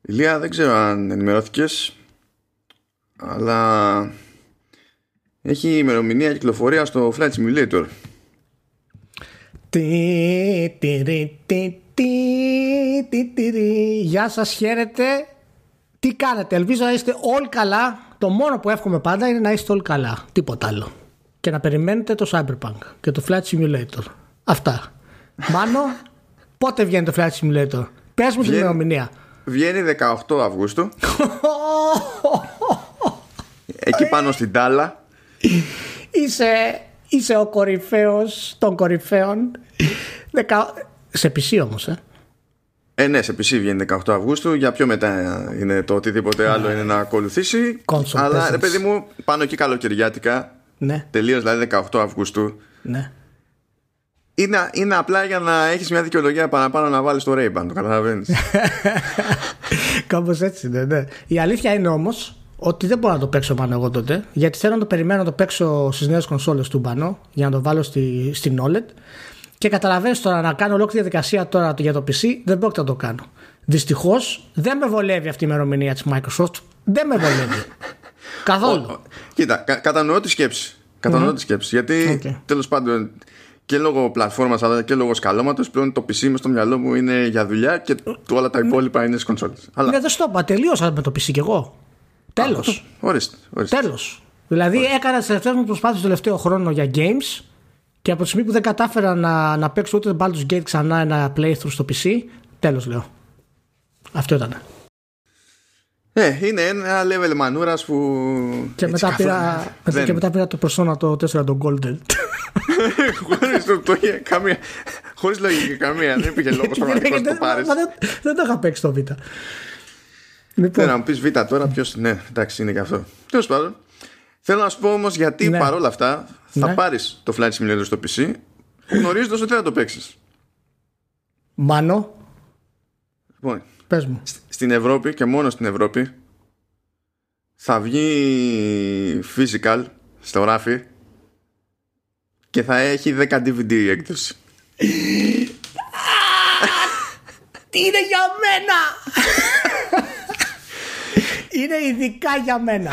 Ηλία δεν ξέρω αν ενημερώθηκες αλλά έχει ημερομηνία κυκλοφορία στο Flight Simulator. Τι, τι, τι, τι, τι, Γεια σας, χαίρετε. Τι κάνετε, ελπίζω να είστε όλοι καλά. Το μόνο που εύχομαι πάντα είναι να είστε όλοι καλά. Τίποτα άλλο. Και να περιμένετε το Cyberpunk και το Flight Simulator. Αυτά. Μάνο, πότε βγαίνει το Flight Simulator; Πες μου την ημερομηνία. Βγαίνει 18 Αυγούστου. Εκεί πάνω στην τάλα. Είσαι, είσαι ο κορυφαίος των κορυφαίων. Δεκα... Σε PC όμως, ε. Ε, ναι, σε PC βγαίνει 18 Αυγούστου. Για πιο μετά είναι το οτιδήποτε άλλο είναι να ακολουθήσει. Console Αλλά presence. ρε παιδί μου, πάνω εκεί καλοκαιριάτικα. Ναι, Τελείως δηλαδή 18 Αυγούστου. ναι. Είναι, είναι απλά για να έχεις μια δικαιολογία παραπάνω να βάλεις το Ray-Ban. Το καταλαβαίνεις. Κάπως έτσι είναι, ναι. Η αλήθεια είναι όμως ότι δεν μπορώ να το παίξω πάνω εγώ τότε. Γιατί θέλω να το περιμένω να το παίξω στις νέες κονσόλες του μπανό για να το βάλω στη, στην OLED. Και καταλαβαίνεις τώρα να κάνω ολόκληρη διαδικασία τώρα για το PC, δεν πρόκειται να το κάνω. Δυστυχώς δεν με βολεύει αυτή η ημερομηνία της Microsoft. Δεν με βολεύει. Καθόλου. Κοίτα, κα, κατανοώ τη σκέψη. Κατανοώ τη σκέψη. Γιατί Οκ. τέλος πάντων και λόγω πλατφόρμας αλλά και λόγω σκαλώματος πλέον το PC μες στο μυαλό μου είναι για δουλειά και όλα τα υπόλοιπα είναι στις κονσόλες. Αλλά. Ναι, δεν στο είπα. Τελείωσα με το PC κι εγώ. Τέλος. Ορίστε. ορίστε. Τέλος. Δηλαδή έκανα τις τελευταίες μου προσπάθειες το τελευταίο χρόνο για games και από τη στιγμή που δεν κατάφερα να, να παίξω ούτε Baldur's Gate ξανά ένα playthrough στο PC, τέλος λέω. Αυτό ήταν. Ε, είναι ένα level μανούρας που. Και, έτσι μετά καθόλου πήρα, δεν- και μετά πήρα το Persona το 4 το Golden. Χωρίς το, το, καμία, χωρίς λογική καμία. Δεν υπήρχε λόγος πραγματικός να το πάρεις. Μα δεν, δεν το είχα παίξει το Β. Ναι, Λοιπόν, να μου πεις Β τώρα ποιος Ναι, εντάξει είναι και αυτό Τέλος πάντων Θέλω να σου πω όμως γιατί Ναι. παρόλα αυτά Θα Ναι. πάρεις το Flight Simulator στο PC Γνωρίζοντας ότι δεν θα το παίξεις Μάνο, Λοιπόν πες μου. Στην Ευρώπη και μόνο στην Ευρώπη Θα βγει Physical Στο ράφι Και θα έχει 10 DVD η έκδοση Τι είναι για μένα! είναι ειδικά για μένα.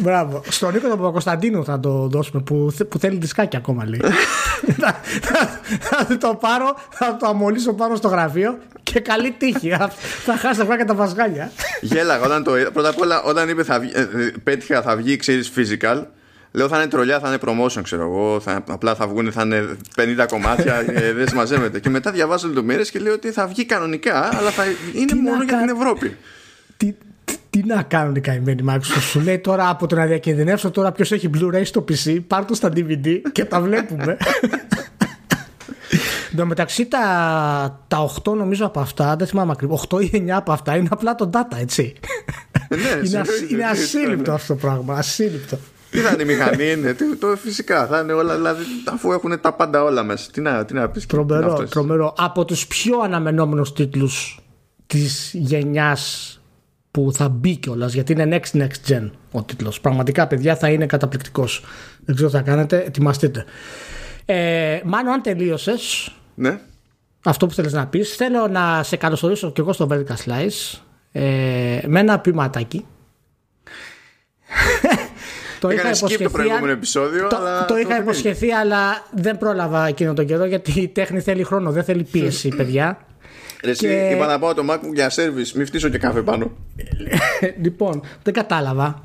Μπράβο. Στον Νίκο τον Παπακοσταντίνου θα το δώσουμε που, θε- που θέλει δισκάκι ακόμα λέει. θα, θα- θα το πάρω, θα το αμολύσω πάνω στο γραφείο και καλή τύχη. θα, θα χάσει τα και τα βασγάλια. Γέλαγα όταν το είδα. Πρώτα απ' όλα, όταν είπε θα βγει, ε, ε, πέτυχα θα βγει, ξέρεις, physical. Λέω θα είναι τρολιά, θα είναι promotion, ξέρω εγώ. Θα, απλά θα βγουν, θα είναι 50 κομμάτια, ε, δεν συμμαζεύεται. Και μετά διαβάζω λεπτομέρειες και λέω ότι θα βγει κανονικά, αλλά θα είναι Τι να μόνο για κα- την Ευρώπη. τι, τι, τι να κάνουν οι καημένοι Microsoft; Σου λέει τώρα από το να διακινδυνεύσω τώρα ποιος έχει Blu-ray στο PC, πάρ' το στα DVD και τα βλέπουμε. Εν τω μεταξύ τα, τα 8 νομίζω από αυτά, δεν θυμάμαι ακριβώς, 8 ή 9 από αυτά είναι απλά το data, έτσι. Ε, ναι, είναι, ασύ- συνέχιζε, είναι τι- ασύλληπτο αυτό το πράγμα. Ασύλληπτο. Τι θα είναι η μηχανή, είναι. Τι, το φυσικά θα είναι όλα, δηλαδή αφού έχουν τα πάντα όλα μέσα. Τι να, τι να πεις. Τρομερό, τρομερό. Από τους πιο αναμενόμενους τίτλους της γενιάς που θα μπει κιόλας, γιατί είναι next next gen ο τίτλος. Πραγματικά, παιδιά, θα είναι καταπληκτικός. Δεν ξέρω τι θα κάνετε, ετοιμαστείτε. Ε, Μάνο, αν τελείωσες Ναι. αυτό που θέλεις να πεις, θέλω να σε καλωσορίσω κι εγώ στο Vertical Slice ε, με ένα ποιηματάκι. το Έκανες skip το προηγούμενο επεισόδιο. το, αλλά το είχα θυμήθηκα. υποσχεθεί, αλλά δεν πρόλαβα εκείνο τον καιρό γιατί η τέχνη θέλει χρόνο, δεν θέλει πίεση, παιδιά. Ρε, εσύ, και- είπα να πάω το MacBook για service, μην φτύσω και καφέ πάνω. λοιπόν, δεν κατάλαβα.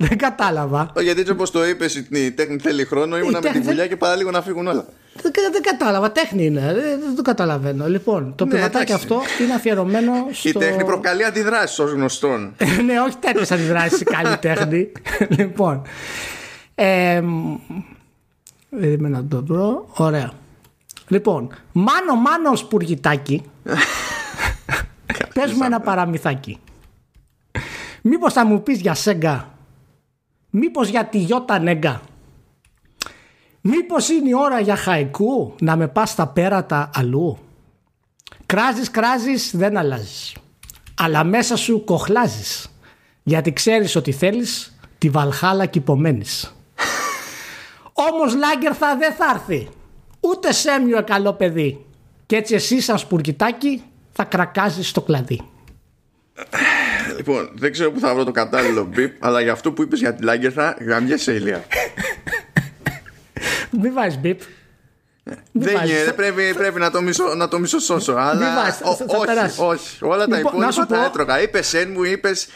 Δεν κατάλαβα. Όχι, Γιατί έτσι όπως το είπες, η τέχνη θέλει χρόνο, ήμουνα με τέχνη τη δουλειά και παραλίγο να φύγουν όλα. Δεν, δεν κατάλαβα. Τέχνη είναι. Δεν, δεν το καταλαβαίνω. Λοιπόν, το Ναι, ποιηματάκι εντάξει. αυτό είναι αφιερωμένο στο. Η τέχνη προκαλεί αντιδράσεις ως γνωστόν. ναι, όχι τέτοιες αντιδράσεις καλή τέχνη. λοιπόν. Ε, μ, περίμενα να το βρω. Ωραία. Λοιπόν, μάνο μάνο σπουργητάκι. Πες μου ένα παραμυθάκι. Μήπως θα μου πεις για Σέγγα. Μήπως για τη Γιώτα Νέγκα. Μήπως είναι η ώρα για χαϊκού να με πας στα πέρατα αλλού. Κράζεις, κράζεις, δεν αλλάζεις. Αλλά μέσα σου κοχλάζεις. Γιατί ξέρεις ότι θέλεις τη Βαλχάλα και υπομένεις. Όμως Λάγκερθα δεν θα έρθει. Ούτε Σέμιο καλό παιδί. Και έτσι εσύ σαν σπουρκιτάκι θα κρακάζεις στο κλαδί. Λοιπόν, δεν ξέρω που θα βρω το κατάλληλο μπιπ, αλλά για αυτό που είπες για τη Λάγκερθα, γαμιέσαι ηλία. Μην βάζεις μπιπ. Δεν γίνεται, πρέπει, πρέπει να, το μισο, να το μισοσώσω. Αλλά βάζεις, ο- θα- θα όχι, περάσεις. όχι. Όλα τα Λοιπόν, να υπόλοιπα σου τα πω- έτρωγα. Είπες σεν μου, είπες.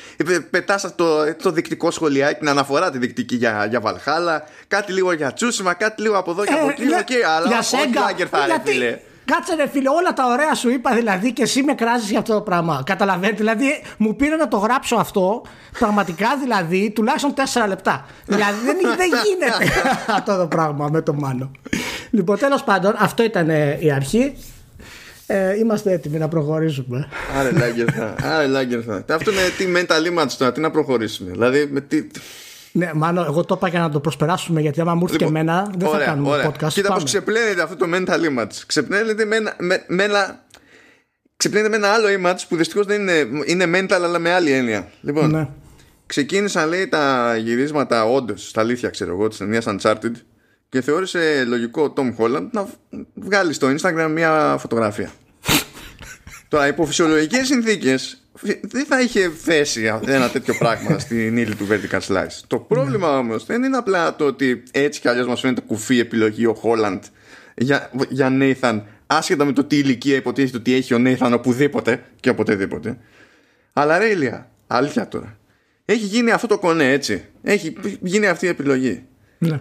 Πετάς το, το δεικτικό σχολιάκι, την αναφορά τη δεικτική για, για Βαλχάλα. Κάτι λίγο για τσούσιμα, κάτι λίγο από εδώ και από εκεί. για- οκ, αλλά για όχι Σέγγα. Λάγκερθα, ρε Γιατί- φίλε. Κάτσε ρε φίλε, όλα τα ωραία σου είπα δηλαδή και εσύ με κράζεις για αυτό το πράγμα. Καταλαβαίνετε, δηλαδή μου πήρε να το γράψω αυτό, πραγματικά δηλαδή, τουλάχιστον 4 λεπτά. δηλαδή δεν, δεν γίνεται αυτό το πράγμα με το Μάνο. Λοιπόν, τέλος πάντων, αυτό ήταν ε, η αρχή. Ε, είμαστε έτοιμοι να προχωρήσουμε. Άρε Λάγκερθα, άρε Λάγκερθα. Αυτό είναι τι mental image τώρα, τι να προχωρήσουμε. Δηλαδή, με τι. Ναι, Μάνο, εγώ το είπα για να το προσπεράσουμε γιατί άμα μου έρθει και εμένα δεν θα κάνουμε podcast. Λοιπόν, Κοίτα Πάμε. πώ ξεπλένεται αυτό το mental image. Ξεπλένεται με ένα, με, με ένα, ξεπλένεται με ένα άλλο image που δυστυχώς δεν είναι, είναι mental αλλά με άλλη έννοια. Λοιπόν, Ναι. ξεκίνησαν λέει τα γυρίσματα όντως, στα αλήθεια ξέρω εγώ, της ταινίας Uncharted και θεώρησε λογικό ο Tom Holland να βγάλει στο Instagram μια φωτογραφία. Τώρα, υπό φυσιολογικές συνθήκες δεν θα είχε θέσει ένα τέτοιο πράγμα στην ύλη του Vertical Slice. Το πρόβλημα όμως δεν είναι απλά το ότι έτσι κι αλλιώς μας φαίνεται κουφή επιλογή ο Holland για, για Nathan, άσχετα με το τι ηλικία υποτίθεται ότι έχει ο Nathan οπουδήποτε και οποτεδήποτε. Αλλά ρε Ηλία, αλήθεια τώρα. Έχει γίνει αυτό το κονέ έτσι. Έχει γίνει αυτή η επιλογή. Ναι.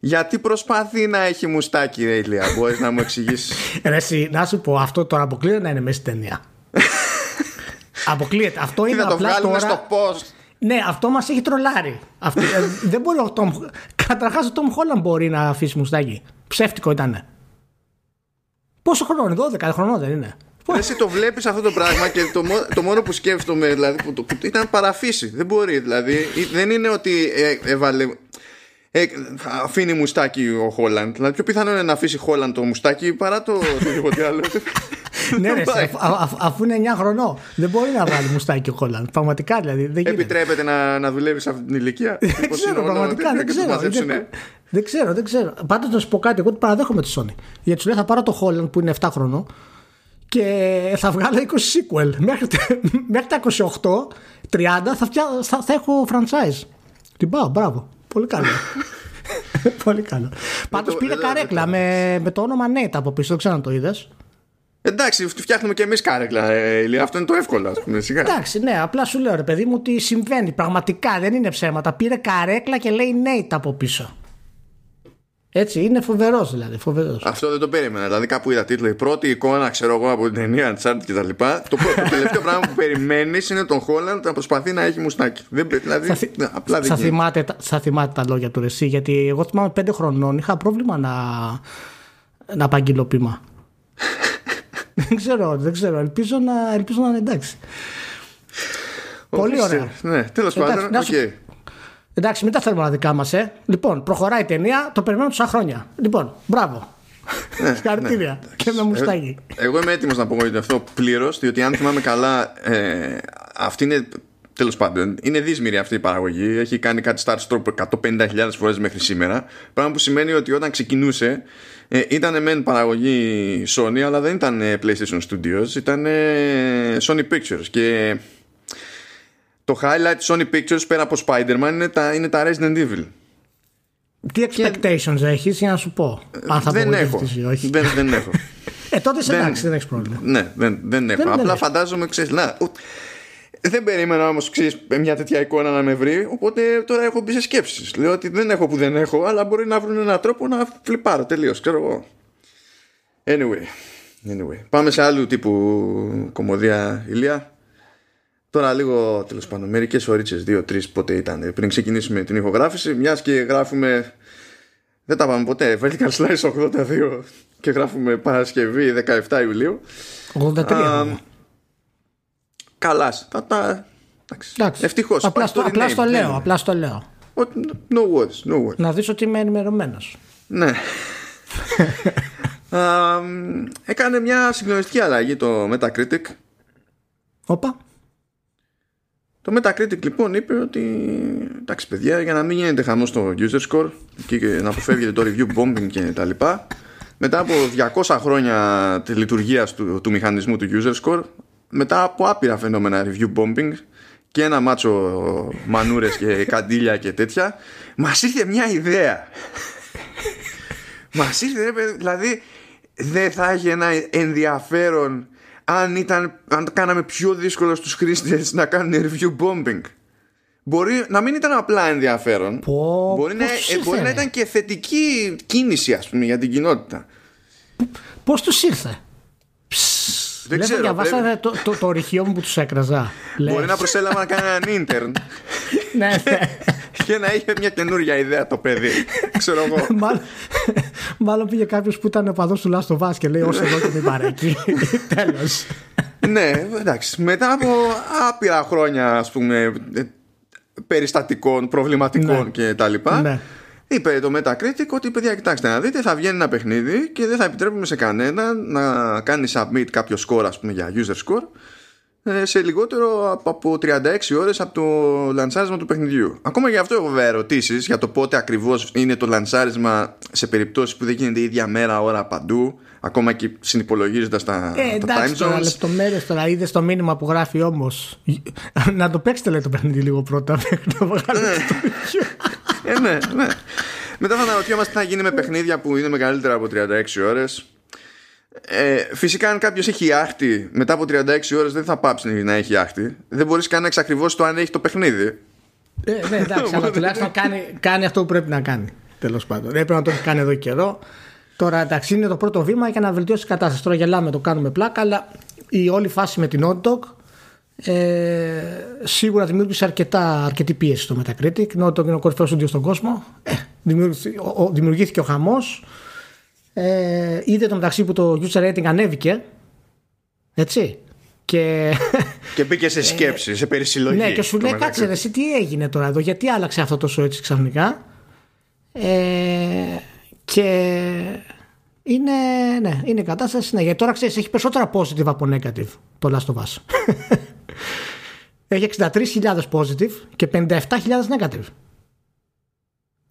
Γιατί προσπαθεί να έχει μουστάκι, ρε Ηλία. Μπορείς να μου εξηγήσεις; Ρε εσύ, να σου πω, αυτό τώρα αποκλείεται να είναι μέσα στην ταινία. αποκλείεται. Αυτό Τι είναι θα το απλά βγάλουμε τώρα. στο post; Ναι, αυτό μας έχει τρολάρει. Αυτό, ε, δεν μπορεί ο Τόμ. Καταρχάς, ο Τόμ Χόλαν μπορεί να αφήσει μουστάκι. Ψεύτικο ήταν. Πόσο χρόνο είναι, 12 χρονών δεν είναι. Ρε, Εσύ το βλέπεις αυτό το πράγμα και το, μό- το μόνο που σκέφτομαι δηλαδή, που, το- που ήταν παραφύση. Δεν μπορεί. Δηλαδή, ή- δεν είναι ότι ε, έβαλε. Ε, αφήνει μουστάκι ο Χόλαντ. Δηλαδή, πιο πιθανό είναι να αφήσει Χόλαντ το μουστάκι παρά το οτιδήποτε άλλο. ναι, ρε, Δεν πάει. αφ- αφ- αφού είναι 9 χρονών, δεν μπορεί να βάλει μουστάκι ο Χόλαν. Πραγματικά δηλαδή. Δεν γίνεται. Επιτρέπεται να, να δουλεύεις σε αυτή την ηλικία; Δεν Μήπως ξέρω, είναι όλο πραγματικά τέτοιο δεν και τους ξέρω. μαζέψουνε. Είναι- Δεν ξέρω, δεν ξέρω. Πάντως να σου πω κάτι, εγώ το παραδέχομαι τη Sony. Γιατί σου λέει θα πάρω το Holland που είναι 7 χρονών και θα βγάλω 20 sequel. Μέχρι, τα- μέχρι τα 28, 30 θα, φτιά, θα, θα έχω franchise. Την πάω, μπράβο. Πολύ καλό. Πολύ καλό. Πάντως το- πήρε δεν το- καρέκλα με, με το όνομα Nate από πίσω. Δεν ξέρω αν το είδες. Εντάξει, φτιάχνουμε και εμείς κάρεκλα. Ε, Ηλία. αυτό είναι το εύκολο, ας πούμε. Σιγά. Εντάξει, ναι, απλά σου λέω ρε παιδί μου ότι συμβαίνει. Πραγματικά δεν είναι ψέματα. Πήρε καρέκλα και λέει Nate από πίσω. Έτσι, είναι φοβερός δηλαδή. Φοβερός. Αυτό δεν το περίμενα. Δηλαδή, κάπου είδα τίτλο. Η πρώτη εικόνα, ξέρω εγώ, από την ταινία Uncharted και τα λοιπά. Το, πρώτο- το τελευταίο πράγμα που περιμένεις είναι τον Χόλαντ να προσπαθεί να έχει μουστάκι. Δεν, πε- δηλαδή, Θα, θυ- ναι, απλά δεν θα, γίνεται. θυμάται, τα- θα θυμάται τα λόγια του Ρεσί, γιατί εγώ θυμάμαι πέντε χρονών είχα πρόβλημα να, να απαγγείλω πείμα. δεν ξέρω, δεν ξέρω. Ελπίζω να, ελπίζω να είναι εντάξει. Πολύ Ορίστε. ωραία. Ναι, τέλος Εντάξει, πάντων. να οκ. σου- Εντάξει, μην τα θέλουμε τα δικά μας, ε. Λοιπόν, προχωράει η ταινία, το περιμένω τόσα χρόνια. Λοιπόν, μπράβο. Συγχαρητήρια. και με μουστάκι. Ε, Εγώ είμαι έτοιμος να απογοητευτώ πλήρως, διότι αν θυμάμαι καλά, ε, αυτή είναι. Τέλος πάντων, είναι δύσμοιρη αυτή η παραγωγή. Έχει κάνει κάτι Star Trek 150.000 φορές μέχρι σήμερα. Πράγμα που σημαίνει ότι όταν ξεκινούσε ε, ήταν μεν παραγωγή Sony, αλλά δεν ήταν ε, PlayStation Studios, ήταν ε, Sony Pictures. Και το highlight Sony Pictures πέρα από Spider-Man είναι τα, είναι τα Resident Evil. Τι expectations έχεις για να σου πω. Αν θα δεν έχω. απογοητευτείς ή όχι. Δεν, δεν έχω. Ε, τότε σε δεν- εντάξει, δεν έχεις πρόβλημα. Ναι, δεν, δεν έχω. δεν Απλά έχεις. φαντάζομαι, ξέρεις. Να, ου- δεν περίμενα όμως μια τέτοια εικόνα να με βρει. Οπότε τώρα έχω μπει σε σκέψεις. Λέω ότι δεν έχω που δεν έχω, αλλά μπορεί να βρουν έναν τρόπο να φλιπάρω τελείως. Ξέρω εγώ. Anyway. anyway. Πάμε σε άλλου τύπου κομμωδία ηλία. Τώρα λίγο τέλος πάντων, μερικές ωρίτσε, δύο-τρει πότε ήταν πριν ξεκινήσουμε την ηχογράφηση. Μιας και γράφουμε. Δεν τα πάμε ποτέ. Vertical Slice 82 και γράφουμε Παρασκευή 17 Ιουλίου. 83. Α, ακόμα. Καλάς. Τα, τα... Εντάξει. Ευτυχώς. Απλά, στο, απλά στο λέω. Απλά στο λέω. No words, no words. Να δεις ότι είμαι ενημερωμένος. Ναι. Α, έκανε μια συγκλονιστική αλλαγή το Metacritic. Όπα. Το Metacritic λοιπόν είπε ότι εντάξει παιδιά για να μην γίνεται χαμός στο user score και να αποφεύγετε το review bombing και τα λοιπά μετά από 200 χρόνια τη λειτουργίας του, του μηχανισμού του user score μετά από άπειρα φαινόμενα review bombing και ένα μάτσο μανούρες και καντήλια και τέτοια μας ήρθε μια ιδέα. Μας ήρθε δηλαδή δεν θα έχει ένα ενδιαφέρον αν, ήταν, αν κάναμε πιο δύσκολο στους χρήστες να κάνουν review bombing Μπορεί να μην ήταν απλά ενδιαφέρον Πω, μπορεί, να, πώς ε, μπορεί να ήρθε, ήταν και θετική κίνηση ας πούμε για την κοινότητα Πώς τους ήρθε; Δεν Λέτε, ξέρω διαβάσατε πρέπει- το, το, το ορυχείο μου που τους έκραζα. Μπορεί Λες. να προσέλαβα να κάνει έναν intern ναι, ναι. και να είχε μια καινούργια ιδέα το παιδί. Ξέρω εγώ. μάλλον, μάλλον πήγε κάποιος που ήταν οπαδό του Λάστο Βάς και λέει όσο εδώ και μην παρέκει. Τέλος. ναι, εντάξει. Μετά από άπειρα χρόνια, ας πούμε, ε, περιστατικών, προβληματικών Ναι. και τα λοιπά, Ναι. Είπε το Metacritic ότι παιδιά κοιτάξτε να δείτε θα βγαίνει ένα παιχνίδι και δεν θα επιτρέπουμε σε κανένα να κάνει submit κάποιο score ας πούμε για user score ε, σε λιγότερο από- από 36 ώρες από το λανσάρισμα του παιχνιδιού. Ακόμα και αυτό έχω βέβαια ερωτήσεις για το πότε ακριβώς είναι το λανσάρισμα σε περιπτώσεις που δεν γίνεται η ίδια μέρα ώρα παντού ακόμα και συνυπολογίζοντας τα, Ε, τα εντάξει time τώρα, zones. λεπτομέρειες τώρα. Είδες το μήνυμα που γράφει όμως. να το παίξετε λέει το παιχνίδι λίγο πρώτα. μέχρι να βγάλετε το ορυχείο. Ε, ναι, ναι. Μετά θα αναρωτιόμαστε τι θα γίνει με παιχνίδια που είναι μεγαλύτερα από 36 ώρες. Ε, φυσικά, αν κάποιος έχει άχτη μετά από 36 ώρες δεν θα πάψει να έχει άχτη. Δεν μπορείς καν να εξακριβώσεις το αν έχει το παιχνίδι. ε, ναι, εντάξει, αλλά τουλάχιστον κάνει, κάνει αυτό που πρέπει να κάνει. Τέλος πάντων. Έπρεπε να το έχει κάνει εδώ καιρό. Τώρα εντάξει, είναι το πρώτο βήμα για να βελτιώσει την κατάσταση. Τώρα γελάμε, το κάνουμε πλάκα, αλλά η όλη φάση με την Hot Dog ε, σίγουρα δημιούργησε αρκετά, αρκετή πίεση στο Metacritic. Ενώ το είναι ο κορυφαίο στούντιο στον κόσμο. Ε, δημιουργήθηκε, ο, ο- δημιουργήθηκε ο χαμός. Ε, είδε το μεταξύ που το user rating ανέβηκε. Έτσι. Και Και μπήκε σε σκέψη, σε περισυλλογή. ναι, και σου το λέει, Metacritic. κάτσε ρε, εσύ τι έγινε τώρα εδώ, γιατί άλλαξε αυτό τόσο έτσι ξαφνικά. Ε, και είναι, ναι, είναι η κατάσταση. Ναι, γιατί τώρα ξέρεις, έχει περισσότερα positive από negative το Last of Us. έχει 63.000 positive και 57.000 negative.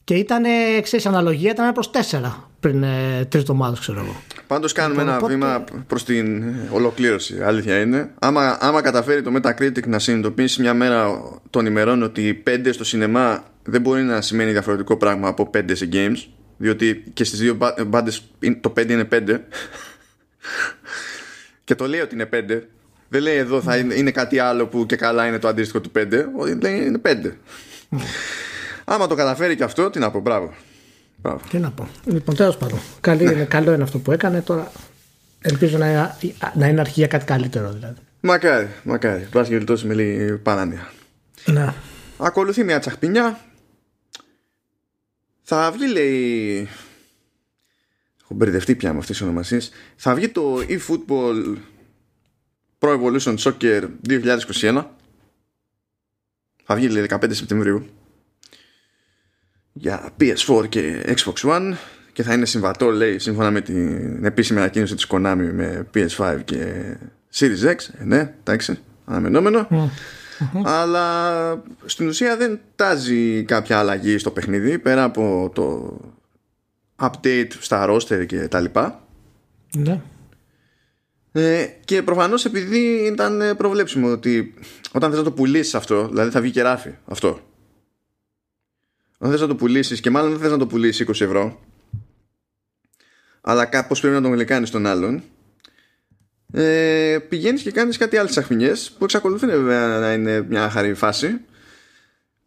Και ήταν, ξέρεις, αναλογία ήταν προς 4 πριν ε, τρεις εβδομάδες, ξέρω εγώ. Πάντως κάνουμε Λοιπόν, ένα οπότε- βήμα προς την ολοκλήρωση Αλήθεια είναι άμα, άμα καταφέρει το Metacritic να συνειδητοποιήσει μια μέρα των ημερών Ότι 5 στο σινεμά δεν μπορεί να σημαίνει διαφορετικό πράγμα από 5 σε games Διότι και στις δύο μπάντες το 5 είναι 5 Και το λέει ότι είναι 5 Δεν λέει εδώ θα είναι, είναι κάτι άλλο που και καλά είναι το αντίστοιχο του 5 Όχι, Λέει είναι 5 Άμα το καταφέρει και αυτό τι να πω μπράβο Μπράβο. Τι να πω. Λοιπόν, τέλος πάντων. Καλή είναι, καλό είναι αυτό που έκανε. Τώρα ελπίζω να, να είναι αρχή για κάτι καλύτερο δηλαδή. Μακάρι, μακάρι. Πας και γλιτώσει με λίγη παράνοια. Ναι. Ακολουθεί μια τσαχπινιά. Θα βγει, λέει. Έχω μπερδευτεί πια με αυτές τις ονομασίες. Θα βγει το eFootball Pro Evolution Soccer 2021. Θα βγει, λέει, 15 Σεπτεμβρίου. Για PS4 και Xbox One. Και θα είναι συμβατό, λέει, σύμφωνα με την επίσημη ανακοίνωση της Konami με PS5 και Series X. Ε, ναι, εντάξει, αναμενόμενο. Αλλά στην ουσία δεν τάζει κάποια αλλαγή στο παιχνίδι πέρα από το update στα roster και τα λοιπά. ναι. Ε, και προφανώς επειδή ήταν ε, προβλέψιμο ότι όταν θες να το πουλήσεις αυτό, δηλαδή θα βγει και ράφι αυτό. Όταν θες να το πουλήσεις και μάλλον δεν θες να το πουλήσεις 20 ευρώ αλλά κάπως πρέπει να τον γλυκάνεις τον άλλον ε, πηγαίνεις και κάνεις κάτι άλλες αχμινιές που εξακολουθούν βέβαια να είναι μια χαρή φάση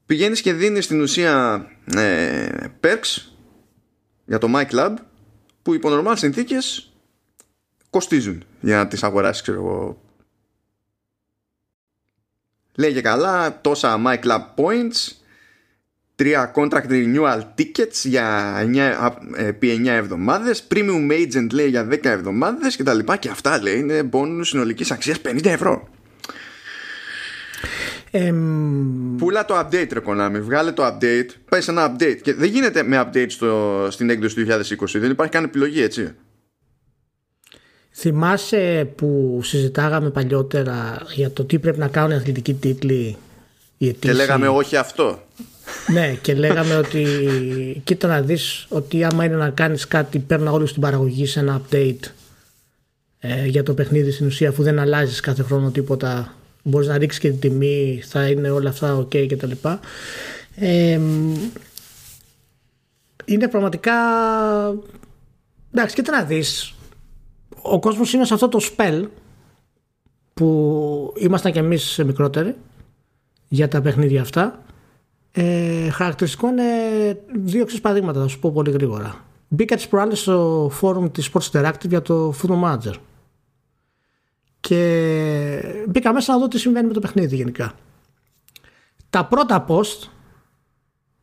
πηγαίνεις και δίνεις στην ουσία ε, perks για το My Club που υπό normal συνθήκες κοστίζουν για να τις αγοράσεις ξέρω εγώ. Λέει και καλά τόσα My Club Points τρία contract renewal tickets για 9, ε, επί 9 εβδομάδες premium agent λέει για 10 εβδομάδες και τα λοιπά και αυτά λέει είναι bonus συνολικής αξίας 50 ευρώ. Εμ, Πούλα το update ρε Konami Βγάλε το update Πάει σε ένα update Και δεν γίνεται με update στο, στην έκδοση του 2020 Δεν υπάρχει καν επιλογή έτσι θυμάσαι που συζητάγαμε παλιότερα για το τι πρέπει να κάνουν οι αθλητικοί τίτλοι οι Και ετήσιοι. λέγαμε όχι αυτό Ναι, και λέγαμε ότι κοίτα να δεις ότι άμα είναι να κάνεις κάτι παίρνα όλη στην παραγωγή σε ένα update ε, για το παιχνίδι στην ουσία αφού δεν αλλάζεις κάθε χρόνο τίποτα μπορείς να ρίξεις και την τιμή θα είναι όλα αυτά ok και τα λοιπά ε, είναι πραγματικά εντάξει και να δεις ο κόσμος είναι σε αυτό το spell που ήμασταν κι εμείς μικρότεροι για τα παιχνίδια αυτά. Ε, χαρακτηριστικό είναι δύο εξής παραδείγματα θα σου πω πολύ γρήγορα. Μπήκα τις προάλλες στο φόρουμ της Sports Interactive για το Football Manager. Και μπήκα μέσα να δω τι συμβαίνει με το παιχνίδι γενικά. Τα πρώτα post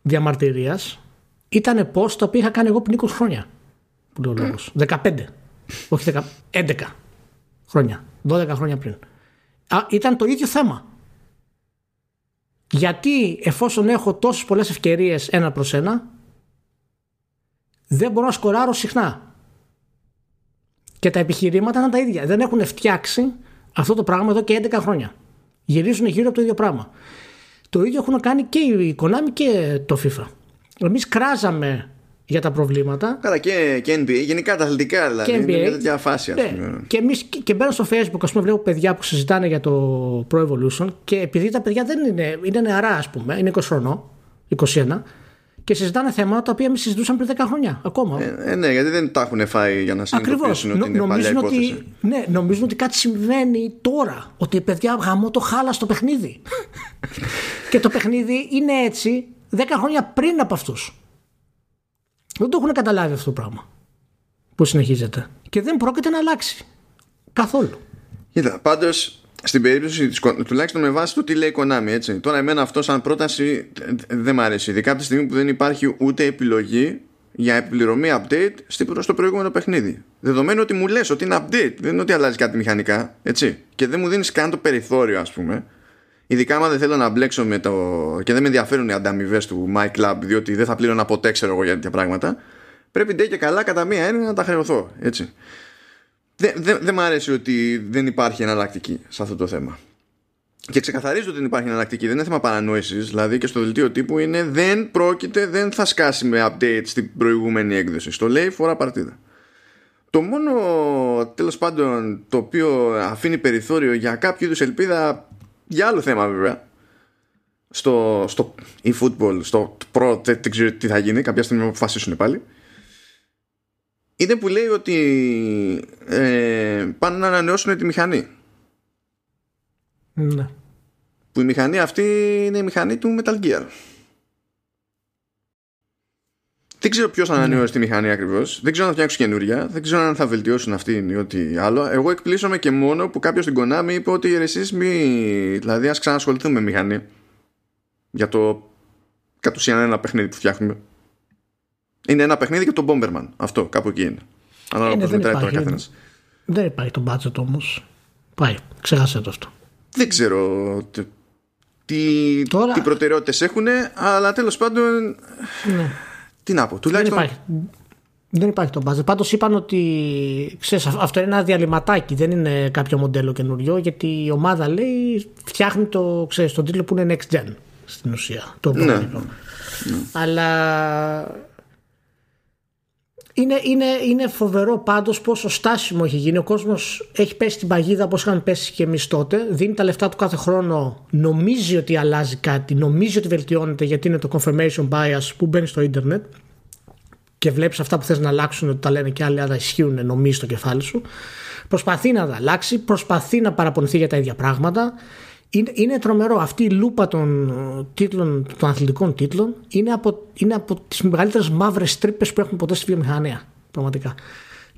διαμαρτυρίας ήταν post τα οποία είχα κάνει εγώ πριν 20 χρόνια που λέω λόγος. 15 όχι 11 χρόνια 12 χρόνια πριν Α, ήταν το ίδιο θέμα γιατί εφόσον έχω τόσες πολλές ευκαιρίες ένα προς ένα δεν μπορώ να σκοράρω συχνά. Και τα επιχειρήματα είναι τα ίδια. Δεν έχουν φτιάξει αυτό το πράγμα εδώ και 11 χρόνια. Γυρίζουν γύρω από το ίδιο πράγμα. Το ίδιο έχουν κάνει και η Konami και το FIFA. Εμείς κράζαμε για τα προβλήματα. Καλά, και, και NBA, γενικά τα αθλητικά δηλαδή. Και NBA. Είναι μια τέτοια φάση, ας ναι. πούμε. Και, εμείς, και μπαίνω στο Facebook, ας πούμε, βλέπω παιδιά που συζητάνε για το Pro Evolution και επειδή τα παιδιά δεν είναι, είναι νεαρά, ας πούμε, είναι 20 χρονών, 21, και συζητάνε θέματα τα οποία εμείς συζητούσαμε πριν 10 χρόνια ακόμα. Ε, ε, ναι, γιατί δεν τα έχουν φάει για να συνειδητοποιήσουν ότι είναι παλιά υπόθεση. Ότι, ναι, νομίζουν ότι κάτι συμβαίνει τώρα. Ότι παιδιά γαμώ το χάλα στο παιχνίδι. και το παιχνίδι είναι έτσι 10 χρόνια πριν από αυτούς. Δεν το έχουν καταλάβει αυτό το πράγμα που συνεχίζεται. Και δεν πρόκειται να αλλάξει. Καθόλου. Κοίτα, πάντως στην περίπτωση της, τουλάχιστον με βάση το τι λέει η Konami έτσι. Τώρα εμένα αυτό σαν πρόταση δεν μ' αρέσει ειδικά από τη στιγμή που δεν υπάρχει ούτε επιλογή για επιπληρωμή update στο προηγούμενο παιχνίδι δεδομένου ότι μου λες ότι είναι update δεν είναι ότι αλλάζει κάτι μηχανικά έτσι και δεν μου δίνεις καν το περιθώριο ας πούμε ειδικά άμα δεν θέλω να μπλέξω με το και δεν με ενδιαφέρουν οι ανταμοιβές του My Club διότι δεν θα πλήρωνα ποτέ ξέρω εγώ για τέτοια πράγματα πρέπει ντε και καλά κατά μία έννοια να τα χρεωθώ έτσι δεν δε, δε μ' αρέσει ότι δεν υπάρχει εναλλακτική σε αυτό το θέμα. Και ξεκαθαρίζω ότι δεν υπάρχει εναλλακτική, δεν είναι θέμα παρανόησης. Δηλαδή και στο δελτίο τύπου είναι δεν πρόκειται, δεν θα σκάσει με update στην προηγούμενη έκδοση. Στο λέει φορά παρτίδα. Το μόνο τέλος πάντων το οποίο αφήνει περιθώριο για κάποιο είδους ελπίδα για άλλο θέμα βέβαια στο, στο e-football, στο pro, δεν ξέρω τι θα γίνει, κάποια στιγμή θα αποφασίσουν πάλι είναι που λέει ότι ε, πάνε να ανανεώσουν τη μηχανή. Ναι. Που η μηχανή αυτή είναι η μηχανή του Metal Gear. Δεν ξέρω ποιος θα ναι. ανανεώσει τη μηχανή ακριβώς. Δεν ξέρω αν θα φτιάξουν καινούρια. Δεν ξέρω αν θα βελτιώσουν αυτή ή ό,τι άλλο. Εγώ εκπλήσωμαι και μόνο που κάποιος στην Konami είπε ότι εσείς μη. Δηλαδή, ας ξανασχοληθούμε με μηχανή. Για το κατ' ουσίαν ένα παιχνίδι που φτιάχνουμε. Είναι ένα παιχνίδι και το Bomberman. Αυτό, κάπου εκεί είναι. Ανάλογα πώς μετράει τώρα καθένας. Δεν υπάρχει το budget όμως. Πάει, ξέχασε το αυτό. Δεν ξέρω τι, τώρα... τι προτεραιότητες έχουν, αλλά τέλος πάντων. Ναι. Τι να πω, τουλάχιστον. Δεν υπάρχει. Δεν υπάρχει το budget. Πάντως είπαν ότι ξέρεις, αυτό είναι ένα διαλυματάκι, δεν είναι κάποιο μοντέλο καινούριο, γιατί η ομάδα λέει φτιάχνει το, ξέρεις, τον τίτλο που είναι next gen στην ουσία. Το ναι. ναι. Αλλά είναι, είναι, είναι φοβερό πάντως πόσο στάσιμο έχει γίνει. Ο κόσμος έχει πέσει την παγίδα όπως είχαν πέσει και εμείς τότε. Δίνει τα λεφτά του κάθε χρόνο. Νομίζει ότι αλλάζει κάτι. Νομίζει ότι βελτιώνεται γιατί είναι το confirmation bias που μπαίνει στο ίντερνετ. Και βλέπεις αυτά που θες να αλλάξουν ότι τα λένε και άλλοι, αλλά ισχύουν, νομίζει στο κεφάλι σου. Προσπαθεί να τα αλλάξει. Προσπαθεί να παραπονηθεί για τα ίδια πράγματα είναι, είναι τρομερό. Αυτή η λούπα των, τίτλων, των αθλητικών τίτλων είναι από, είναι από τις μεγαλύτερες μαύρες τρύπες που έχουν ποτέ στη βιομηχανία. Πραγματικά.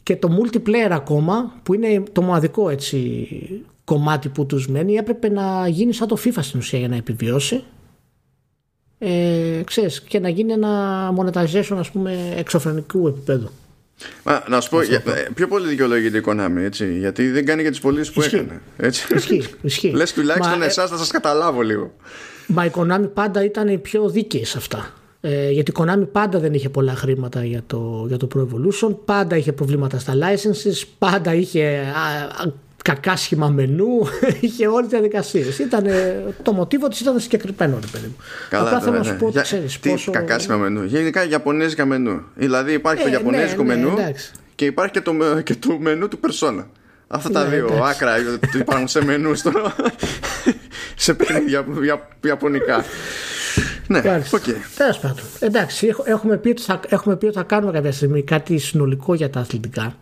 Και το multiplayer ακόμα, που είναι το μοναδικό έτσι, κομμάτι που τους μένει, έπρεπε να γίνει σαν το FIFA στην ουσία για να επιβιώσει. Ε, ξέρεις, και να γίνει ένα monetization ας πούμε εξωφρενικού επίπεδου. Μα, να σου πω, για, πιο πολύ δικαιολογείται η Konami, έτσι, γιατί δεν κάνει για τις πωλήσεις που έκανε. Έτσι. Ισχύει, ισχύει. Λες τουλάχιστον εσάς θα σας καταλάβω λίγο. Μα η Konami πάντα ήταν η πιο δίκαιη σε αυτά. Ε, γιατί η Konami πάντα δεν είχε πολλά χρήματα για το, για το Pro Evolution, πάντα είχε προβλήματα στα licenses, πάντα είχε κακά σχήμα μενού, είχε όλε τι διαδικασίε. Το μοτίβο της ήταν συγκεκριμένο, ρε παιδί μου. Καλά, Απλά θέλω να σου πω ότι ξέρεις πόσο. Κακά σχήμα μενού. Γενικά Ιαπωνέζικα μενού. Δηλαδή υπάρχει το ε, Ιαπωνέζικο ναι, ναι, μενού και υπάρχει και το, και το μενού του Persona. Αυτά τα Ναι, δύο εντάξει. άκρα που υπάρχουν σε μενούς στο... σε παιχνίδια για- ιαπωνικά. Ναι, Μάλιστα. οκ. Τέλος πάντων. Εντάξει, έχ- έχουμε πει, ότι θα, έχουμε πει ότι θα κάνουμε κάποια στιγμή κάτι συνολικό για τα αθλητικά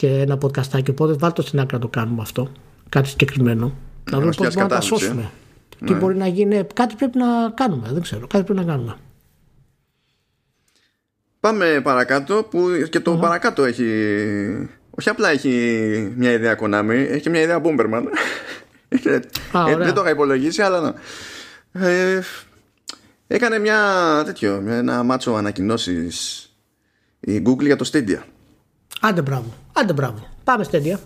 και ένα podcast άκι. Οπότε βάλτε το στην άκρη να το κάνουμε αυτό. Κάτι συγκεκριμένο. Να δούμε μας πώς πιάσει μπορούμε να τα κατάθλιψη, σώσουμε. Τι μπορεί να γίνει. Κάτι πρέπει να κάνουμε. Δεν ξέρω. Κάτι πρέπει να κάνουμε. Πάμε παρακάτω που και το παρακάτω έχει όχι απλά έχει μια ιδέα Konami έχει και μια ιδέα Bomberman Ε, Α, ε, ωραία. δεν το είχα υπολογίσει αλλά να. Ε, έκανε μια τέτοιο μια- ένα μάτσο ανακοινώσεις η Google για το Stadia Άντε μπράβο. Άντε μπράβο. Πάμε στέντια.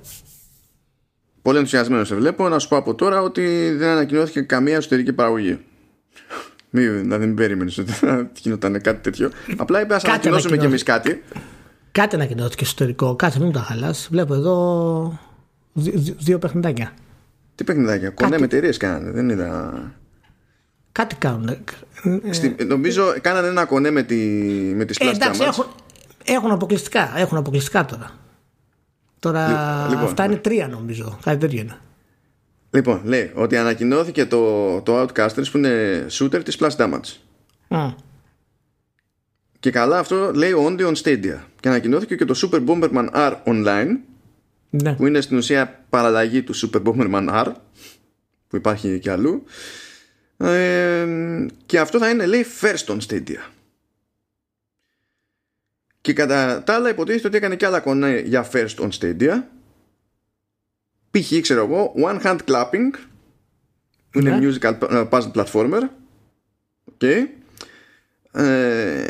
πολύ ενθουσιασμένος σε βλέπω να σου πω από τώρα ότι δεν ανακοινώθηκε καμία εσωτερική παραγωγή μην, δηλαδή μην περίμενες ότι θα γινόταν κάτι τέτοιο απλά είπε ας Κάτι ανακοινώσουμε κι εμείς ανακοινώθηκε. κάτι Κάτι ανακοινώθηκε ιστορικό. Κάτσε, μην μου τα χαλάς. Βλέπω εδώ δι- δι- δύο παιχνιδάκια. τι παιχνιδάκια, κονέ με εταιρείες κάνανε δεν είδα Κάτι κάνουν. Στη- νομίζω κάνανε ένα κονέ με, τη, με τις Ε, Splash εντάξει, Damage. έχουν, έχουν αποκλειστικά. Έχουν αποκλειστικά τώρα. Τώρα Λι- λοιπόν. αυτά είναι τρία νομίζω. Κάτι τέτοιο είναι. Λοιπόν, λέει ότι ανακοινώθηκε το, το Outcasters που είναι shooter της Splash Damage. Μμ. Και καλά αυτό λέει only on Stadia. Και ανακοινώθηκε και το Super Bomberman R Online Ναι. που είναι στην ουσία παραλλαγή του Super Bomberman R που υπάρχει και αλλού. Ε, και αυτό θα είναι λέει first on Stadia. Και κατά τα άλλα υποτίθεται ότι έκανε και άλλα κονέ για first on Stadia. Π.χ. ξέρω εγώ One Hand Clapping που είναι Ναι. musical ε, puzzle platformer. Okay. Ε,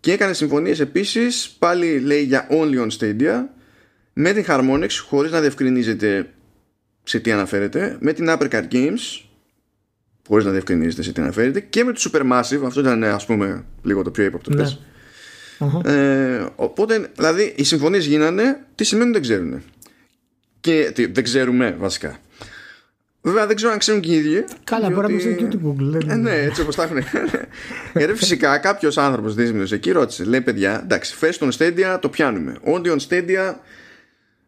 και έκανε συμφωνίες επίσης πάλι λέει για only on Stadia με την Harmonix χωρίς να διευκρινίζεται σε τι αναφέρεται με την Uppercut Games χωρίς να διευκρινίζεται σε τι αναφέρεται και με το Supermassive αυτό ήταν ας πούμε λίγο το πιο ύποπτο Ναι. Πες. Ε, οπότε δηλαδή οι συμφωνίες γίνανε τι σημαίνουν δεν ξέρουν και τι, δεν ξέρουμε βασικά Βέβαια δεν ξέρω αν ξέρουν και οι ίδιοι. Καλά, μπορεί να μην διότι- ξέρει και ούτε Google. δεν ε, είναι. ναι, έτσι όπως τα έχουν. ε, ρε, φυσικά κάποιος άνθρωπος δύσμηνο εκεί ρώτησε, λέει παιδιά, εντάξει, first on Stadia το πιάνουμε. Only on Stadia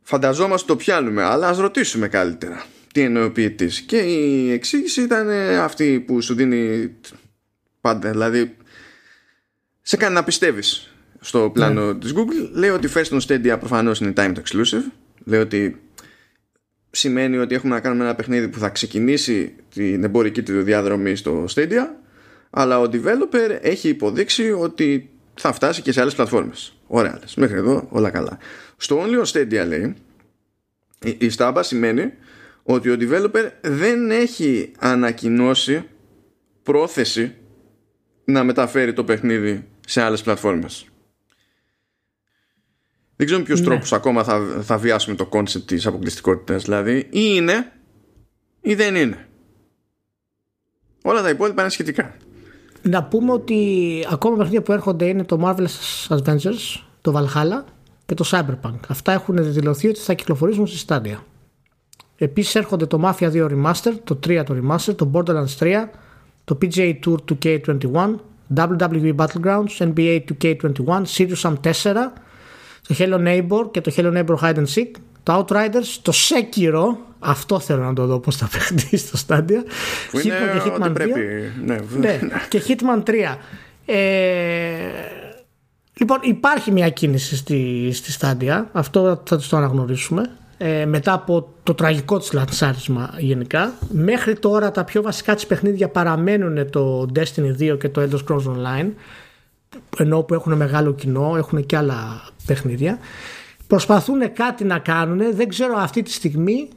φανταζόμαστε το πιάνουμε, αλλά ας ρωτήσουμε καλύτερα τι εννοεί ο ποιητής. Και η εξήγηση ήταν ε, αυτή που σου δίνει πάντα, δηλαδή σε κάνει να πιστεύεις στο πλάνο της Google. Λέει ότι first on Stadia προφανώς είναι timed exclusive. Λέει ότι σημαίνει ότι έχουμε να κάνουμε ένα παιχνίδι που θα ξεκινήσει την εμπορική του διαδρομή στο Stadia αλλά ο developer έχει υποδείξει ότι θα φτάσει και σε άλλες πλατφόρμες. Ωραία, λες. μέχρι εδώ όλα καλά. Στο Only on Stadia λέει η- η στάμπα σημαίνει ότι ο developer δεν έχει ανακοινώσει πρόθεση να μεταφέρει το παιχνίδι σε άλλες πλατφόρμες. Δεν ξέρω με ποιους Ναι. τρόπους ακόμα θα, θα βιάσουμε το concept της αποκλειστικότητας δηλαδή ή είναι ή δεν είναι. Όλα τα υπόλοιπα είναι σχετικά. Να πούμε ότι ακόμα παιχνίδια που έρχονται είναι το Marvelous Adventures, το Valhalla και το Cyberpunk. Αυτά έχουν δηλωθεί ότι θα κυκλοφορήσουν στη στάδια. Επίσης έρχονται το Mafia 2 Remaster, το 3 το Remaster, το Borderlands 3, το PGA Tour 2K21, WWE Battlegrounds, NBA 2K21, Sirius Sam 4, το Hello Neighbor και το Hello Neighbor Hide and Seek, το Outriders, το Sekiro, αυτό θέλω να το δω πώς θα παιχτεί στο στάδια, Που είναι Hitman και ότι Hitman 2. πρέπει. Ναι, Ναι, και Hitman 3. Ε, λοιπόν, υπάρχει μια κίνηση στη, στη στάντια. Αυτό θα το αναγνωρίσουμε. Ε, μετά από το τραγικό της λανσάρισμα γενικά. Μέχρι τώρα τα πιο βασικά της παιχνίδια παραμένουν το Destiny 2 και το Elder Scrolls Online ενώ που έχουν μεγάλο κοινό, έχουν και άλλα παιχνίδια. Προσπαθούν κάτι να κάνουν, δεν ξέρω αυτή τη στιγμή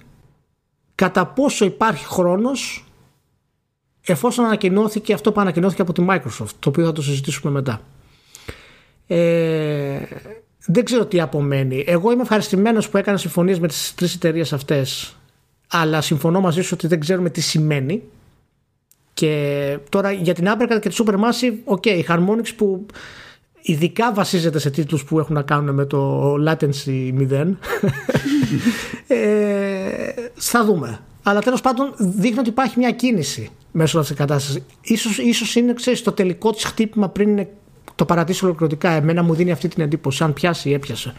κατά πόσο υπάρχει χρόνος εφόσον ανακοινώθηκε αυτό που ανακοινώθηκε από τη Microsoft, το οποίο θα το συζητήσουμε μετά. Ε, δεν ξέρω τι απομένει. Εγώ είμαι ευχαριστημένος που έκανα συμφωνίες με τις τρεις εταιρείες αυτές, αλλά συμφωνώ μαζί σου ότι δεν ξέρουμε τι σημαίνει. Και τώρα για την Uppercut και τη Supermassive, ok, η Harmonix που ειδικά βασίζεται σε τίτλους που έχουν να κάνουν με το latency 0 ε, θα δούμε αλλά τέλος πάντων δείχνει ότι υπάρχει μια κίνηση μέσω αυτής της κατάστασης ίσως, ίσως είναι ξέρεις, το τελικό της χτύπημα πριν είναι το παρατήσει ολοκληρωτικά εμένα μου δίνει αυτή την εντύπωση αν πιάσει έπιασε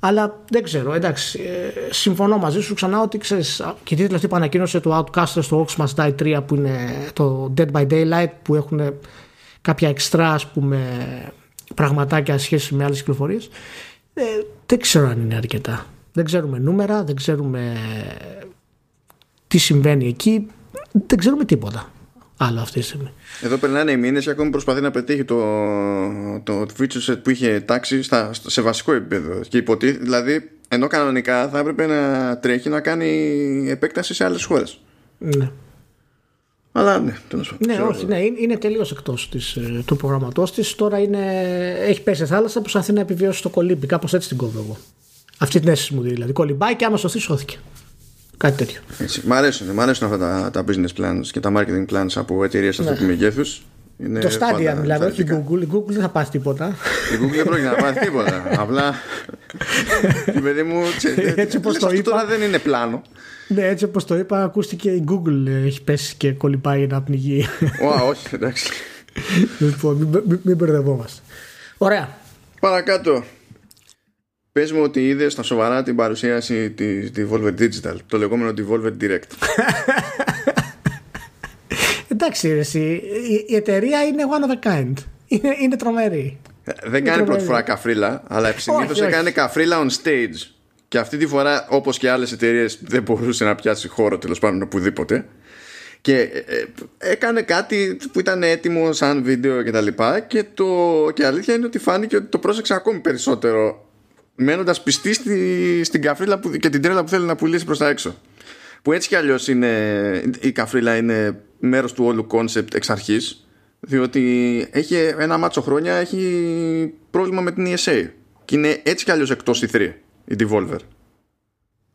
Αλλά δεν ξέρω, εντάξει. Ε, συμφωνώ μαζί σου ξανά ότι ξέρεις. Και η τίτλη αυτή που ανακοίνωσε το Outcaster στο Ox Must Die 3 που είναι το Dead by Daylight που έχουν κάποια εξτρά ας πούμε πραγματάκια σχέση με άλλες κυκλοφορίες ε, δεν ξέρω αν είναι αρκετά. Δεν ξέρουμε νούμερα δεν ξέρουμε τι συμβαίνει εκεί δεν ξέρουμε τίποτα άλλο αυτή τη στιγμή. Εδώ περνάνε οι μήνες και ακόμη προσπαθεί να πετύχει το, το feature set που είχε τάξει στα, σε βασικό επίπεδο. Και υποτί, δηλαδή ενώ κανονικά θα έπρεπε να τρέχει να κάνει επέκταση σε άλλες χώρες. Ναι. Αλλά ναι, τέλος πάντων. Ναι, όχι, ναι, είναι τελείως εκτός ε, του προγραμματός της. Τώρα είναι, έχει πέσει θάλασσα, προσπαθεί να επιβιώσει το κολύμπι. Κάπως έτσι την κόβω εγώ. Αυτή την αίσθηση μου δηλαδή. Κολυμπάει και άμα σωθεί, σώθηκε. Κάτι τέτοιο. Έτσι. Μ' αρέσουν, μ αρέσουν αυτά τα, τα business plans και τα marketing plans από εταιρείες αυτού ναι. του μεγέθους. το Stadia δηλαδή, όχι η Google. Η Google δεν θα πάθει τίποτα. Η Google δεν πρόκειται να πάθει τίποτα. Απλά. Η παιδί μου. Έτσι όπως το είπα. Τώρα δεν είναι πλάνο. Ναι, έτσι όπως το είπα, ακούστηκε η Google ε, έχει πέσει και κολυμπάει να πνιγεί. Ω, όχι, εντάξει. Λοιπόν, μην, μην, μην μπερδευόμαστε. Ωραία. Παρακάτω. Πες μου ότι είδες στα σοβαρά την παρουσίαση της Devolver Digital, το λεγόμενο Devolver Direct. Εντάξει, εσύ, η, εταιρεία είναι one of a kind. Είναι, είναι τρομερή. Ε, δεν κάνει πρώτη φορά καφρίλα, αλλά συνήθως έκανε καφρίλα on stage. Και αυτή τη φορά, όπως και άλλες εταιρείες δεν μπορούσε να πιάσει χώρο τέλος πάντων οπουδήποτε. Και ε, έκανε κάτι που ήταν έτοιμο σαν βίντεο και τα λοιπά και, το, και αλήθεια είναι ότι φάνηκε ότι το πρόσεξε ακόμη περισσότερο μένοντας πιστή στη, στην καφρίλα που, και την τρέλα που θέλει να πουλήσει προς τα έξω. Που έτσι κι αλλιώς είναι, η καφρίλα είναι μέρος του όλου concept εξ αρχής διότι έχει ένα μάτσο χρόνια έχει πρόβλημα με την ESA και είναι έτσι κι αλλιώς εκτός E3 η Devolver.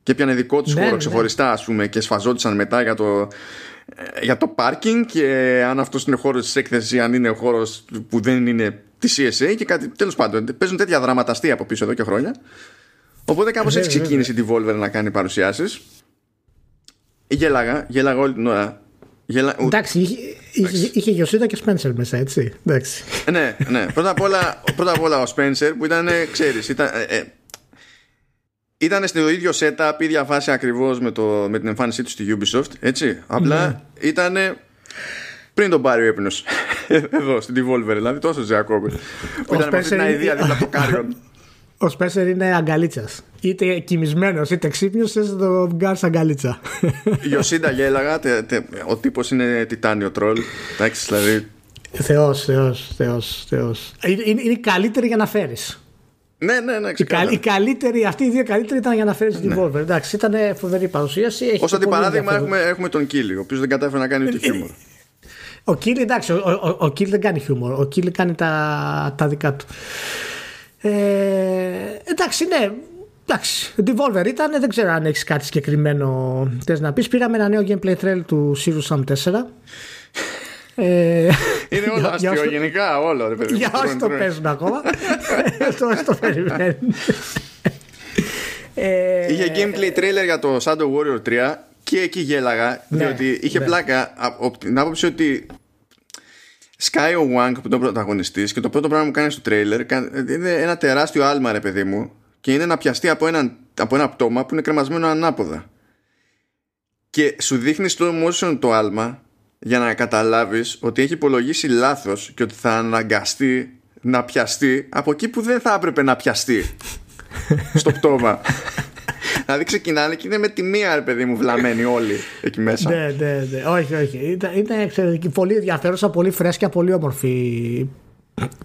Και έπιανε δικό τη ναι, χώρο ναι. ξεχωριστά, ας πούμε, και σφαζόντουσαν μετά για το, για το parking και αν αυτός είναι χώρος της έκθεσης, αν είναι χώρος που δεν είναι της CSA και κάτι. Τέλος πάντων, παίζουν τέτοια δραματαστή από πίσω εδώ και χρόνια. Οπότε κάπως έτσι ξεκίνησε η Devolver να κάνει παρουσιάσεις. Γέλαγα, γέλαγα όλη την ώρα. Γελα... Εντάξει, είχε, είχε, είχε Γιωσίτα και Spencer μέσα, έτσι. Εντάξει. ναι, ναι. Πρώτα απ' όλα, πρώτα απ όλα ο Spencer που ήταν, ξέρεις, ήταν, ε, ε, ήταν στο ίδιο setup, ίδια φάση ακριβώς με, με την εμφάνισή τους στη Ubisoft. Έτσι. Απλά ναι. ήταν πριν τον πάρει ο ύπνο. Εδώ στην Devolver, δηλαδή τόσο Τζακόμπι. Που ήταν με την ιδέα δίπλα από το Κάριον. Ο Σπέσερ είναι αγκαλίτσας. Είτε κοιμισμένος είτε ξύπνιο, θε να το βγάλεις αγκαλίτσα. Ιωσίντα γέλαγα. Ο τύπος είναι τιτάνιο τρόλ. Εντάξει, δηλαδή. Θεός, Θεός, Θεός. Θεός. Είναι, είναι καλύτερη για να φέρεις. Ναι, ναι, ναι. Η, η καλύτερη, αυτή οι δύο καλύτεροι ήταν για να φέρει την ναι. Εντάξει, ήταν φοβερή παρουσίαση. Ω αντιπαράδειγμα έχουμε, έχουμε τον Κίλι, ο οποίος δεν κατάφερε να κάνει ούτε ε, χιούμορ. Ο Κίλι, εντάξει, ο, ο, ο Κίλι δεν κάνει χιούμορ. Ο Κίλι κάνει τα, τα δικά του. Ε, εντάξει, ναι. Εντάξει, Devolver ήταν, δεν ξέρω αν έχεις κάτι συγκεκριμένο θες να πεις. Πήραμε ένα νέο gameplay trail του Sirius Sam 4 ε, είναι όλο αστείο γενικά, όλο. Ρε, παιδί, για όσοι το παίζουν ακόμα. Όσοι το περιμένουν. Ε, είχε gameplay trailer για το Shadow Warrior 3 και εκεί γέλαγα ναι, διότι είχε ναι. πλάκα από την άποψη ότι Sky ο Wang που είναι ο πρωταγωνιστής και το πρώτο πράγμα που κάνει στο trailer είναι ένα τεράστιο άλμα ρε παιδί μου και είναι να πιαστεί από ένα, από ένα πτώμα που είναι κρεμασμένο ανάποδα και σου δείχνει στο motion το άλμα για να καταλάβεις ότι έχει υπολογίσει λάθος και ότι θα αναγκαστεί να πιαστεί από εκεί που δεν θα έπρεπε να πιαστεί στο πτώμα. δηλαδή ξεκινάνε και είναι με τη μία, ρε παιδί μου, βλαμμένοι όλοι εκεί μέσα. ναι, ναι, ναι. Όχι, όχι. Ήταν, ήταν εξαιρετική. Πολύ ενδιαφέρουσα, πολύ φρέσκια, πολύ όμορφη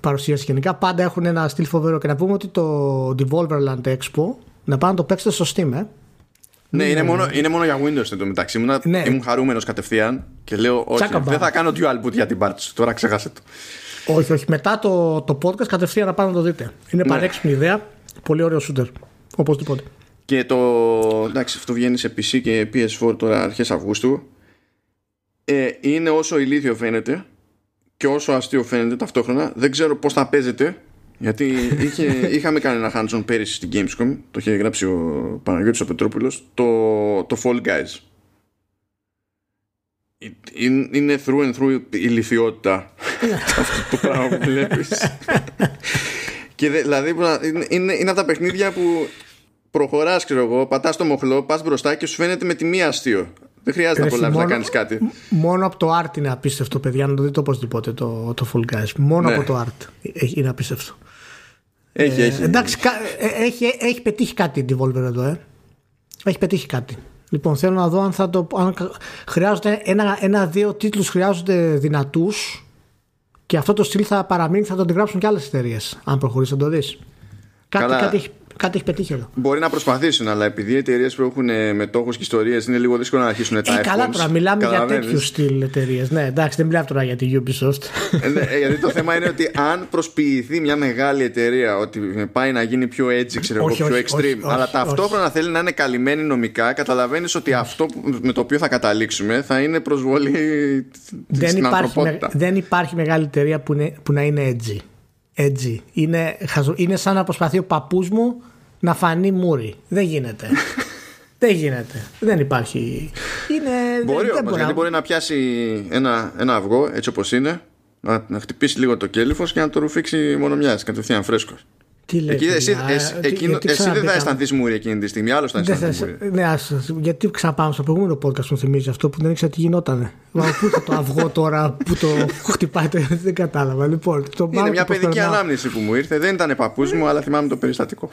παρουσίαση γενικά. Πάντα έχουν ένα στυλ φοβερό. Και να πούμε ότι το Devolverland Expo να πάνε να το παίξετε στο Steam, ε. Ναι, είναι, μόνο, είναι μόνο για Windows εν τω μεταξύ. Ήμουν, ναι. ήμουν χαρούμενος κατευθείαν και λέω: Όχι, δεν θα κάνω dual boot για την πάρτι Τώρα ξέχασε το. Όχι, όχι. Μετά το, το podcast κατευθείαν να πάτε να το δείτε. Είναι ναι. πανέξυπνη ιδέα. Πολύ ωραίο shooter. Οπωσδήποτε. Και το. Εντάξει, αυτό βγαίνει σε PC και PS4 τώρα αρχές Αυγούστου. Ε, είναι όσο ηλίθιο φαίνεται και όσο αστείο φαίνεται ταυτόχρονα. Δεν ξέρω πώς θα παίζεται γιατί είχε, είχαμε κάνει ένα hands-on πέρυσι στην Gamescom, το είχε γράψει ο Παναγιώτης ο Πετρόπουλος, το, το Fall Guys. Είναι through and through η λυθιότητα αυτό το πράγμα που βλέπεις. Και δηλαδή είναι, είναι από τα παιχνίδια που προχωράς, ξέρω εγώ, πατάς το μοχλό, πας μπροστά και σου φαίνεται με τη μία αστείο. Δεν χρειάζεται να προλάβει να κάνεις κάτι. Μόνο από το art είναι απίστευτο, παιδιά. Να το δείτε οπωσδήποτε το, το Full Guys. Μόνο ναι. από το art είναι απίστευτο. Έχει, ε, έχει. Εντάξει, ε, έχει, έχει πετύχει κάτι η Devolver εδώ, ε. Έχει πετύχει κάτι. Λοιπόν, θέλω να δω αν θα το. Αν χρειάζονται ένα-δύο ένα, τίτλους χρειάζονται δυνατούς και αυτό το στυλ θα παραμείνει, θα το αντιγράψουν και άλλες εταιρείες. Αν προχωρήσει, να το δεις. Κάτι, κάτι, έχει, κάτι έχει πετύχει εδώ. Μπορεί να προσπαθήσουν, αλλά επειδή οι εταιρείες που έχουν ε, μετόχους και ιστορίες είναι λίγο δύσκολο να αρχίσουν ε, τα ε, Καλά, τώρα μιλάμε για τέτοιους στυλ εταιρείες. Ναι, εντάξει, δεν μιλάμε τώρα για τη Ubisoft. ε, ναι, ε, γιατί το θέμα είναι ότι αν προσποιηθεί μια μεγάλη εταιρεία ότι πάει να γίνει πιο έτσι, ξέρω εγώ, πιο extreme, όχι, αλλά όχι, ταυτόχρονα όχι. θέλει να είναι καλυμμένη νομικά, καταλαβαίνεις ότι αυτό με το οποίο θα καταλήξουμε θα είναι προσβολή δεν στην υπάρχει, ανθρωπότητα. δεν υπάρχει μεγάλη εταιρεία που, είναι, που να είναι edgy. edgy. Είναι, είναι σαν να προσπαθεί ο παππούς μου να φανεί μούρι. Δεν γίνεται. δεν γίνεται. Δεν υπάρχει. Είναι, μπορεί δεν, όμως, γιατί μπορεί να πιάσει ένα, ένα αυγό έτσι όπως είναι, να, να χτυπήσει λίγο το κέλυφος και να το ρουφήξει μόνο μιας κατευθείαν φρέσκος. Τι λέει, Εκεί, εσύ, εσύ, εκείνο, εσύ δεν θα αισθανθείς μούρι εκείνη τη στιγμή, άλλο θα αισθανθείς μούρι. Ναι, ας, γιατί ξαπάμε στο προηγούμενο podcast μου θυμίζει αυτό που δεν ήξερα τι γινότανε. Μα πού είναι το αυγό τώρα που το χτυπάει, δεν κατάλαβα. Λοιπόν, το είναι μια παιδική ανάμνηση που μου ήρθε. Δεν ήταν παππούς μου, αλλά θυμάμαι το περιστατικό.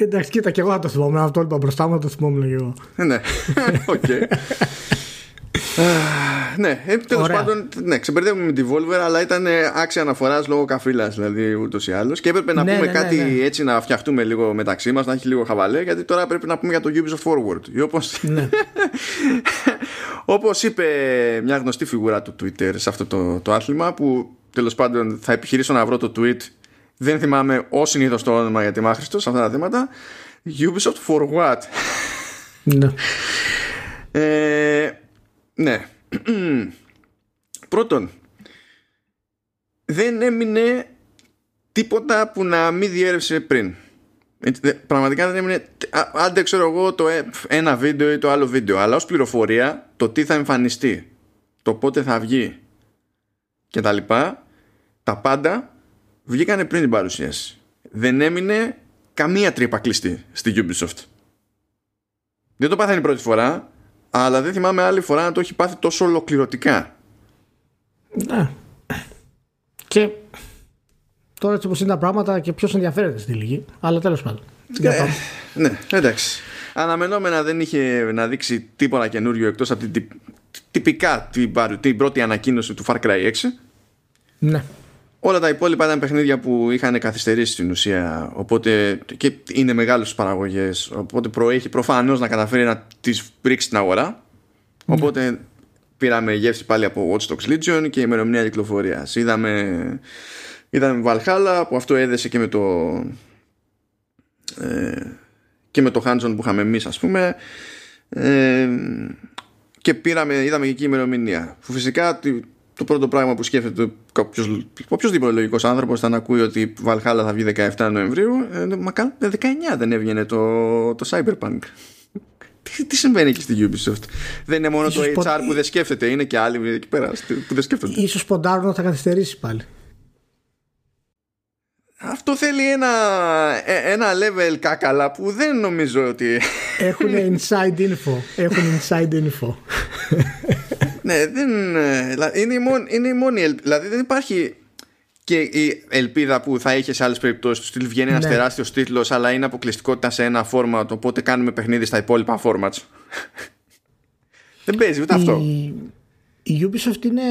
Εντάξει, κοίτα και εγώ να το θυμόμουν. Αυτό είπα μπροστά μου να το θυμόμουν και εγώ. ναι, οκ. ναι, ε, τέλος πάντων, ναι, ξεμπερδεύουμε με την Devolver, αλλά ήταν άξια αναφοράς λόγω καφρίλας, δηλαδή ούτως ή άλλως. Και έπρεπε να ναι, πούμε ναι, κάτι ναι, έτσι να φτιαχτούμε λίγο μεταξύ μας, να έχει λίγο χαβαλέ, γιατί τώρα πρέπει να πούμε για το Ubisoft Forward. Όπω ναι. όπως είπε μια γνωστή φιγούρα του Twitter σε αυτό το, το άθλημα, που τέλος πάντων θα επιχειρήσω να βρω το tweet δεν θυμάμαι ως συνήθως το όνομα γιατί είμαι άχρηστο σε αυτά τα θέματα. Ubisoft for what? Ναι. Ε, ναι. Πρώτον, δεν έμεινε τίποτα που να μην διέρευσε πριν. Πραγματικά δεν έμεινε. Άντε ξέρω εγώ το ε, ένα βίντεο ή το άλλο βίντεο. Αλλά ως πληροφορία το τι θα εμφανιστεί, το πότε θα βγει και τα λοιπά, τα πάντα βγήκανε πριν την παρουσίαση. Δεν έμεινε καμία τρύπα κλειστή στη Ubisoft. Δεν το πάθανε πρώτη φορά, αλλά δεν θυμάμαι άλλη φορά να το έχει πάθει τόσο ολοκληρωτικά. Ναι. Και τώρα έτσι όπως είναι τα πράγματα και ποιος ενδιαφέρεται στη λίγη, αλλά τέλος πάντων. Ε, ναι, εντάξει. Αναμενόμενα δεν είχε να δείξει τίποτα καινούριο εκτός από την τυπικά την, την πρώτη ανακοίνωση του Far Cry 6. Ναι. Όλα τα υπόλοιπα ήταν παιχνίδια που είχαν καθυστερήσει στην ουσία οπότε, και είναι μεγάλες παραγωγές. Οπότε προέχει προφανώς να καταφέρει να τις ρίξει στην αγορά. Ναι. Οπότε πήραμε γεύση πάλι από Watch Dogs Legion και ημερομηνία κυκλοφορίας. Είδαμε, είδαμε Valhalla που αυτό έδεσε και με το. Ε, και με το Hanson που είχαμε εμείς, ας πούμε. Ε, και πήραμε, είδαμε και εκεί ημερομηνία. Φυσικά το πρώτο πράγμα που σκέφτεται κάποιος, οποιοδήποτε λογικός άνθρωπος θα ακούει ότι η Valhalla θα βγει 17 Νοεμβρίου ε, μα 19 δεν έβγαινε το, το Cyberpunk. Τι, τι συμβαίνει εκεί στη Ubisoft; Δεν είναι μόνο ίσως το HR που δεν σκέφτεται είναι και άλλοι εκεί πέρα που δεν σκέφτονται. Ίσως ποντάρουν να θα καθυστερήσει πάλι. Αυτό θέλει ένα, ε, ένα level κάκαλα που δεν νομίζω ότι έχουν inside info έχουν inside info ναι, δεν, ε, είναι, η μόνη, είναι η μόνη Δηλαδή δεν υπάρχει και η ελπίδα που θα είχε σε άλλες περιπτώσεις. Του στυλ βγαίνει ένας ναι. τεράστιος τίτλος, αλλά είναι αποκλειστικότητα σε ένα format. Οπότε κάνουμε παιχνίδι στα υπόλοιπα formats. δεν παίζει ούτε αυτό. Η Ubisoft είναι,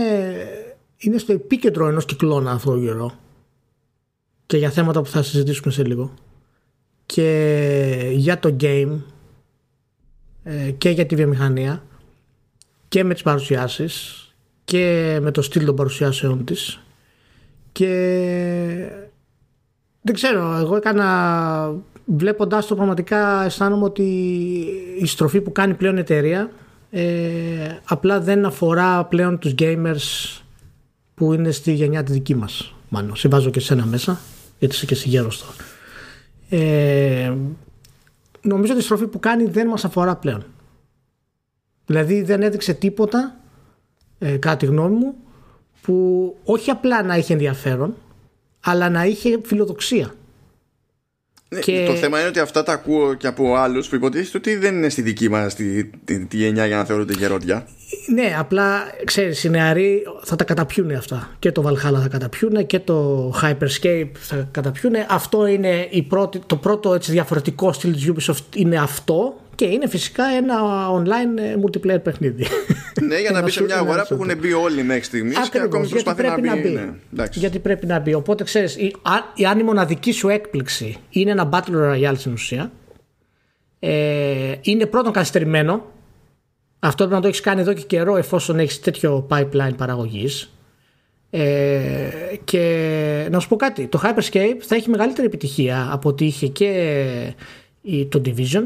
είναι στο επίκεντρο ενός κυκλώνα αυτό το καιρό. Και για θέματα που θα συζητήσουμε σε λίγο. Και για το game ε, και για τη βιομηχανία και με τις παρουσιάσεις και με το στυλ των παρουσιάσεων της. Και δεν ξέρω εγώ έκανα βλέποντάς το πραγματικά αισθάνομαι ότι η στροφή που κάνει πλέον εταιρεία ε, απλά δεν αφορά πλέον τους gamers που είναι στη γενιά τη δική μας. Μάλλον σε βάζω και σένα μέσα γιατί είσαι και συγγέρος τώρα. Ε, νομίζω ότι η στροφή που κάνει δεν μας αφορά πλέον Δηλαδή δεν έδειξε τίποτα, ε, κάτι γνώμη μου, που όχι απλά να είχε ενδιαφέρον, αλλά να είχε φιλοδοξία. Ναι, και... Το θέμα είναι ότι αυτά τα ακούω και από άλλους που υποτίθεται ότι δεν είναι στη δική μας τη, τη, τη, γενιά για να θεωρούνται γερόντια. Ναι, απλά ξέρεις, οι νεαροί θα τα καταπιούν αυτά. Και το Valhalla θα καταπιούν και το Hyperscape θα καταπιούν. Αυτό είναι η πρώτη, το πρώτο έτσι, διαφορετικό στυλ της Ubisoft είναι αυτό και είναι φυσικά ένα online ε, multiplayer παιχνίδι. Ναι, για να μπει σε μια αγορά που έχουν μπει όλοι μέχρι στιγμής και ακόμη προσπαθεί να μπει. Να μπει. Ναι, γιατί πρέπει να μπει. Οπότε ξέρεις, αν η μοναδική σου έκπληξη είναι ένα Battle Royale στην ουσία, ε, είναι πρώτον καθυστερημένο. Αυτό πρέπει να το έχεις κάνει εδώ και καιρό εφόσον έχεις τέτοιο pipeline παραγωγής. Ε, και να σου πω κάτι, το Hyperscape θα έχει μεγαλύτερη επιτυχία από ότι είχε και το Division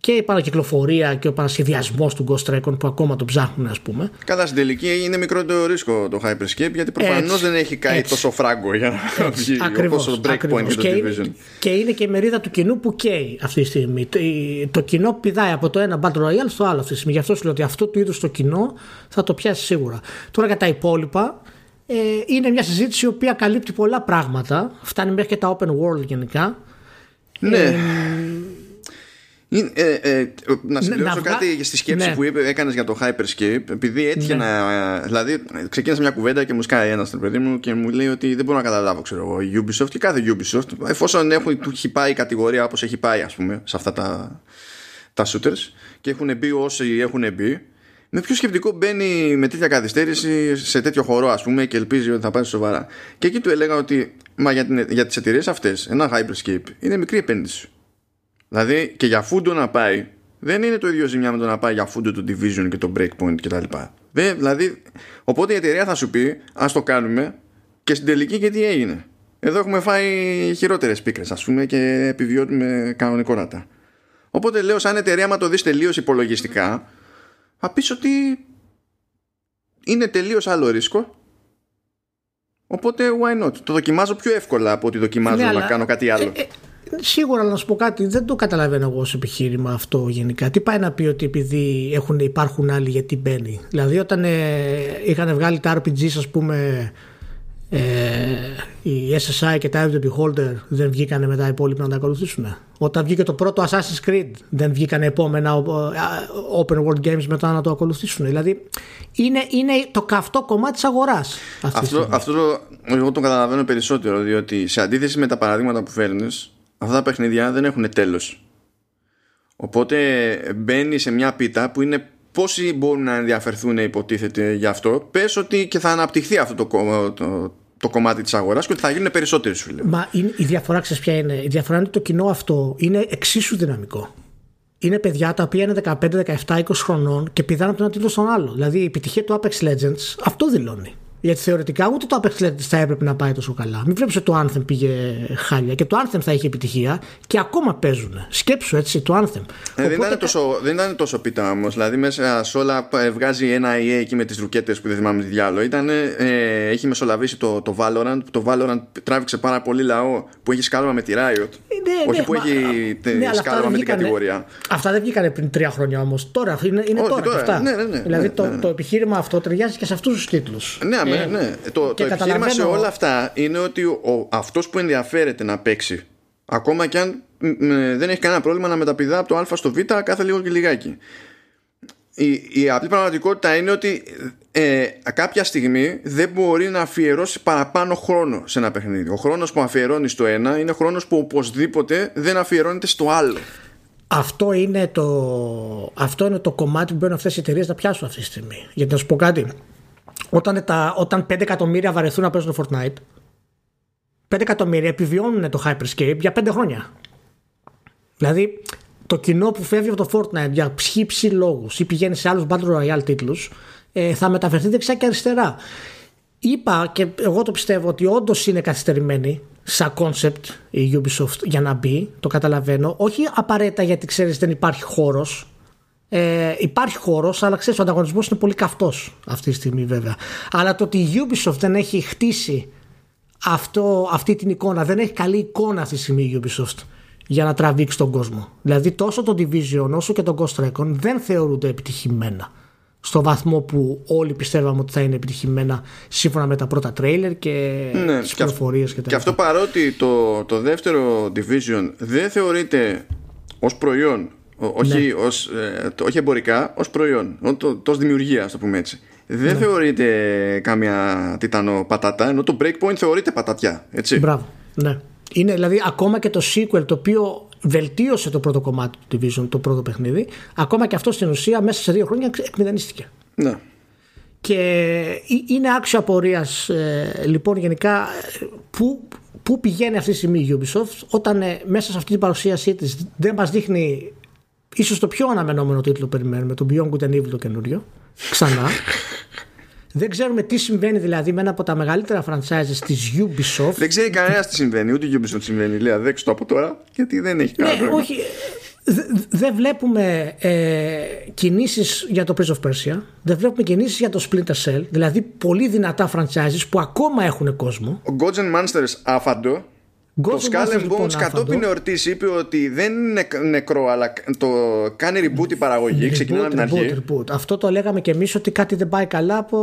και η επανακυκλοφορία και ο επανασχεδιασμό του Ghost Recon που ακόμα το ψάχνουν, ας πούμε. Καλά, στην τελική είναι μικρό το ρίσκο το Hyperscape γιατί προφανώς δεν έχει καεί έτσι. τόσο φράγκο για να βγει ακριβώς, breakpoint και το Division. Και είναι και η μερίδα του κοινού που καίει αυτή τη στιγμή. Το κοινό πηδάει από το ένα Battle Royale στο άλλο αυτή τη στιγμή. Γι' αυτό σου λέω ότι αυτό του είδους το κοινό θα το πιάσει σίγουρα. Τώρα για τα υπόλοιπα. Ε, είναι μια συζήτηση η οποία καλύπτει πολλά πράγματα. Φτάνει μέχρι και τα open world γενικά. Ναι. Ε, ε, ε, να συμπληρώσω να κάτι στη σκέψη ναι. που είπε, έκανες για το Hyperscape επειδή έτυχε ναι. να δηλαδή ξεκίνησα μια κουβέντα και μου σκάει ένας παιδί μου και μου λέει ότι δεν μπορώ να καταλάβω ξέρω εγώ η Ubisoft και κάθε Ubisoft εφόσον έχουν, του έχει πάει η κατηγορία όπως έχει πάει ας πούμε σε αυτά τα, τα shooters και έχουν μπει όσοι έχουν μπει με ποιο σκεπτικό μπαίνει με τέτοια καθυστέρηση σε τέτοιο χώρο ας πούμε και ελπίζει ότι θα πάει σοβαρά και εκεί του έλεγα ότι μα για, την, για τις εταιρείες αυτές ένα Hyperscape είναι μικρή επένδυση Δηλαδή και για φούντο να πάει δεν είναι το ίδιο ζημιά με το να πάει για φούντο το Division και το Breakpoint κτλ. Δηλαδή, οπότε η εταιρεία θα σου πει ας το κάνουμε και στην τελική και τι έγινε. Εδώ έχουμε φάει χειρότερες πίκρες, ας πούμε, και επιβιώνουμε κανονικότατα. Οπότε λέω, σαν εταιρεία, άμα το δεις τελείως υπολογιστικά, θα πεις ότι είναι τελείως άλλο ρίσκο. Οπότε, why not; Το δοκιμάζω πιο εύκολα από ότι δοκιμάζω ναι, να κάνω κάτι άλλο. Ε, ε, Σίγουρα να σου πω κάτι, δεν το καταλαβαίνω εγώ ως επιχείρημα αυτό γενικά. Τι πάει να πει ότι επειδή έχουν, υπάρχουν άλλοι γιατί μπαίνει. Δηλαδή όταν ε, είχαν βγάλει τα RPGs ας πούμε ε, οι SSI και τα the Beholder δεν βγήκανε μετά οι υπόλοιποι να τα ακολουθήσουν. Όταν βγήκε το πρώτο Assassin's Creed δεν βγήκανε επόμενα ε, open world games μετά να το ακολουθήσουν. Δηλαδή είναι, είναι το καυτό κομμάτι της αγοράς. Αυτό, αυτό το, εγώ το καταλαβαίνω περισσότερο διότι σε αντίθεση με τα παραδείγματα που φέρνεις αυτά τα παιχνίδια δεν έχουν τέλος οπότε μπαίνει σε μια πίτα που είναι πόσοι μπορούν να ενδιαφερθούν υποτίθεται γι' αυτό πες ότι και θα αναπτυχθεί αυτό το, το, το κομμάτι της αγοράς και ότι θα γίνουν περισσότεροι σου λέω. Μα είναι, η διαφορά ξέρεις ποια είναι; Η διαφορά είναι ότι το κοινό αυτό είναι εξίσου δυναμικό είναι παιδιά τα οποία είναι 15, 17, 20 χρονών και πηδάνε από τον ένα τίτλο στον άλλο. Δηλαδή η επιτυχία του Apex Legends αυτό δηλώνει. Γιατί θεωρητικά ούτε το Apex Legends θα έπρεπε να πάει τόσο καλά. Μην βλέπεις ότι το Anthem πήγε χάλια και το Anthem θα είχε επιτυχία και ακόμα παίζουν. Σκέψου έτσι το Anthem. Ε, δεν, ήταν τόσο, δεν ήταν τόσο πίτα όμως. Δηλαδή μέσα σε όλα ε, βγάζει ένα EA εκεί με τις ρουκέτες που δεν θυμάμαι τι διάλογο. Ήταν, ε, έχει μεσολαβήσει το, το Valorant. Το Valorant τράβηξε πάρα πολύ λαό που έχει σκάλωμα με τη Riot. Ε, ναι, όχι ναι, που μα, έχει ναι, σκάλωμα με την κατηγορία. Αυτά δεν βγήκαν πριν τρία χρόνια όμως. Τώρα είναι, είναι τώρα, τώρα. Αυτά. Ναι, ναι, ναι, δηλαδή ναι, το, ναι, το επιχείρημα αυτό ταιριάζει και σε αυτούς τους τίτλους. Ναι, ναι, ναι. Το, το επιχείρημα σε όλα αυτά είναι ότι ο, αυτός που ενδιαφέρεται να παίξει ακόμα και αν δεν έχει κανένα πρόβλημα να μεταπηδά από το α στο β κάθε λίγο και λιγάκι. Η, η απλή πραγματικότητα είναι ότι ε, κάποια στιγμή δεν μπορεί να αφιερώσει παραπάνω χρόνο σε ένα παιχνίδι. Ο χρόνος που αφιερώνει στο ένα είναι χρόνος που οπωσδήποτε δεν αφιερώνεται στο άλλο. Αυτό είναι το, αυτό είναι το κομμάτι που μπαίνουν αυτές οι εταιρείες να πιάσουν αυτή τη στιγμή. Γιατί να σου πω κάτι, όταν, τα, όταν 5 εκατομμύρια βαρεθούν να παίζουν το Fortnite, 5 εκατομμύρια επιβιώνουν το Hyperscape για 5 χρόνια. Δηλαδή, το κοινό που φεύγει από το Fortnite για ψήψη λόγους ή πηγαίνει σε άλλους Battle Royale τίτλους, ε, θα μεταφερθεί δεξιά και αριστερά. Είπα και εγώ το πιστεύω ότι όντως είναι καθυστερημένη σαν concept η Ubisoft για να μπει, το καταλαβαίνω. Όχι απαραίτητα γιατί ξέρεις δεν υπάρχει χώρος ε, υπάρχει χώρος, αλλά ξέρεις, ο ανταγωνισμός είναι πολύ καυτός αυτή τη στιγμή βέβαια. Αλλά το ότι η Ubisoft δεν έχει χτίσει αυτό, αυτή την εικόνα, δεν έχει καλή εικόνα αυτή τη στιγμή η Ubisoft για να τραβήξει τον κόσμο. Δηλαδή τόσο το Division όσο και το Ghost Recon δεν θεωρούνται επιτυχημένα. στο βαθμό που όλοι πιστεύαμε ότι θα είναι επιτυχημένα σύμφωνα με τα πρώτα τρέιλερ και Ναι, τις και αυ- πληροφορίες και τα Και αυτό παρότι το, το δεύτερο division δεν θεωρείται ως προϊόν, ο- όχι, Ναι. ως, ε, το- όχι εμπορικά, ως προϊόν, ο- το, το ως δημιουργία, ας το πούμε έτσι. Δεν Ναι. θεωρείται κάμια τιτανό πατάτα, ενώ το breakpoint θεωρείται πατατιά. Έτσι. Μπράβο. Ναι. Είναι δηλαδή ακόμα και το sequel το οποίο βελτίωσε το πρώτο κομμάτι του Division, το πρώτο παιχνίδι, ακόμα και αυτό στην ουσία μέσα σε δύο χρόνια εξ- εκμηδενίστηκε. Ναι. Και ε- είναι άξιο απορίας λοιπόν γενικά ε, πού, πού πηγαίνει αυτή τη στιγμή η Ubisoft όταν ε, μέσα σε αυτή την παρουσίασή της δεν μας δείχνει ίσως το πιο αναμενόμενο τίτλο που περιμένουμε, το Beyond Good and Evil το καινούριο, ξανά. δεν ξέρουμε τι συμβαίνει δηλαδή με ένα από τα μεγαλύτερα franchises της Ubisoft. Δεν ξέρει κανένας τι συμβαίνει, ούτε η Ubisoft τι συμβαίνει. Λέει, δέξτε το από τώρα, γιατί δεν έχει κανένα Ναι, πρόβλημα. όχι. δε- Δεν βλέπουμε ε, κινήσεις για το Prince of Persia, δεν βλέπουμε κινήσεις για το Splinter Cell, δηλαδή πολύ δυνατά franchises που ακόμα έχουν κόσμο. Ο Gods and Monsters άφαντο. Gods το and Skull Monsters, and λοιπόν, Bones κατόπιν άφαντο. εορτής είπε ότι δεν είναι νεκρό, αλλά το κάνει reboot η παραγωγή. Ξεκινάει από την Reboot, αρχή. reboot, reboot. Αυτό το λέγαμε και εμείς ότι κάτι δεν πάει καλά από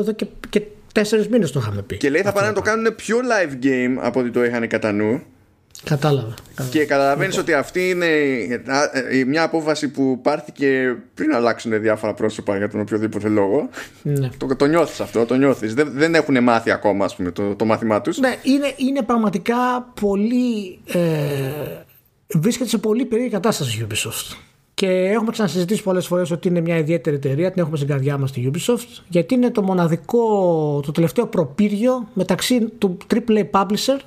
εδώ και, και τέσσερις μήνες το είχαμε πει. Και λέει θα Αυτό πάνε να το κάνουν πιο live game από ό,τι το είχαν κατά νου. Κατάλαβα. Και καταλαβαίνεις ότι αυτή είναι α, ε, μια απόφαση που πάρθηκε πριν αλλάξουν διάφορα πρόσωπα για τον οποιοδήποτε λόγο. Ναι. Το, το νιώθεις αυτό, το νιώθεις. Δεν, δεν έχουν μάθει ακόμα ας πούμε, το, το μάθημά τους. Ναι, είναι, είναι πραγματικά πολύ. Ε, βρίσκεται σε πολύ περίεργη κατάσταση η Ubisoft. Και έχουμε ξανασυζητήσει πολλές φορές ότι είναι μια ιδιαίτερη εταιρεία, την έχουμε στην καρδιά μας τη Ubisoft, γιατί είναι το μοναδικό, το τελευταίο προπύργιο μεταξύ του AAA publisher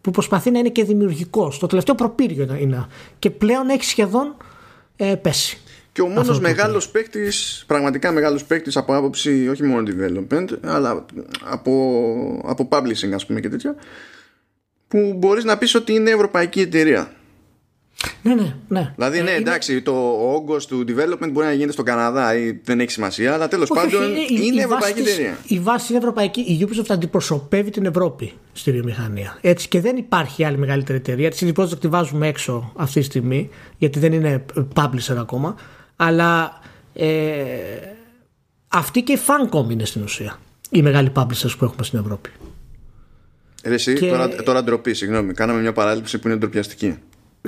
που προσπαθεί να είναι και δημιουργικός. Το τελευταίο προπύργιο είναι. Και πλέον έχει σχεδόν ε, πέσει. Και ο μόνος Αυτό το μεγάλος παίκτης, πραγματικά μεγάλος παίκτης από άποψη όχι μόνο development, αλλά από, από publishing, ας πούμε και τέτοια, που μπορείς να πεις ότι είναι ευρωπαϊκή εταιρεία. Ναι, ναι, ναι. Δηλαδή, Ε, ναι, είναι- εντάξει, το όγκος του development μπορεί να γίνεται στον Καναδά ή δεν έχει σημασία, αλλά τέλος Όχι, πάντων όχι, η- η είναι βάση ευρωπαϊκή της- εταιρεία. Η βάση είναι ευρωπαϊκή. Η Ubisoft αντιπροσωπεύει την Ευρώπη στη βιομηχανία. Έτσι και δεν υπάρχει άλλη μεγαλύτερη εταιρεία. Τη CD Projekt τη βάζουμε έξω αυτή τη στιγμή, γιατί δεν είναι publisher ακόμα. Αλλά ε, αυτή και η Funcom είναι στην ουσία. Οι μεγάλοι publishers που έχουμε στην Ευρώπη. Ρε, εσύ, Και- τώρα, τώρα ντροπή, συγγνώμη. Κάναμε μια παράληψη που είναι ντροπιαστική.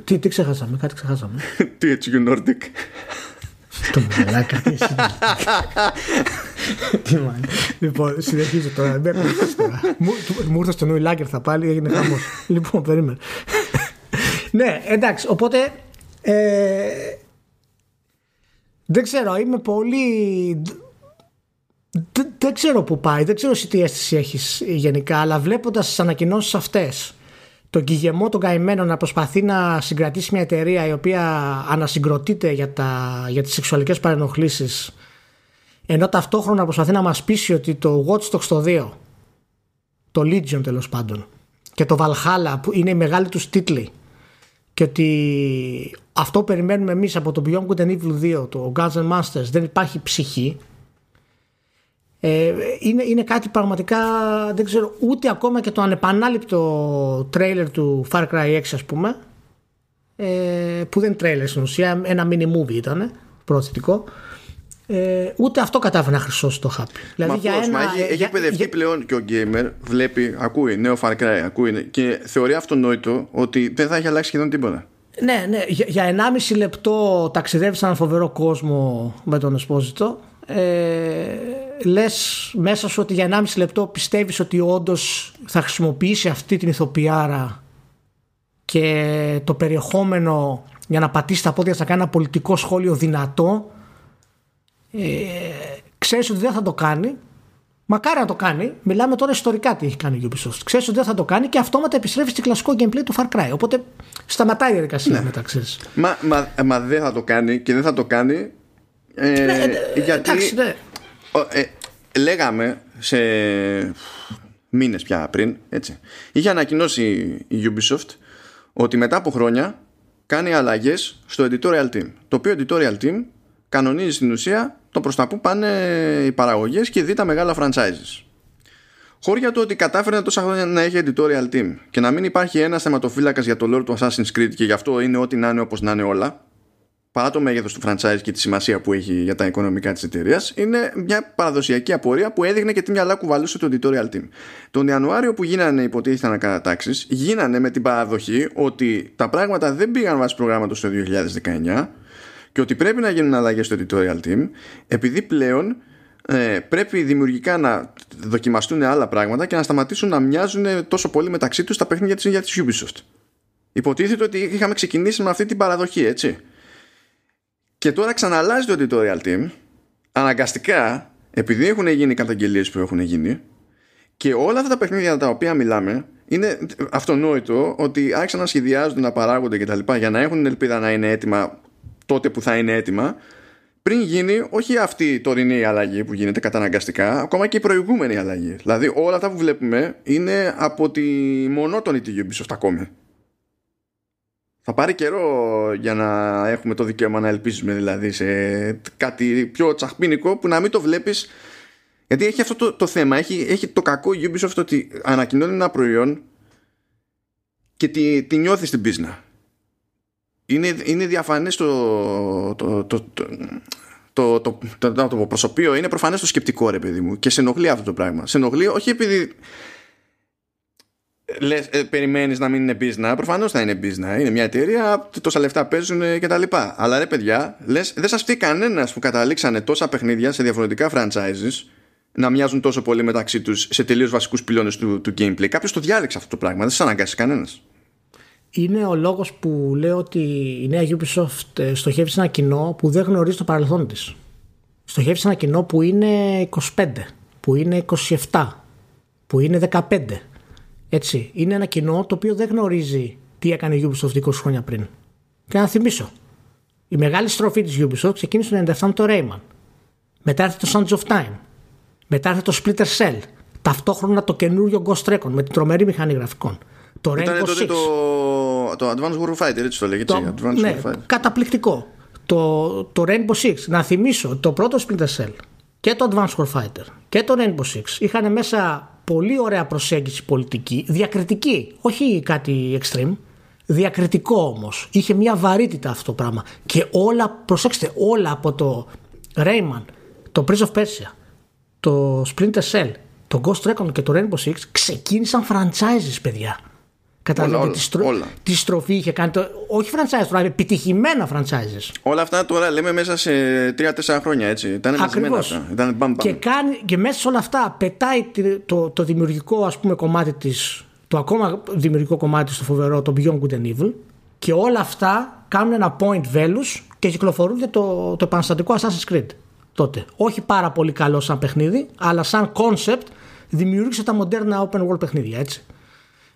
Τι, τι ξεχάσαμε, κάτι ξεχάσαμε. THQ Nordic. Το μαλάκα, τι εσύ. Τι μάλλον. Λοιπόν, συνεχίζω τώρα. Με έπαιξες τώρα. Μου- του- Μου ήρθε στο νου η Λάγκερ θα πάλι, έγινε χαμός. Λοιπόν, περίμενε. Ναι, εντάξει, οπότε. ε, δεν ξέρω, είμαι πολύ. Δεν, δεν ξέρω που πάει, δεν ξέρω εσύ τι αίσθηση έχεις γενικά, αλλά βλέποντας τις ανακοινώσεις αυτές τον Κιγεμό τον καημένο να προσπαθεί να συγκρατήσει μια εταιρεία η οποία ανασυγκροτείται για, τα, για τις σεξουαλικές παρενοχλήσεις ενώ ταυτόχρονα προσπαθεί να μας πείσει ότι το Watch Dogs το 2 το Legion τέλος πάντων και το Valhalla που είναι οι μεγάλοι τους τίτλοι και ότι αυτό που περιμένουμε εμείς από το Beyond Good and Evil 2 το Guns N' Monsters δεν υπάρχει ψυχή ε, είναι, είναι κάτι πραγματικά δεν ξέρω ούτε ακόμα και το ανεπανάληπτο τρέιλερ του Far Cry 6 ας πούμε ε, που δεν είναι τρέιλερ στην ουσία ένα mini movie ήταν προωθητικό ε, ούτε αυτό κατάφερε να χρυσώσει το χάπι δηλαδή Μα πώς, μα έχει, έχει για- εκπαιδευτεί για- πλέον και ο gamer, βλέπει, ακούει νέο Far Cry, ακούει και θεωρεί αυτονόητο ότι δεν θα έχει αλλάξει σχεδόν τίποτα. Ναι, ναι. Για, για 1,5 λεπτό ταξιδεύει σε έναν φοβερό κόσμο με τον Εσπόζητο. Ε, λες μέσα σου ότι για 1,5 λεπτό πιστεύεις ότι όντως θα χρησιμοποιήσει αυτή την ηθοποιάρα και το περιεχόμενο για να πατήσει τα πόδια θα κάνει ένα πολιτικό σχόλιο δυνατό ε, ξέρεις ότι δεν θα το κάνει Μακάρι να το κάνει. Μιλάμε τώρα ιστορικά τι έχει κάνει η Ubisoft. Ξέρεις ότι δεν θα το κάνει και αυτόματα επιστρέφει στο κλασικό gameplay του Far Cry. Οπότε σταματάει η διαδικασία Ναι. μετά, ξέρεις. Μα, μα, μα δεν θα το κάνει και δεν θα το κάνει ε, Ναι, ε, γιατί εντάξει, ναι. Ο, ε, λέγαμε σε μήνες πια πριν έτσι, είχε ανακοινώσει η Ubisoft ότι μετά από χρόνια κάνει αλλαγές στο editorial team το οποίο editorial team κανονίζει στην ουσία το προς τα που πάνε οι παραγωγές και δει τα μεγάλα franchises Χώρια του ότι κατάφερε τόσα χρόνια να έχει editorial team και να μην υπάρχει ένας θεματοφύλακας για το lore του Assassin's Creed και γι' αυτό είναι ό,τι να είναι όπως να είναι όλα. Παρά το μέγεθος του franchise και τη σημασία που έχει για τα οικονομικά της εταιρείας, είναι μια παραδοσιακή απορία που έδειχνε και τι μυαλά κουβαλούσε το editorial team. Τον Ιανουάριο που γίνανε υποτίθεται ανακατατάξεις, γίνανε με την παραδοχή ότι τα πράγματα δεν πήγαν βάσει προγράμματος το 2019 και ότι πρέπει να γίνουν αλλαγές στο editorial team, επειδή πλέον ε, πρέπει δημιουργικά να δοκιμαστούν άλλα πράγματα και να σταματήσουν να μοιάζουν τόσο πολύ μεταξύ τους τα παιχνίδια τη για της Ubisoft. Υποτίθεται ότι είχαμε ξεκινήσει με αυτή την παραδοχή, έτσι. Και τώρα ξαναλάζει το editorial team αναγκαστικά επειδή έχουν γίνει οι καταγγελίες που έχουν γίνει και όλα αυτά τα παιχνίδια τα οποία μιλάμε είναι αυτονόητο ότι άρχισαν να σχεδιάζονται, να παράγονται κτλ. για να έχουν ελπίδα να είναι έτοιμα τότε που θα είναι έτοιμα πριν γίνει όχι αυτή η τωρινή αλλαγή που γίνεται καταναγκαστικά, ακόμα και η προηγούμενη αλλαγή. Δηλαδή όλα αυτά που βλέπουμε είναι από τη μονότονη τη Ubisoft ακόμη. Θα πάρει καιρό για να έχουμε το δικαίωμα να ελπίζουμε δηλαδή σε κάτι πιο τσαχπίνικο που να μην το βλέπεις γιατί έχει αυτό το, το θέμα, έχει, έχει το κακό η Ubisoft ότι ανακοινώνει ένα προϊόν και τη, τη νιώθεις στην πίσνα. Είναι, είναι διαφανές το, το, το, το, το, το, το, προσωπείο, είναι προφανές το σκεπτικό ρε παιδί μου και σε ενοχλεί αυτό το πράγμα. Σε ενοχλεί όχι επειδή λες, ε, περιμένεις να μην είναι business. Προφανώς θα είναι business. Είναι μια εταιρεία, τόσα λεφτά παίζουν και τα λοιπά. Αλλά ρε παιδιά, λες, δεν σας φταίει κανένας που καταλήξανε τόσα παιχνίδια σε διαφορετικά franchises να μοιάζουν τόσο πολύ μεταξύ τους σε τελείως βασικούς πυλώνες του, του gameplay. Κάποιος το διάλεξε αυτό το πράγμα, δεν σας αναγκάσει κανένας. Είναι ο λόγος που λέω ότι η νέα Ubisoft ε, στοχεύει σε ένα κοινό που δεν γνωρίζει το παρελθόν της. Στοχεύει σε ένα κοινό που είναι 25, που είναι 27, που είναι 15 έτσι, είναι ένα κοινό το οποίο δεν γνωρίζει τι έκανε η Ubisoft 20 χρόνια πριν. Και να θυμίσω, η μεγάλη στροφή της Ubisoft ξεκίνησε το 97 με το Rayman. Μετά έρθει το Sands of Time. Μετά έρθει το Splitter Cell. Ταυτόχρονα το καινούριο Ghost Recon με την τρομερή μηχανή γραφικών. Το Ήταν Rainbow τότε Six. Το, το Advanced Warfighter, έτσι το λέγεται. Το, Advanced ναι, Warfighter. Καταπληκτικό. Το, το Rainbow Six. Να θυμίσω, το πρώτο Splinter Cell και το Advanced Warfighter και το Rainbow Six είχαν μέσα πολύ ωραία προσέγγιση πολιτική, διακριτική, όχι κάτι extreme, διακριτικό όμως. Είχε μια βαρύτητα αυτό το πράγμα. Και όλα, προσέξτε, όλα από το Rayman, το Prince of Persia, το Splinter Cell, το Ghost Recon και το Rainbow Six ξεκίνησαν franchises, παιδιά. Καταλαβαίνετε τι, στρο... τι στροφή είχε κάνει. Το... Όχι franchise, τώρα επιτυχημένα franchises. Όλα αυτά τώρα λέμε μέσα σε 3-4 χρόνια έτσι. Ήταν μαζεμένα αυτά. Ήταν μπαμ, Και, κάνει... και μέσα σε όλα αυτά πετάει το, το δημιουργικό ας πούμε κομμάτι τη. Το ακόμα δημιουργικό κομμάτι στο φοβερό, το Beyond Good and Evil. Και όλα αυτά κάνουν ένα point velus και κυκλοφορούν το, το επαναστατικό Assassin's Creed τότε. Όχι πάρα πολύ καλό σαν παιχνίδι, αλλά σαν concept δημιούργησε τα μοντέρνα open world παιχνίδια, έτσι.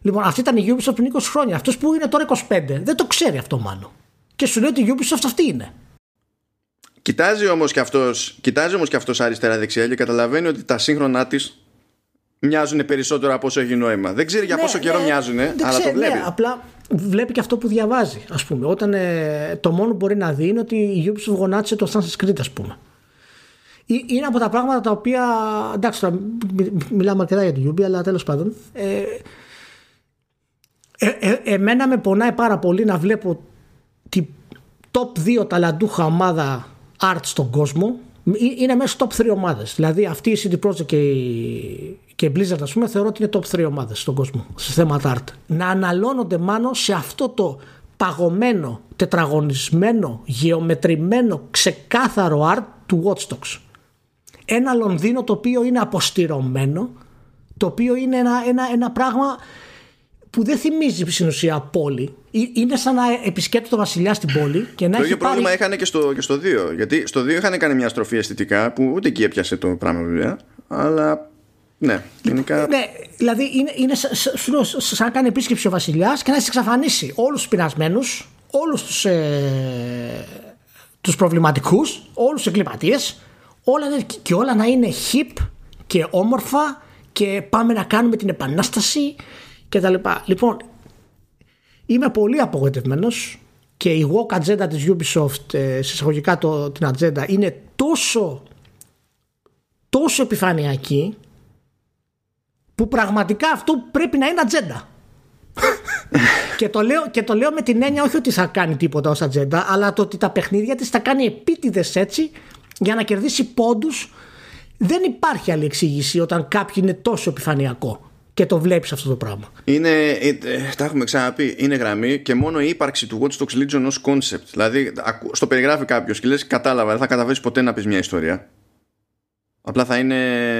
Λοιπόν, αυτή ήταν η Ubisoft πριν 20 χρόνια. Αυτός που είναι τώρα 25 δεν το ξέρει αυτό μάλλον. Και σου λέει ότι η Ubisoft αυτή είναι. Κοιτάζει όμως και αυτός κοιτάζει όμως και αυτός αριστερά-δεξιά και καταλαβαίνει ότι τα σύγχρονά της μοιάζουν περισσότερο από όσο έχει νόημα. Δεν ξέρει για ναι, πόσο καιρό ναι, μοιάζουν, αλλά το βλέπει. Ναι, απλά βλέπει και αυτό που διαβάζει, ας πούμε. Όταν ε, το μόνο που μπορεί να δει είναι ότι η Ubisoft γονάτισε το Assassin's Creed, ας πούμε. Είναι από τα πράγματα τα οποία. Εντάξει, τώρα μιλάμε αρκετά για την Ubisoft, αλλά τέλος πάντων. Ε, ε, ε, εμένα με πονάει πάρα πολύ να βλέπω τη top 2 ταλαντούχα ομάδα art στον κόσμο. Είναι μέσα top 3 ομάδες. Δηλαδή αυτή η CD Projekt και η, και η Blizzard ας πούμε θεωρώ ότι είναι top 3 ομάδες στον κόσμο σε θέματα art. Να αναλώνονται μάλλον σε αυτό το παγωμένο, τετραγωνισμένο, γεωμετρημένο, ξεκάθαρο art του Watch Dogs. Ένα Λονδίνο το οποίο είναι αποστηρωμένο, το οποίο είναι ένα, ένα, ένα πράγμα που δεν θυμίζει στην ουσία πόλη. Είναι σαν να επισκέπτεται το βασιλιάς στην πόλη και να Το ίδιο πρόβλημα είχαν και στο, και στο 2. Γιατί στο 2 είχαν κάνει μια στροφή αισθητικά που ούτε εκεί έπιασε το πράγμα βέβαια. Αλλά ναι, γενικά. Ναι, δηλαδή είναι, είναι σαν να κάνει επίσκεψη ο βασιλιάς και να έχει εξαφανίσει όλους τους πεινασμένους, όλους τους ε, τους προβληματικούς, όλους τους εγκληματίες, όλα, και όλα να είναι hip και όμορφα και πάμε να κάνουμε την επανάσταση και τα λοιπά. Λοιπόν, είμαι πολύ απογοητευμένος και η walk ατζέντα της Ubisoft ε, εισαγωγικά το, την ατζέντα είναι τόσο τόσο επιφανειακή που πραγματικά αυτό πρέπει να είναι ατζέντα. και, το λέω, και το λέω με την έννοια όχι ότι θα κάνει τίποτα ως ατζέντα, αλλά το ότι τα παιχνίδια της θα κάνει επίτηδες έτσι για να κερδίσει πόντους. Δεν υπάρχει άλλη εξήγηση όταν κάποιο είναι τόσο επιφανειακό και το βλέπεις αυτό το πράγμα. Είναι, ε, ε, τα έχουμε ξαναπεί, είναι γραμμή και μόνο η ύπαρξη του Watch Dogs Legion ως concept. Δηλαδή, στο περιγράφει κάποιος και λες κατάλαβα, δεν θα καταφέρεις ποτέ να πεις μια ιστορία. Απλά θα είναι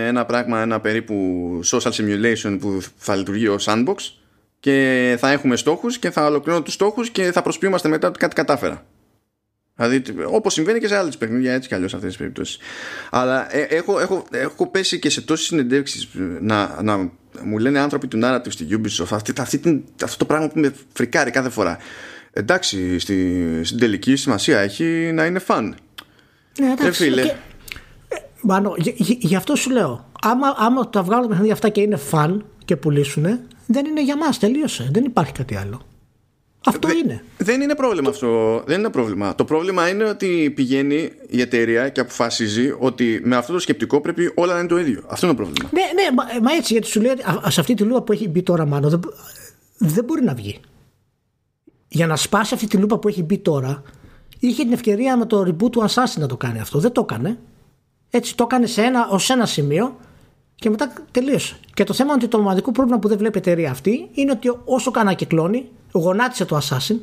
ένα πράγμα, ένα περίπου social simulation που θα λειτουργεί ως sandbox και θα έχουμε στόχους και θα ολοκληρώνω τους στόχους και θα προσποιούμαστε μετά ότι κάτι κατάφερα. Δηλαδή, όπως συμβαίνει και σε άλλες παιχνίδια, έτσι κι αλλιώς αυτές τις περιπτώσεις. Αλλά ε, έχω, έχω, έχω πέσει και σε τόσες συνεντεύξεις να, να μου λένε άνθρωποι του narrative στη Ubisoft αυτή, αυτή, αυτό το πράγμα που με φρικάρει κάθε φορά. Εντάξει, στη, στην τελική σημασία έχει να είναι fun. Ναι, εντάξει. Ε, φίλε. Και, Μάνο, γι' αυτό σου λέω. Άμα, άμα τα βγάλουν τα παιχνίδια αυτά και είναι fun και πουλήσουν, δεν είναι για μας. Τελείωσε. Δεν υπάρχει κάτι άλλο. Αυτό είναι. Δεν είναι πρόβλημα αυτό. Δεν είναι πρόβλημα. Το πρόβλημα είναι ότι πηγαίνει η εταιρεία και αποφασίζει ότι με αυτό το σκεπτικό πρέπει όλα να είναι το ίδιο. Αυτό είναι το πρόβλημα. Ναι, ναι, μα, μα έτσι γιατί σου λέει σε αυτή τη λούπα που έχει μπει τώρα, μάλλον δεν, δεν μπορεί να βγει. Για να σπάσει αυτή τη λούπα που έχει μπει τώρα, είχε την ευκαιρία με το reboot του Assassin να το κάνει αυτό. Δεν το έκανε. Έτσι το έκανε σε ένα, ως ένα σημείο και μετά τελείωσε. Και το θέμα είναι ότι το μοναδικό πρόβλημα που δεν βλέπει η εταιρεία αυτή είναι ότι όσο κανένα κυκλώνει, γονάτισε το Assassin,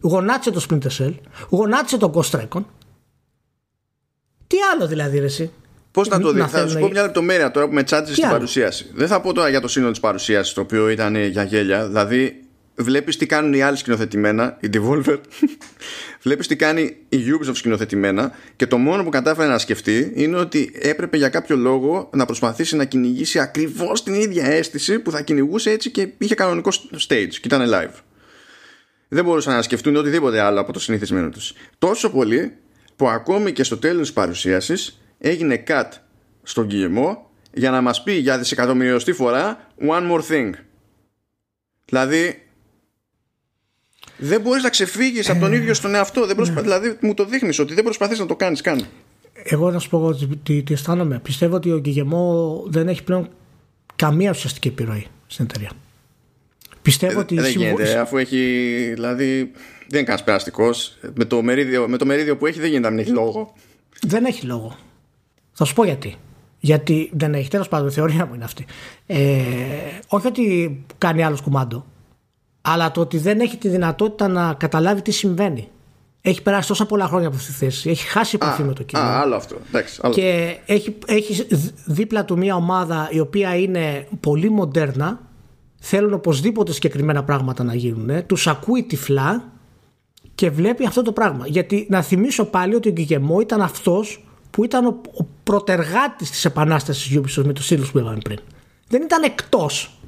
γονάτισε το Splinter Cell, γονάτισε το Ghost Recon. Τι άλλο δηλαδή, ρε, εσύ; Πώς να το δει, θα σου πω μια λεπτομέρεια τώρα που με τσάτισες στην παρουσίαση. Δεν θα πω τώρα για το σύνολο της παρουσίασης, το οποίο ήταν για γέλια. Δηλαδή, βλέπεις τι κάνουν οι άλλοι σκηνοθετημένα, η Devolver. βλέπεις τι κάνει η Ubisoft σκηνοθετημένα και το μόνο που κατάφερε να σκεφτεί είναι ότι έπρεπε για κάποιο λόγο να προσπαθήσει να κυνηγήσει ακριβώς την ίδια αίσθηση που θα κυνηγούσε έτσι και είχε κανονικό stage και ήταν live δεν μπορούσαν να σκεφτούν οτιδήποτε άλλο από το συνηθισμένο τους. Τόσο πολύ που ακόμη και στο τέλος της παρουσίασης έγινε cut στον Guillemot για να μας πει για δισεκατομμυριωστή φορά one more thing. Δηλαδή δεν μπορείς να ξεφύγεις από τον ίδιο στον εαυτό. Δεν προσπα... Δηλαδή μου το δείχνεις ότι δεν προσπαθείς να το κάνεις καν. Εγώ να σου πω τι, τι αισθάνομαι. Πιστεύω ότι ο Γκυγεμό δεν έχει πλέον καμία ουσιαστική επιρροή στην εταιρεία. Πιστεύω ε, ότι. Δεν γίνεται, αφού έχει. Δηλαδή, δεν είναι κανένα περαστικό. Με, το μερίδιο, με το μερίδιο που έχει, δεν γίνεται να μην έχει λόγο. Δεν έχει λόγο. Θα σου πω γιατί. Γιατί δεν έχει. Τέλος πάντων, η θεωρία μου είναι αυτή. Ε, όχι ότι κάνει άλλος κουμάντο, αλλά το ότι δεν έχει τη δυνατότητα να καταλάβει τι συμβαίνει. Έχει περάσει τόσα πολλά χρόνια από αυτή τη θέση. Έχει χάσει επαφή με το κοινό. Α, άλλο αυτό. Εντάξει, άλλο. Και έχει, έχει δίπλα του μια ομάδα η οποία είναι πολύ μοντέρνα θέλουν οπωσδήποτε συγκεκριμένα πράγματα να γίνουν, τους ακούει τυφλά και βλέπει αυτό το πράγμα. Γιατί να θυμίσω πάλι ότι ο Γκυγεμό ήταν αυτός που ήταν ο, ο πρωτεργάτης της επανάστασης της Ubisoft με τους τίτλου που είπαμε πριν. Δεν ήταν εκτός.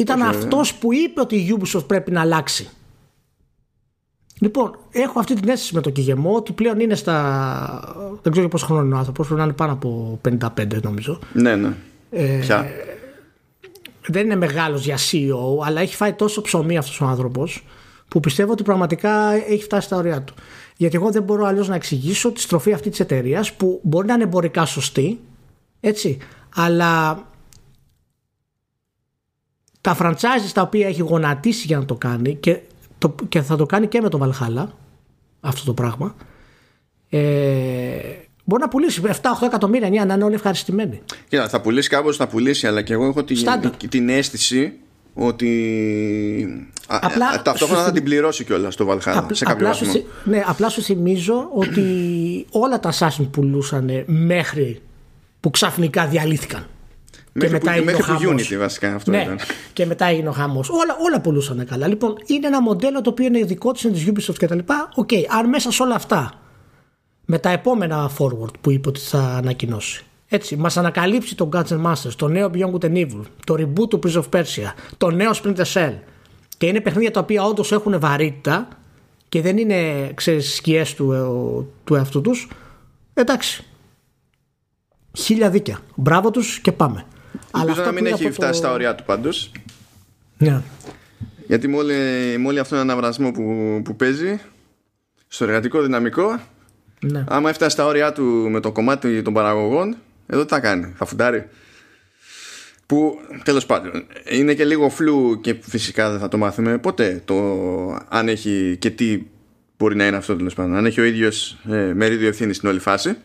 Ήταν okay, αυτός που είπε ότι η Ubisoft πρέπει να αλλάξει. Λοιπόν, έχω αυτή την αίσθηση με τον Κιγεμό ότι πλέον είναι στα. Δεν ξέρω πόσο χρόνο είναι ο άνθρωπος, πρέπει να είναι πάνω από 55 νομίζω. Ναι, ναι. Ε, δεν είναι μεγάλος για CEO, αλλά έχει φάει τόσο ψωμί αυτός ο άνθρωπος που πιστεύω ότι πραγματικά έχει φτάσει στα ωριά του. Γιατί εγώ δεν μπορώ αλλιώς να εξηγήσω τη στροφή αυτής της εταιρείας που μπορεί να είναι εμπορικά σωστή, έτσι, αλλά τα franchises τα οποία έχει γονατίσει για να το κάνει και, το, και θα το κάνει και με το Valhalla αυτό το πράγμα ε, Μπορεί να πουλήσει 7-8 εκατομμύρια να είναι όλοι ευχαριστημένοι. Κοίτα, θα πουλήσει κάπω, θα πουλήσει, αλλά και εγώ έχω την, την αίσθηση ότι. Απλά ταυτόχρονα θα την πληρώσει κιόλας στο Valhalla σε κάποιο βαθμό. ναι, απλά σου θυμίζω ότι όλα τα Assassin πουλούσαν μέχρι που ξαφνικά διαλύθηκαν. Μέχρι και μετά που, μέχρι που Unity βασικά αυτό ναι, ήταν. Και μετά έγινε ο χαμός. Όλα, όλα πουλούσαν καλά. Λοιπόν, είναι ένα μοντέλο το οποίο είναι δικό της, είναι της Ubisoft κτλ. Ok, okay, αν μέσα σε όλα αυτά με τα επόμενα forward που είπε ότι θα ανακοινώσει. Έτσι, μας ανακαλύψει τον Guns Masters, το νέο Beyond Good and Evil, το reboot του Prince of Persia, το νέο Splinter Cell και είναι παιχνίδια τα οποία όντως έχουν βαρύτητα και δεν είναι ξέρεις, σκιές του, ε, του εαυτού τους εντάξει χίλια δίκια μπράβο τους και πάμε Αλλά αυτό να μην έχει φτάσει στα ωριά του πάντως ναι. γιατί με όλη, με όλη αυτόν τον αναβρασμό που, που παίζει στο εργατικό δυναμικό ναι. Άμα έφτασε στα όρια του με το κομμάτι των παραγωγών, εδώ τι θα κάνει, θα φουντάρει. που τέλος πάντων είναι και λίγο φλου και φυσικά δεν θα το μάθουμε ποτέ το αν έχει και τι μπορεί να είναι αυτό τέλος πάντων αν έχει ο ίδιος ε, μερίδιο ευθύνης στην όλη φάση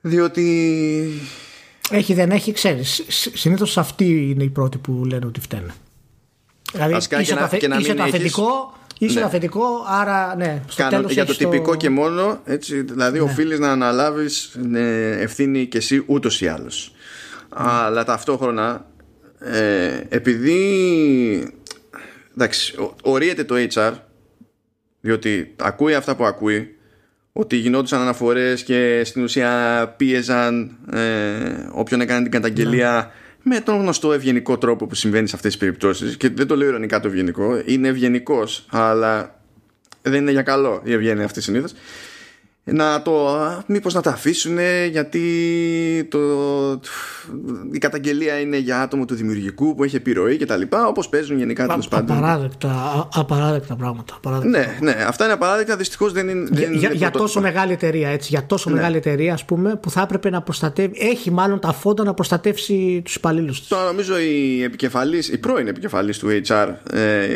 διότι έχει δεν έχει ξέρεις συνήθως αυτοί είναι οι πρώτοι που λένε ότι φταίνε δηλαδή είσαι, και το, αφε... να, είσαι το αφεντικό Είσαι ναι. αφεντικό, άρα ναι. Στο Κάνω, για το τυπικό και μόνο, έτσι, δηλαδή ναι. οφείλεις να αναλάβεις ναι, ευθύνη και εσύ ούτως ή άλλως. Αλλά ταυτόχρονα, ε, επειδή εντάξει, ορίεται το HR, διότι ακούει αυτά που ακούει, ότι γινόντουσαν αναφορές και στην ουσία πίεζαν ε, όποιον έκανε την καταγγελία ναι. με τον γνωστό ευγενικό τρόπο που συμβαίνει σε αυτές τις περιπτώσεις και δεν το λέω ειρωνικά το ευγενικό είναι ευγενικός, αλλά δεν είναι για καλό η ευγένεια αυτή συνήθως να το μήπως να τα αφήσουν γιατί το, η καταγγελία είναι για άτομο του δημιουργικού που έχει επιρροή και τα λοιπά όπως παίζουν γενικά τέλος πάντων. απαράδεκτα, απαράδεκτα πράγματα απαράδεκτα ναι, ναι, αυτά είναι απαράδεκτα δυστυχώς δεν είναι, δεν για, είναι για τόσο μεγάλη εταιρεία έτσι, για τόσο ναι. μεγάλη εταιρεία ας πούμε που θα έπρεπε να προστατεύει έχει μάλλον τα φόντα να προστατεύσει τους υπαλλήλους Τώρα νομίζω η επικεφαλής η πρώην επικεφαλής του HR ε,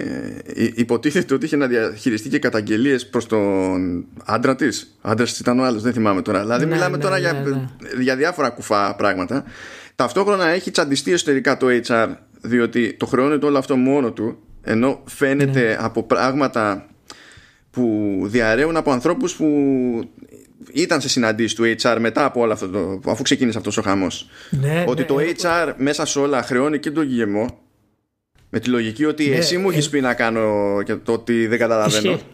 υποτίθεται ότι είχε να διαχειριστεί και καταγγελίες προς τον άντρα της. Άντρα ήταν ο άλλος, δεν θυμάμαι τώρα. Δηλαδή, ναι, μιλάμε ναι, τώρα ναι, για, ναι. για διάφορα κουφά πράγματα. Ταυτόχρονα έχει τσαντιστεί εσωτερικά το HR, διότι το χρεώνεται όλο αυτό μόνο του, ενώ φαίνεται ναι. από πράγματα που διαρρέουν από ανθρώπους που ήταν σε συναντήσεις του HR μετά από όλο αυτό το, αφού ξεκίνησε αυτός ο χαμός. Ναι, ότι το HR μέσα σε όλα χρεώνει και τον γηγεμό με τη λογική ότι εσύ μου έχεις ε... πει να κάνω και το ότι δεν καταλαβαίνω. Ισχύει.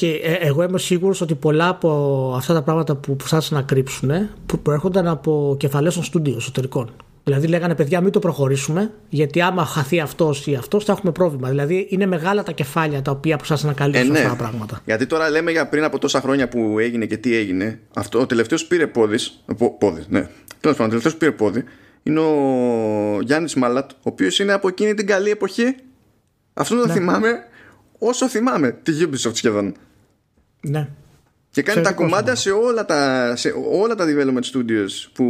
Ε, εγώ είμαι σίγουρος ότι πολλά από αυτά τα πράγματα που προσπάθησαν να κρύψουν που προέρχονταν από κεφαλές των στούντιο εσωτερικών. Δηλαδή λέγανε παιδιά μην το προχωρήσουμε γιατί άμα χαθεί αυτός ή αυτός θα έχουμε πρόβλημα. Δηλαδή είναι μεγάλα τα κεφάλια τα οποία προσπάθησαν να καλύψουν ε, ναι. αυτά τα πράγματα. Γιατί τώρα λέμε για πριν από τόσα χρόνια που έγινε και τι έγινε. Αυτό, ο τελευταίος πήρε πόδις. Πόδις, ναι. Τέλος πάντων, ο τελευταίος πήρε πόδι είναι ο Γιάννης Μάλατ, ο οποίος είναι από εκείνη την καλή εποχή. Αυτό το ναι. θυμάμαι όσο θυμάμαι τη Ubisoft σχεδόν. Ναι. Και κάνει τα κομμάτια σε όλα τα, σε όλα τα development studios που,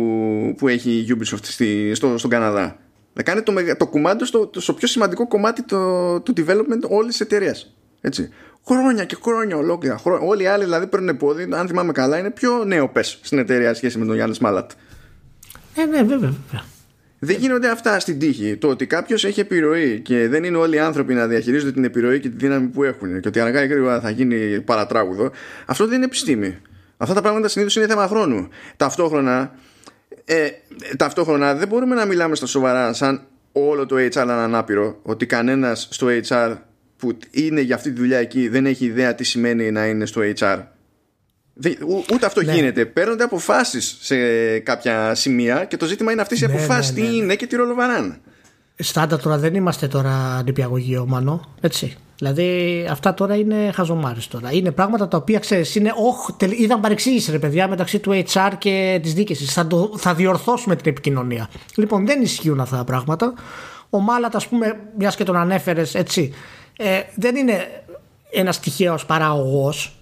που έχει η Ubisoft στη, στο, στον Καναδά. Να κάνει το, το κουμάντο στο, στο πιο σημαντικό κομμάτι το, του development όλης της εταιρείας. Έτσι. Χρόνια και χρόνια ολόκληρα. Χρόνια. Όλοι οι άλλοι δηλαδή παίρνουν πόδι, αν θυμάμαι καλά, είναι πιο νέο πες στην εταιρεία σχέση με τον Γιάννης Μάλατ. Ε, ναι, βέβαια, βέβαια. Δεν γίνονται αυτά στην τύχη. Το ότι κάποιος έχει επιρροή και δεν είναι όλοι οι άνθρωποι να διαχειρίζονται την επιρροή και τη δύναμη που έχουν και ότι αργά ή γρήγορα θα γίνει παρατράγουδο, αυτό δεν είναι επιστήμη. Αυτά τα πράγματα συνήθως είναι θέμα χρόνου. Ταυτόχρονα, ε, ταυτόχρονα δεν μπορούμε να μιλάμε στα σοβαρά σαν όλο το HR είναι ανάπηρο, ότι κανένας στο HR που είναι για αυτή τη δουλειά εκεί δεν έχει ιδέα τι σημαίνει να είναι στο HR Ούτε αυτό ναι. γίνεται. Παίρνονται αποφάσεις σε κάποια σημεία και το ζήτημα είναι αυτές οι ναι, αποφάσεις ναι, τι ναι, είναι και τι ρόλο βαράνε. Στάντα τώρα δεν είμαστε τώρα νηπιαγωγείο, Μανώ. Έτσι. Δηλαδή αυτά τώρα είναι χαζομάρες τώρα. Είναι πράγματα τα οποία ξέρεις, είναι. Όχι, είδαν παρεξήγηση ρε παιδιά μεταξύ του HR και της δίκηση. Θα, θα διορθώσουμε την επικοινωνία. Λοιπόν, δεν ισχύουν αυτά τα πράγματα. Ο Μάλατ, ας πούμε, μιας και τον ανέφερες έτσι, ε, δεν είναι ένας τυχαίος παραγωγός.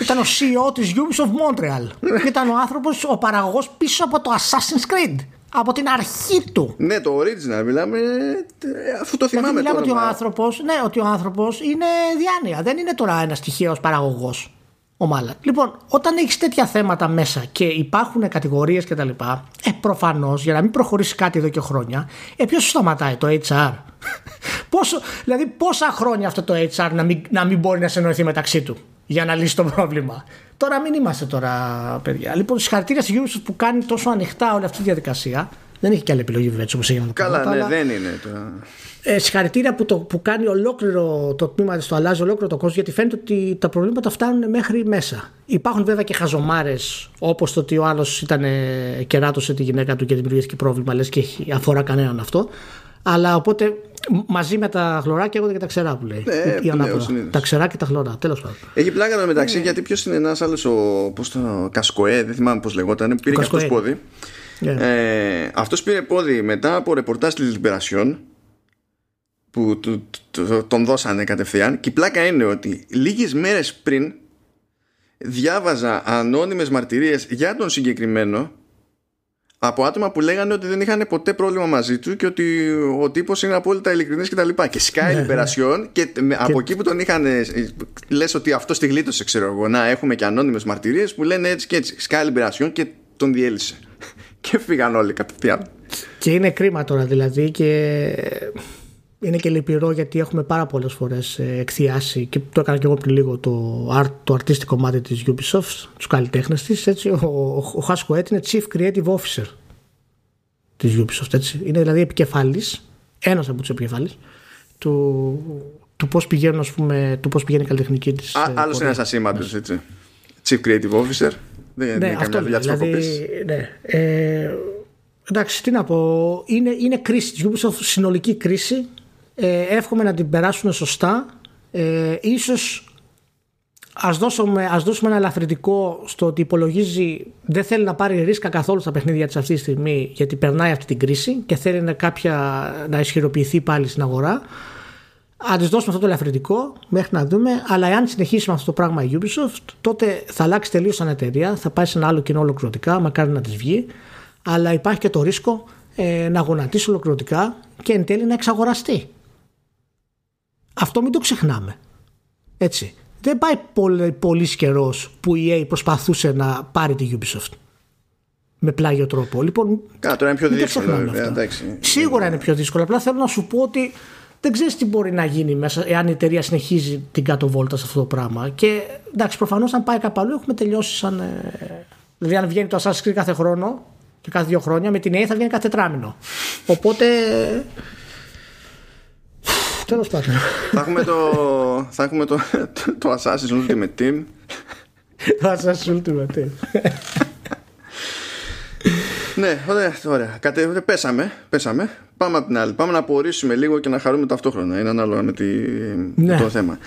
Ήταν ο CEO της Ubisoft Montreal. Ήταν ο άνθρωπος, ο παραγωγός πίσω από το Assassin's Creed. Από την αρχή του. Ναι, το original μιλάμε. Αφού το θυμάμαι δηλαδή, μιλάμε Ότι ο άνθρωπος, ναι, ότι ο άνθρωπος είναι διάνοια. Δεν είναι τώρα ένας τυχαίος παραγωγός ο Μάλα. Λοιπόν, όταν έχεις τέτοια θέματα μέσα και υπάρχουν κατηγορίες κτλ., ε, προφανώς για να μην προχωρήσει κάτι εδώ και χρόνια, ε, ποιος σου σταματάει, το HR. Πόσο, δηλαδή, πόσα χρόνια αυτό το HR να μην, να μην μπορεί να συνοηθεί μεταξύ του για να λύσει το πρόβλημα; Τώρα μην είμαστε τώρα, παιδιά. Λοιπόν, συγχαρητήρια στη Ubisoft που κάνει τόσο ανοιχτά όλη αυτή τη διαδικασία. Δεν έχει και άλλη επιλογή βέβαια όπως έγινε το Καλά, ναι, αλλά... δεν είναι. Τώρα. Ε, συγχαρητήρια που, το, που κάνει ολόκληρο το τμήμα τη, το αλλάζει ολόκληρο το κόσμος, γιατί φαίνεται ότι τα προβλήματα φτάνουν μέχρι μέσα. Υπάρχουν βέβαια και χαζομάρες, όπως το ότι ο άλλος ήταν κεράτωσε τη γυναίκα του και δημιουργήθηκε πρόβλημα, λες και αφορά κανέναν αυτό. Αλλά οπότε μαζί με τα χλωράκια εγώ και τα ξερά που λέει. Ναι, τα ξερά και τα χλωρά. Τέλος πάντων. Έχει πλάκα με μεταξύ ναι. γιατί ποιος είναι ένας άλλος, ο πώς το, Κασκοέ, δεν θυμάμαι πώς λεγόταν, πήρε και αυτός πόδι. Yeah. Ναι. Ε, αυτός πήρε πόδι μετά από ρεπορτάζ της Λιμπερασιόν που τον δώσανε κατευθείαν και η πλάκα είναι ότι λίγες μέρες πριν διάβαζα ανώνυμες μαρτυρίες για τον συγκεκριμένο από άτομα που λέγανε ότι δεν είχαν ποτέ πρόβλημα μαζί του και ότι ο τύπος είναι απόλυτα ειλικρινής κτλ. Και, και σκάει ναι, λιμπερασιόν και, και από εκεί που τον είχαν. Λες ότι αυτό τη γλίτωσε, ξέρω εγώ. Να έχουμε και ανώνυμες μαρτυρίες που λένε έτσι και έτσι. Σκάει λιμπερασιόν και τον διέλυσε. Και φύγαν όλοι κατευθείαν. Και είναι κρίμα τώρα δηλαδή και είναι και λυπηρό γιατί έχουμε πάρα πολλές φορές ε, εκθιάσει και το έκανα και εγώ πριν λίγο το, art, το αρτίστικο κομμάτι της Ubisoft, τους καλλιτέχνες της, έτσι, ο, ο, ο Χάσκο Έτ είναι Chief Creative Officer της Ubisoft, έτσι. Είναι δηλαδή επικεφαλής, ένας από τους επικεφαλής του, του πώς πηγαίνουν, ας πούμε, του πώς πηγαίνει η καλλιτεχνική της. Α, ε, άλλος ένας ασήμαντος, έτσι. Chief Creative Officer. Δεν ναι, είναι αυτό δουλειά δηλαδή, ναι, ε, εντάξει, τι να πω. Είναι, είναι κρίση της Ubisoft, συνολική κρίση ε, εύχομαι να την περάσουν σωστά. Ε, ίσως ας δώσουμε, ας δώσουμε ένα ελαφρυντικό στο ότι υπολογίζει δεν θέλει να πάρει ρίσκα καθόλου στα παιχνίδια της αυτή τη στιγμή γιατί περνάει αυτή την κρίση και θέλει να, κάποια, να ισχυροποιηθεί πάλι στην αγορά. Αν της δώσουμε αυτό το ελαφρυντικό μέχρι να δούμε, αλλά εάν συνεχίσει με αυτό το πράγμα η Ubisoft, τότε θα αλλάξει τελείως σαν εταιρεία, θα πάει σε ένα άλλο κοινό ολοκληρωτικά, μακάρι να της βγει. Αλλά υπάρχει και το ρίσκο ε, να γονατίσει ολοκληρωτικά και εν τέλει να εξαγοραστεί. Αυτό μην το ξεχνάμε. Έτσι. Δεν πάει πολύ, πολύς καιρός που η EA προσπαθούσε να πάρει τη Ubisoft. Με πλάγιο τρόπο. Λοιπόν, Κάτω είναι πιο δύσκολο. Σίγουρα είναι πιο δύσκολο. Απλά θέλω να σου πω ότι δεν ξέρεις τι μπορεί να γίνει μέσα εάν η εταιρεία συνεχίζει την κάτω βόλτα σε αυτό το πράγμα. Και εντάξει, προφανώς αν πάει κάπου αλλού έχουμε τελειώσει σαν. Ε, δηλαδή, αν βγαίνει το Assassin's Creed κάθε χρόνο και κάθε δύο χρόνια, με την EA θα βγαίνει κάθε τετράμινο. Οπότε Τέλος πάντων. Θα έχουμε το, θα έχουμε το, το, Assassin's Ultimate Team. το Assassin's Ultimate Team. Ναι, ωραία, ωραία. Κατε, πέσαμε, πέσαμε. Πάμε από την άλλη. Πάμε να απορρίσουμε λίγο και να χαρούμε ταυτόχρονα. Είναι ανάλογα με, τη, ναι. το θέμα.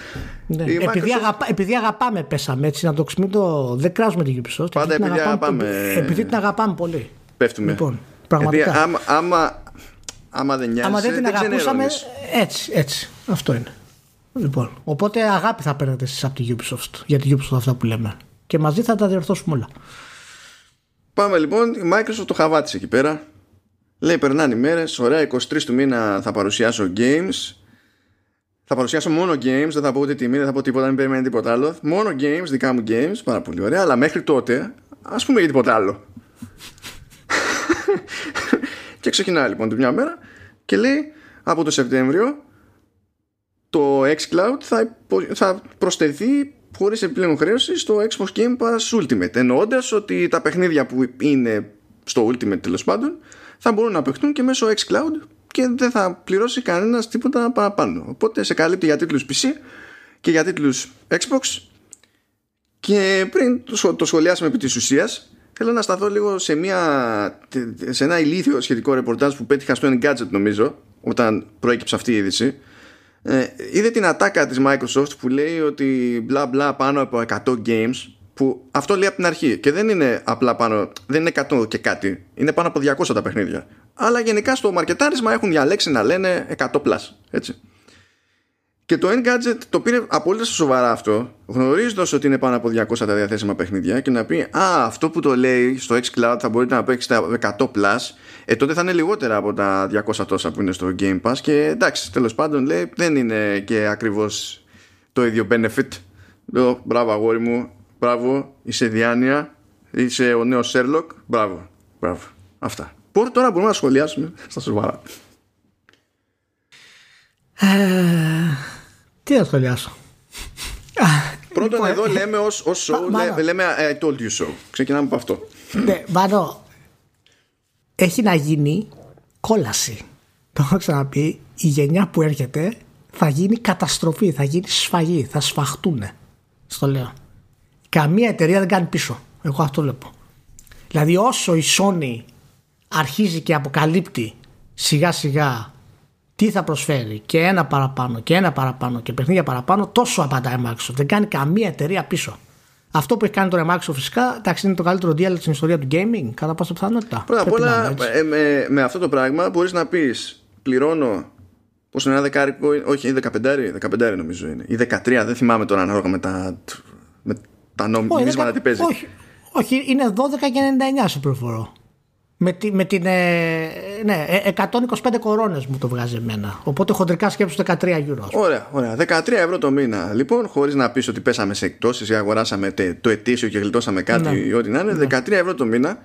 Ναι. Επειδή, αγαπά, επειδή αγαπάμε, πέσαμε έτσι. Να το ξυπνito, δεν κράζουμε την Ubisoft. Πάντα επειδή, επειδή αγαπάμε. Επειδή την αγαπάμε πολύ. Πέφτουμε. Λοιπόν, πραγματικά. Γιατί άμα, άμα, άμα δεν νοιάζει. Άμα δεν την αγαπούσαμε, έτσι, έτσι. Αυτό είναι. Λοιπόν, οπότε αγάπη θα παίρνετε εσείς από τη Ubisoft για τη Ubisoft αυτά που λέμε. Και μαζί θα τα διορθώσουμε όλα. Πάμε λοιπόν, η Microsoft το χαβάτισε εκεί πέρα. Λέει περνάνε οι μέρες. Ωραία, 23 του μήνα θα παρουσιάσω games. Θα παρουσιάσω μόνο games, δεν θα πω ούτε τιμή, δεν θα πω τίποτα, μην περιμένει τίποτα άλλο. Μόνο games, δικά μου games, πάρα πολύ ωραία. Αλλά μέχρι τότε, ας πούμε για τίποτα άλλο. και ξεκινάει λοιπόν τη μια μέρα και λέει από το Σεπτέμβριο το xCloud θα, θα προσθεθεί χωρίς επιπλέον χρέωση στο Xbox Game Pass Ultimate εννοώντας ότι τα παιχνίδια που είναι στο Ultimate τέλος πάντων θα μπορούν να παιχτούν και μέσω xCloud και δεν θα πληρώσει κανένας τίποτα παραπάνω. Οπότε σε καλύπτει για τίτλους PC και για τίτλους Xbox. Και πριν το σχολιάσουμε επί της ουσίας θέλω να σταθώ λίγο σε, μια, σε ένα ηλίθιο σχετικό ρεπορτάζ που πέτυχα στο Engadget νομίζω όταν προέκυψε αυτή η είδηση ε, είδε την ατάκα της Microsoft που λέει ότι μπλα μπλα πάνω από 100 games που αυτό λέει από την αρχή και δεν είναι απλά πάνω, δεν είναι 100 και κάτι, είναι πάνω από 200 τα παιχνίδια. Αλλά γενικά στο μαρκετάρισμα έχουν διαλέξει να λένε 100 plus, έτσι. Και το Engadget το πήρε απόλυτα σοβαρά αυτό, γνωρίζοντας ότι είναι πάνω από 200 τα διαθέσιμα παιχνίδια και να πει Α, αυτό που το λέει στο Xcloud θα μπορείτε να παίξετε 100 plus, ε, τότε θα είναι λιγότερα από τα 200 τόσα που είναι στο Game Pass. Και εντάξει, τέλος πάντων λέει δεν είναι και ακριβώς το ίδιο benefit. Λέω, μπράβο, αγόρι μου, μπράβο, είσαι διάνοια, είσαι ο νέος Sherlock, μπράβο, μπράβο. Αυτά. Τώρα μπορούμε να σχολιάσουμε στα σοβαρά. Ε, τι να σχολιάσω; Πρώτον λοιπόν, εδώ λέμε ως, ως show, λέμε I told you so. Ξεκινάμε από αυτό. Ναι, Μάνο, έχει να γίνει κόλαση. Το έχω ξαναπεί, η γενιά που έρχεται θα γίνει καταστροφή, θα γίνει σφαγή, θα σφαχτούν. Στο λέω. Καμία εταιρεία δεν κάνει πίσω. Εγώ αυτό βλέπω. Δηλαδή όσο η Sony αρχίζει και αποκαλύπτει σιγά σιγά τι θα προσφέρει και ένα παραπάνω και ένα παραπάνω και παιχνίδια παραπάνω, τόσο απαντάει η Microsoft. Δεν κάνει καμία εταιρεία πίσω. Αυτό που έχει κάνει τώρα η Microsoft φυσικά εντάξει, είναι το καλύτερο deal στην ιστορία του gaming, κατά πάσα πιθανότητα. Πρώτα απ' όλα, ε, με, με, αυτό το πράγμα μπορείς να πεις πληρώνω. Πόσο είναι ένα δεκάρικο, όχι, είναι 15, 15 νομίζω είναι. Ή 13, δεν θυμάμαι τώρα ανάλογα με τα, με τα νομίσματα τι παίζει. Όχι, όχι, είναι 12 και 99 σε προφορώ. Με, τη, με την. Ε, ναι, 125 κορώνες μου το βγάζει εμένα. Οπότε χοντρικά σκέψου 13 ευρώ. Ωραία, ωραία. 13 ευρώ το μήνα. Λοιπόν, χωρίς να πεις ότι πέσαμε σε εκτόσεις ή αγοράσαμε το ετήσιο και γλιτώσαμε κάτι ναι. ή ό,τι να είναι. 13 ναι. ευρώ το μήνα.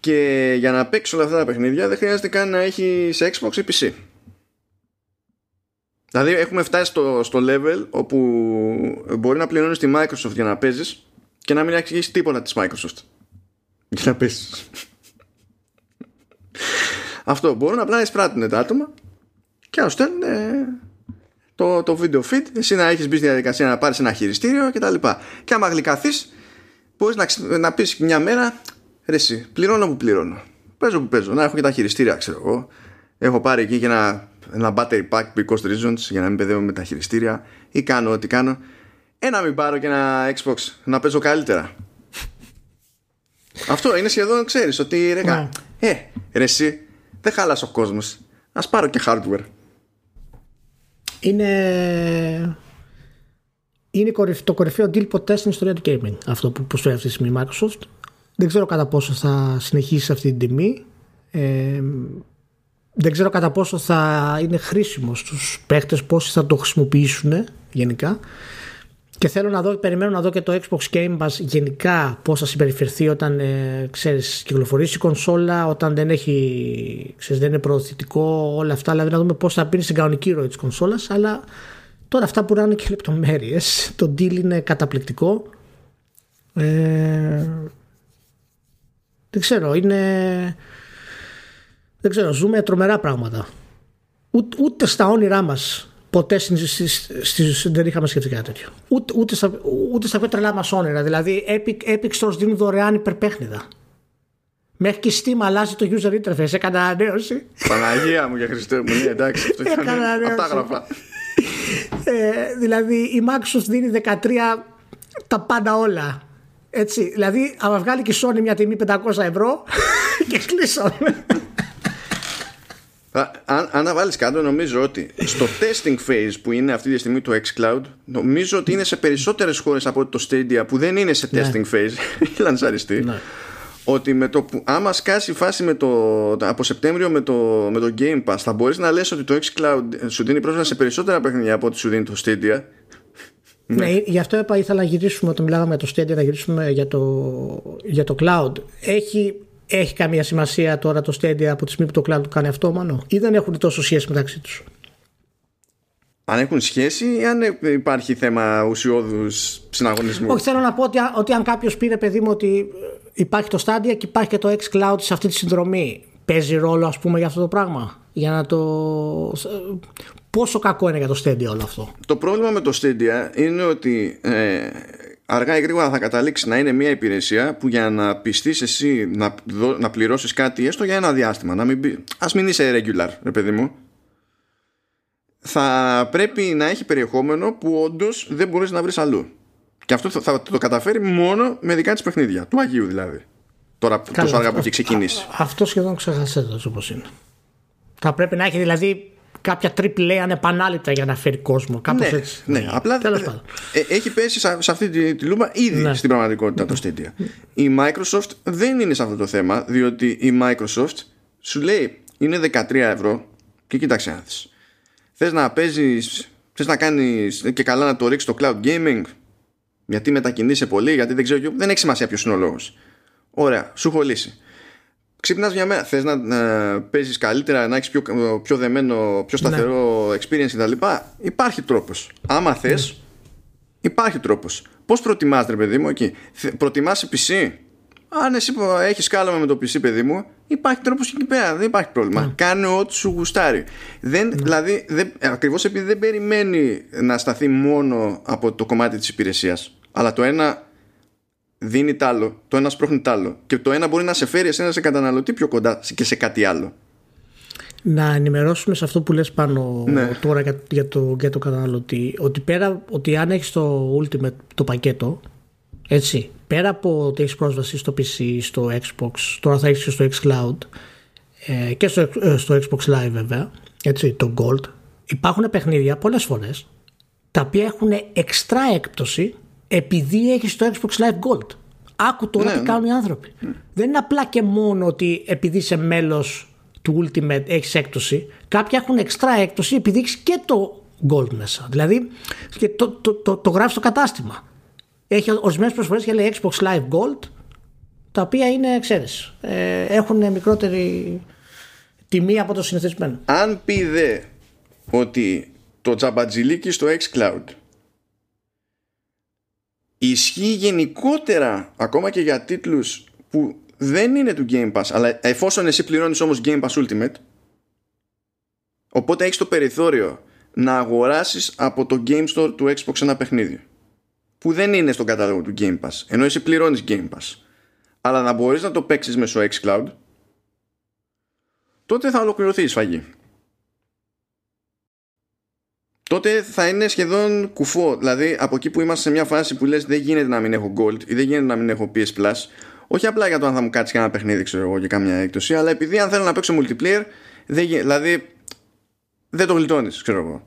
Και για να παίξει όλα αυτά τα παιχνίδια δεν χρειάζεται καν να έχει σε Xbox ή PC. Δηλαδή έχουμε φτάσει στο, στο level όπου μπορεί να πληρώνεις τη Microsoft για να παίζεις και να μην έχει τίποτα της Microsoft. Για να παίζεις. Αυτό μπορούν απλά να εισπράττουν τα άτομα και να στέλνουν το, το video feed. Εσύ να έχεις μπει στη διαδικασία να πάρεις ένα χειριστήριο κτλ. Και, και άμα γλυκαθείς, μπορείς να, να πεις μια μέρα ρε, εσύ, πληρώνω που πληρώνω. Παίζω που παίζω. Να έχω και τα χειριστήρια, ξέρω εγώ. Έχω πάρει εκεί και ένα, ένα battery pack because reasons για να μην παιδεύω με τα χειριστήρια ή κάνω ό,τι κάνω. Ένα μην πάρω και ένα Xbox να παίζω καλύτερα. Αυτό είναι σχεδόν, ξέρεις ότι ρε, ναι. ε, ρε, εσύ, δεν χάλασε ο κόσμος. Α πάρω και hardware. Είναι. Είναι το κορυφαίο deal ποτέ στην ιστορία του gaming. Αυτό που προσφέρει αυτή τη στιγμή η Microsoft. Δεν ξέρω κατά πόσο θα συνεχίσει αυτή την τιμή. Ε, δεν ξέρω κατά πόσο θα είναι χρήσιμο στους παίχτες πόσοι θα το χρησιμοποιήσουν γενικά και θέλω να δω, περιμένω να δω και το Xbox Game Pass γενικά πώς θα συμπεριφερθεί όταν ε, ξέρεις, κυκλοφορήσει η κονσόλα, όταν δεν, έχει, ξέρεις, δεν είναι προωθητικό, όλα αυτά. Δηλαδή να δούμε πώς θα μπει στην κανονική ροή της κονσόλας, αλλά τώρα αυτά που είναι και λεπτομέρειες. Το deal είναι καταπληκτικό. Ε, δεν ξέρω, είναι... Δεν ξέρω, ζούμε τρομερά πράγματα. Ούτε, ούτε στα όνειρά μας ποτέ στις, στις, δεν είχαμε σκεφτεί κάτι τέτοιο. Ούτε, ούτε, στα, ούτε στα πιο τρελά μας όνειρα. Δηλαδή, Epic, Epic Stores δίνουν δωρεάν υπερπέχνιδα. Μέχρι και Steam αλλάζει το user interface. Έκανα ανανέωση. Παναγία μου για Χριστέ μου, ναι, εντάξει. Αυτό ήταν ε, δηλαδή, η Microsoft δίνει 13 τα πάντα όλα. Έτσι, δηλαδή, άμα βγάλει και η Sony μια τιμή 500 ευρώ και κλείσαμε αν, αν βάλεις κάτω, νομίζω ότι στο testing phase που είναι αυτή τη στιγμή το xCloud, νομίζω ότι είναι σε περισσότερες χώρες από το Stadia που δεν είναι σε ναι. testing phase, η λανσαριστή. Ναι. Ότι με το που, άμα σκάσει η φάση με το, από Σεπτέμβριο με το, με το Game Pass, θα μπορείς να λες ότι το xCloud σου δίνει πρόσβαση σε περισσότερα παιχνίδια από ό,τι σου δίνει το Stadia; Ναι, ναι, γι' αυτό είπα ήθελα να γυρίσουμε όταν μιλάγαμε για το Stadia, να γυρίσουμε για το, για το cloud. Έχει έχει καμία σημασία τώρα το Stadia από τη στιγμή που το cloud το κάνει αυτό μόνο ή δεν έχουν τόσο σχέση μεταξύ τους; Αν έχουν σχέση ή αν υπάρχει θέμα ουσιώδους συναγωνισμού; Όχι, θέλω να πω ότι, ότι αν κάποιος πήρε παιδί μου ότι υπάρχει το Stadia και υπάρχει και το xCloud σε αυτή τη συνδρομή, παίζει ρόλο ας πούμε για αυτό το πράγμα; Για να το. Πόσο κακό είναι για το Stadia όλο αυτό; Το πρόβλημα με το Stadia είναι ότι ε, αργά ή γρήγορα θα καταλήξει να είναι μια υπηρεσία που για να πιστείς εσύ να, να πληρώσεις κάτι έστω για ένα διάστημα. Να μην, ας μην είσαι regular, ρε παιδί μου. Θα πρέπει να έχει περιεχόμενο που όντως δεν μπορείς να βρεις αλλού. Και αυτό θα, θα, το καταφέρει μόνο με δικά της παιχνίδια. Του Αγίου δηλαδή. Τώρα τόσο αργά που έχει ξεκινήσει. αυτό σχεδόν ξεχασέται όπως είναι. Θα πρέπει να έχει δηλαδή κάποια triple ανεπανάληπτα για να φέρει κόσμο. Κάπως ναι, έτσι. Ναι, απλά ε, έχει πέσει σε, αυτή τη, τη λούμπα ήδη ναι. στην πραγματικότητα το Stadia. Η Microsoft δεν είναι σε αυτό το θέμα, διότι η Microsoft σου λέει είναι 13 ευρώ και κοίταξε να δεις. Θες να παίζεις, θες να κάνεις και καλά να το ρίξεις το cloud gaming, γιατί μετακινείσαι πολύ, γιατί δεν ξέρω, δεν έχει σημασία ποιος είναι ο λόγος. Ωραία, σου έχω λύσει ξυπνάς μια μέρα, θες να ε, παίζεις καλύτερα, να έχεις πιο, πιο δεμένο, πιο ναι. σταθερό experience κτλ. Υπάρχει τρόπος. Άμα θες, ναι. υπάρχει τρόπος. Πώς προτιμάς ρε παιδί μου εκεί; Προτιμάς PC. Αν εσύ έχεις κάλαμα με το PC, παιδί μου, υπάρχει τρόπος εκεί πέρα. Δεν υπάρχει πρόβλημα. Ναι. Κάνε ό,τι σου γουστάρει. Δεν, ναι. Δηλαδή, δεν, ακριβώς επειδή δεν περιμένει να σταθεί μόνο από το κομμάτι της υπηρεσίας αλλά το ένα δίνει τ' άλλο, το ένας σπρώχνει τ' άλλο. Και το ένα μπορεί να σε φέρει εσένα σε καταναλωτή πιο κοντά και σε κάτι άλλο. Να ενημερώσουμε σε αυτό που λες πάνω ναι. τώρα για, για, το, για το καταναλωτή ότι πέρα ότι αν έχεις το Ultimate το πακέτο έτσι, πέρα από ότι έχεις πρόσβαση στο PC, στο Xbox τώρα θα έχεις και στο xCloud ε, και στο, ε, στο Xbox Live βέβαια έτσι, το Gold υπάρχουν παιχνίδια πολλές φορές τα οποία έχουν εξτρά έκπτωση επειδή έχεις το Xbox Live Gold. Άκου τώρα Ναι, τι κάνουν οι άνθρωποι. Δεν είναι απλά και μόνο ότι επειδή είσαι μέλος του Ultimate έχεις έκπτωση. Κάποιοι έχουν εξτρά έκπτωση επειδή έχεις και το Gold μέσα. Δηλαδή και το, το, το, το γράφεις στο κατάστημα. Έχει ορισμένες προσφορές και λέει Xbox Live Gold, τα οποία είναι, ξέρεις, ε, έχουν μικρότερη τιμή από το συνηθισμένο. Αν πει δε ότι το τζαμπατζιλίκι στο xCloud ισχύει γενικότερα ακόμα και για τίτλους που δεν είναι του Game Pass αλλά εφόσον εσύ πληρώνεις όμως Game Pass Ultimate οπότε έχεις το περιθώριο να αγοράσεις από το Game Store του Xbox ένα παιχνίδι που δεν είναι στον κατάλογο του Game Pass ενώ εσύ πληρώνεις Game Pass. Αλλά να μπορείς να το παίξεις μέσω xCloud τότε θα ολοκληρωθεί η σφαγή τότε θα είναι σχεδόν κουφό. Δηλαδή, από εκεί που είμαστε σε μια φάση που λες δεν γίνεται να μην έχω Gold ή δεν γίνεται να μην έχω PS Plus, όχι απλά για το αν θα μου κάτσει και ένα παιχνίδι, ξέρω εγώ, για κάμια έκπτωση, αλλά επειδή αν θέλω να παίξω multiplayer, δεν, γι- δηλαδή δεν το γλιτώνεις, ξέρω εγώ.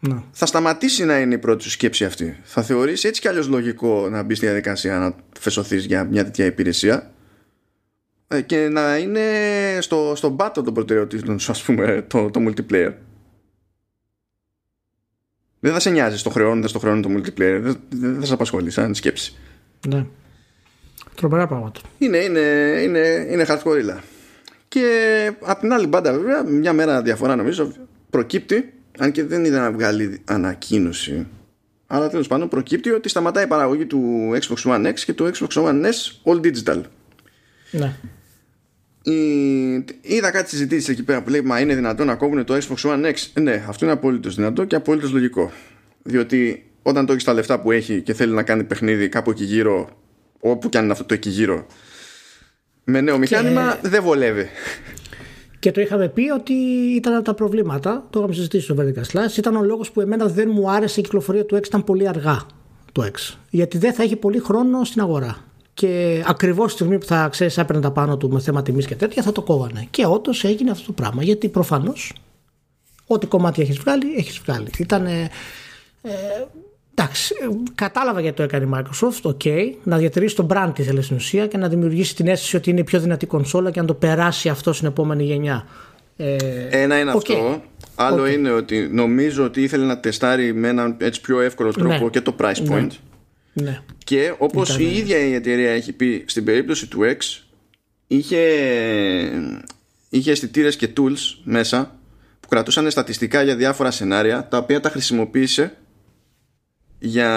Ναι. Θα σταματήσει να είναι η πρώτη σου σκέψη αυτή. Θα θεωρήσει έτσι κι αλλιώς λογικό να μπεις στη διαδικασία να φεσωθείς για μια τέτοια υπηρεσία ε, και να είναι στο, στον πάτο των προτεραιοτήτων σου, ας πούμε, το, το multiplayer. Δεν θα σε νοιάζει στο χρεώνει, δεν στο χρεώνει το multiplayer. Δεν, δεν θα σε απασχολεί σαν σκέψη. ναι. Τρομερά πράγματα. Είναι, είναι, είναι, είναι hardcore Και απ' την άλλη μπάντα βέβαια, μια μέρα διαφορά νομίζω, προκύπτει, αν και δεν είδα να βγάλει ανακοίνωση, αλλά τέλος πάντων προκύπτει ότι σταματάει η παραγωγή του Xbox One X και του Xbox One S All Digital. Ναι. Η- Είδα κάτι συζητήσεις εκεί πέρα που λέει Μα είναι δυνατόν να κόβουν το Xbox One X; Ε, Ναι, αυτό είναι απολύτως δυνατό και απολύτως λογικό. Διότι όταν το έχεις τα λεφτά που έχει και θέλει να κάνει παιχνίδι κάπου εκεί γύρω, όπου και αν είναι αυτό το εκεί γύρω, με νέο μηχάνημα, δεν βολεύει. Και το είχαμε πει ότι ήταν από τα προβλήματα. Το είχαμε συζητήσει στο Vertical Slash. Ήταν ο λόγος που εμένα δεν μου άρεσε η κυκλοφορία του X. Ήταν πολύ αργά το X. Γιατί δεν θα έχει πολύ χρόνο στην αγορά. Και ακριβώς τη στιγμή που θα ξέρεις, έπαιρνε τα πάνω του με θέμα τιμής και τέτοια, θα το κόβανε. Και όντως έγινε αυτό το πράγμα. Γιατί προφανώς ό,τι κομμάτι έχεις βγάλει, έχεις βγάλει. Ήταν. Ε, εντάξει, ε, κατάλαβα γιατί το έκανε η Microsoft. Ok, να διατηρήσει το brand της θέλει στην ουσία και να δημιουργήσει την αίσθηση ότι είναι η πιο δυνατή κονσόλα και να το περάσει αυτό στην επόμενη γενιά. Ε, Ένα είναι οκ. αυτό. Άλλο Οκ. είναι ότι νομίζω ότι ήθελε να τεστάρει με έναν έτσι πιο εύκολο τρόπο Ναι. και το price point. Ναι. Και όπως Ήταν- η ίδια η εταιρεία έχει πει στην περίπτωση του X είχε, είχε αισθητήρες και tools μέσα που κρατούσαν στατιστικά για διάφορα σενάρια τα οποία τα χρησιμοποίησε για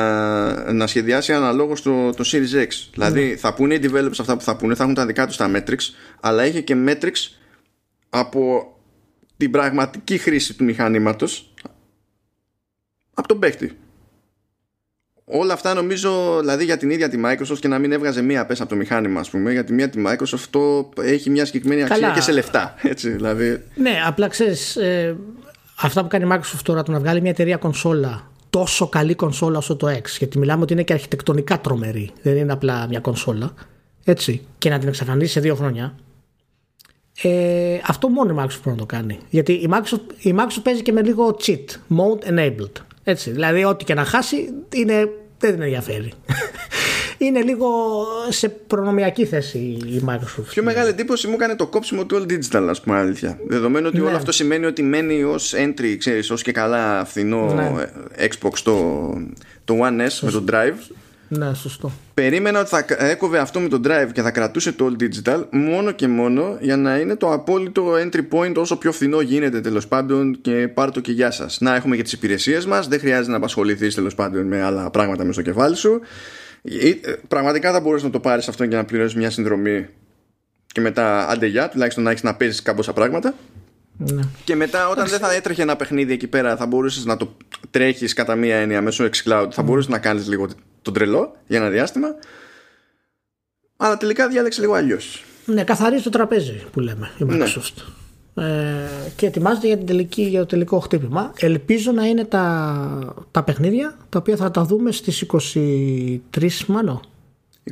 να σχεδιάσει αναλόγως το, το Series X. Δηλαδή θα πούνε οι developers αυτά που θα πούνε, θα έχουν τα δικά τους τα metrics, αλλά είχε και metrics από την πραγματική χρήση του μηχανήματος από τον παίκτη. Όλα αυτά νομίζω δηλαδή για την ίδια τη Microsoft και να μην έβγαζε μία πέσα από το μηχάνημα ας πούμε γιατί μία τη Microsoft αυτό έχει μια συγκεκριμένη αξία Καλά. και σε λεφτά έτσι δηλαδή Ναι, απλά ξέρεις, ε, αυτά που κάνει η Microsoft τώρα, το να βγάλει μια εταιρεία κονσόλα τόσο καλή κονσόλα όσο το X, γιατί μιλάμε ότι είναι και αρχιτεκτονικά τρομερή, δεν είναι απλά μια κονσόλα, έτσι, και να την εξαφανίσει σε δύο χρόνια. Ε, αυτό μόνο η Microsoft μπορεί να το κάνει. Γιατί η Microsoft, η Microsoft παίζει και με λίγο cheat, mode enabled. Έτσι, δηλαδή, ό,τι και να χάσει είναι, δεν την ενδιαφέρει. είναι λίγο σε προνομιακή θέση η Microsoft. Πιο μεγάλη εντύπωση μου έκανε το κόψιμο του All Digital, ας πούμε, αλήθεια. Δεδομένου ότι Ναι. όλο αυτό σημαίνει ότι μένει ως entry, ξέρεις, ως και καλά φθηνό Ναι. ε, Xbox το, το One S με το Drive. Ναι, σωστό. Περίμενα ότι θα έκοβε αυτό με το Drive και θα κρατούσε το All Digital μόνο και μόνο για να είναι το απόλυτο entry point όσο πιο φθηνό γίνεται τέλος πάντων και πάρ' το και γεια σας. Να έχουμε και τις υπηρεσίες μας, δεν χρειάζεται να απασχοληθείς τέλος πάντων με άλλα πράγματα μες στο κεφάλι σου. Ή, ε, Πραγματικά θα μπορείς να το πάρεις αυτό και να πληρώσεις μια συνδρομή και μετά άντε για, τουλάχιστον να έχεις να παίζεις κάμποσα πράγματα. Ναι. Και μετά, όταν δεν θα έτρεχε ένα παιχνίδι εκεί πέρα, θα μπορούσες να το τρέχεις κατά μία έννοια μέσω xCloud. Θα μπορούσες να κάνεις λίγο τον τρελό για ένα διάστημα. Αλλά τελικά διάλεξε λίγο αλλιώς. Ναι, καθαρίζει το τραπέζι που λέμε η Ναι. Microsoft. Ε, και ετοιμάζεται για, την τελική, για το τελικό χτύπημα. Ελπίζω να είναι τα, τα παιχνίδια τα οποία θα τα δούμε στις 23 μάλλον.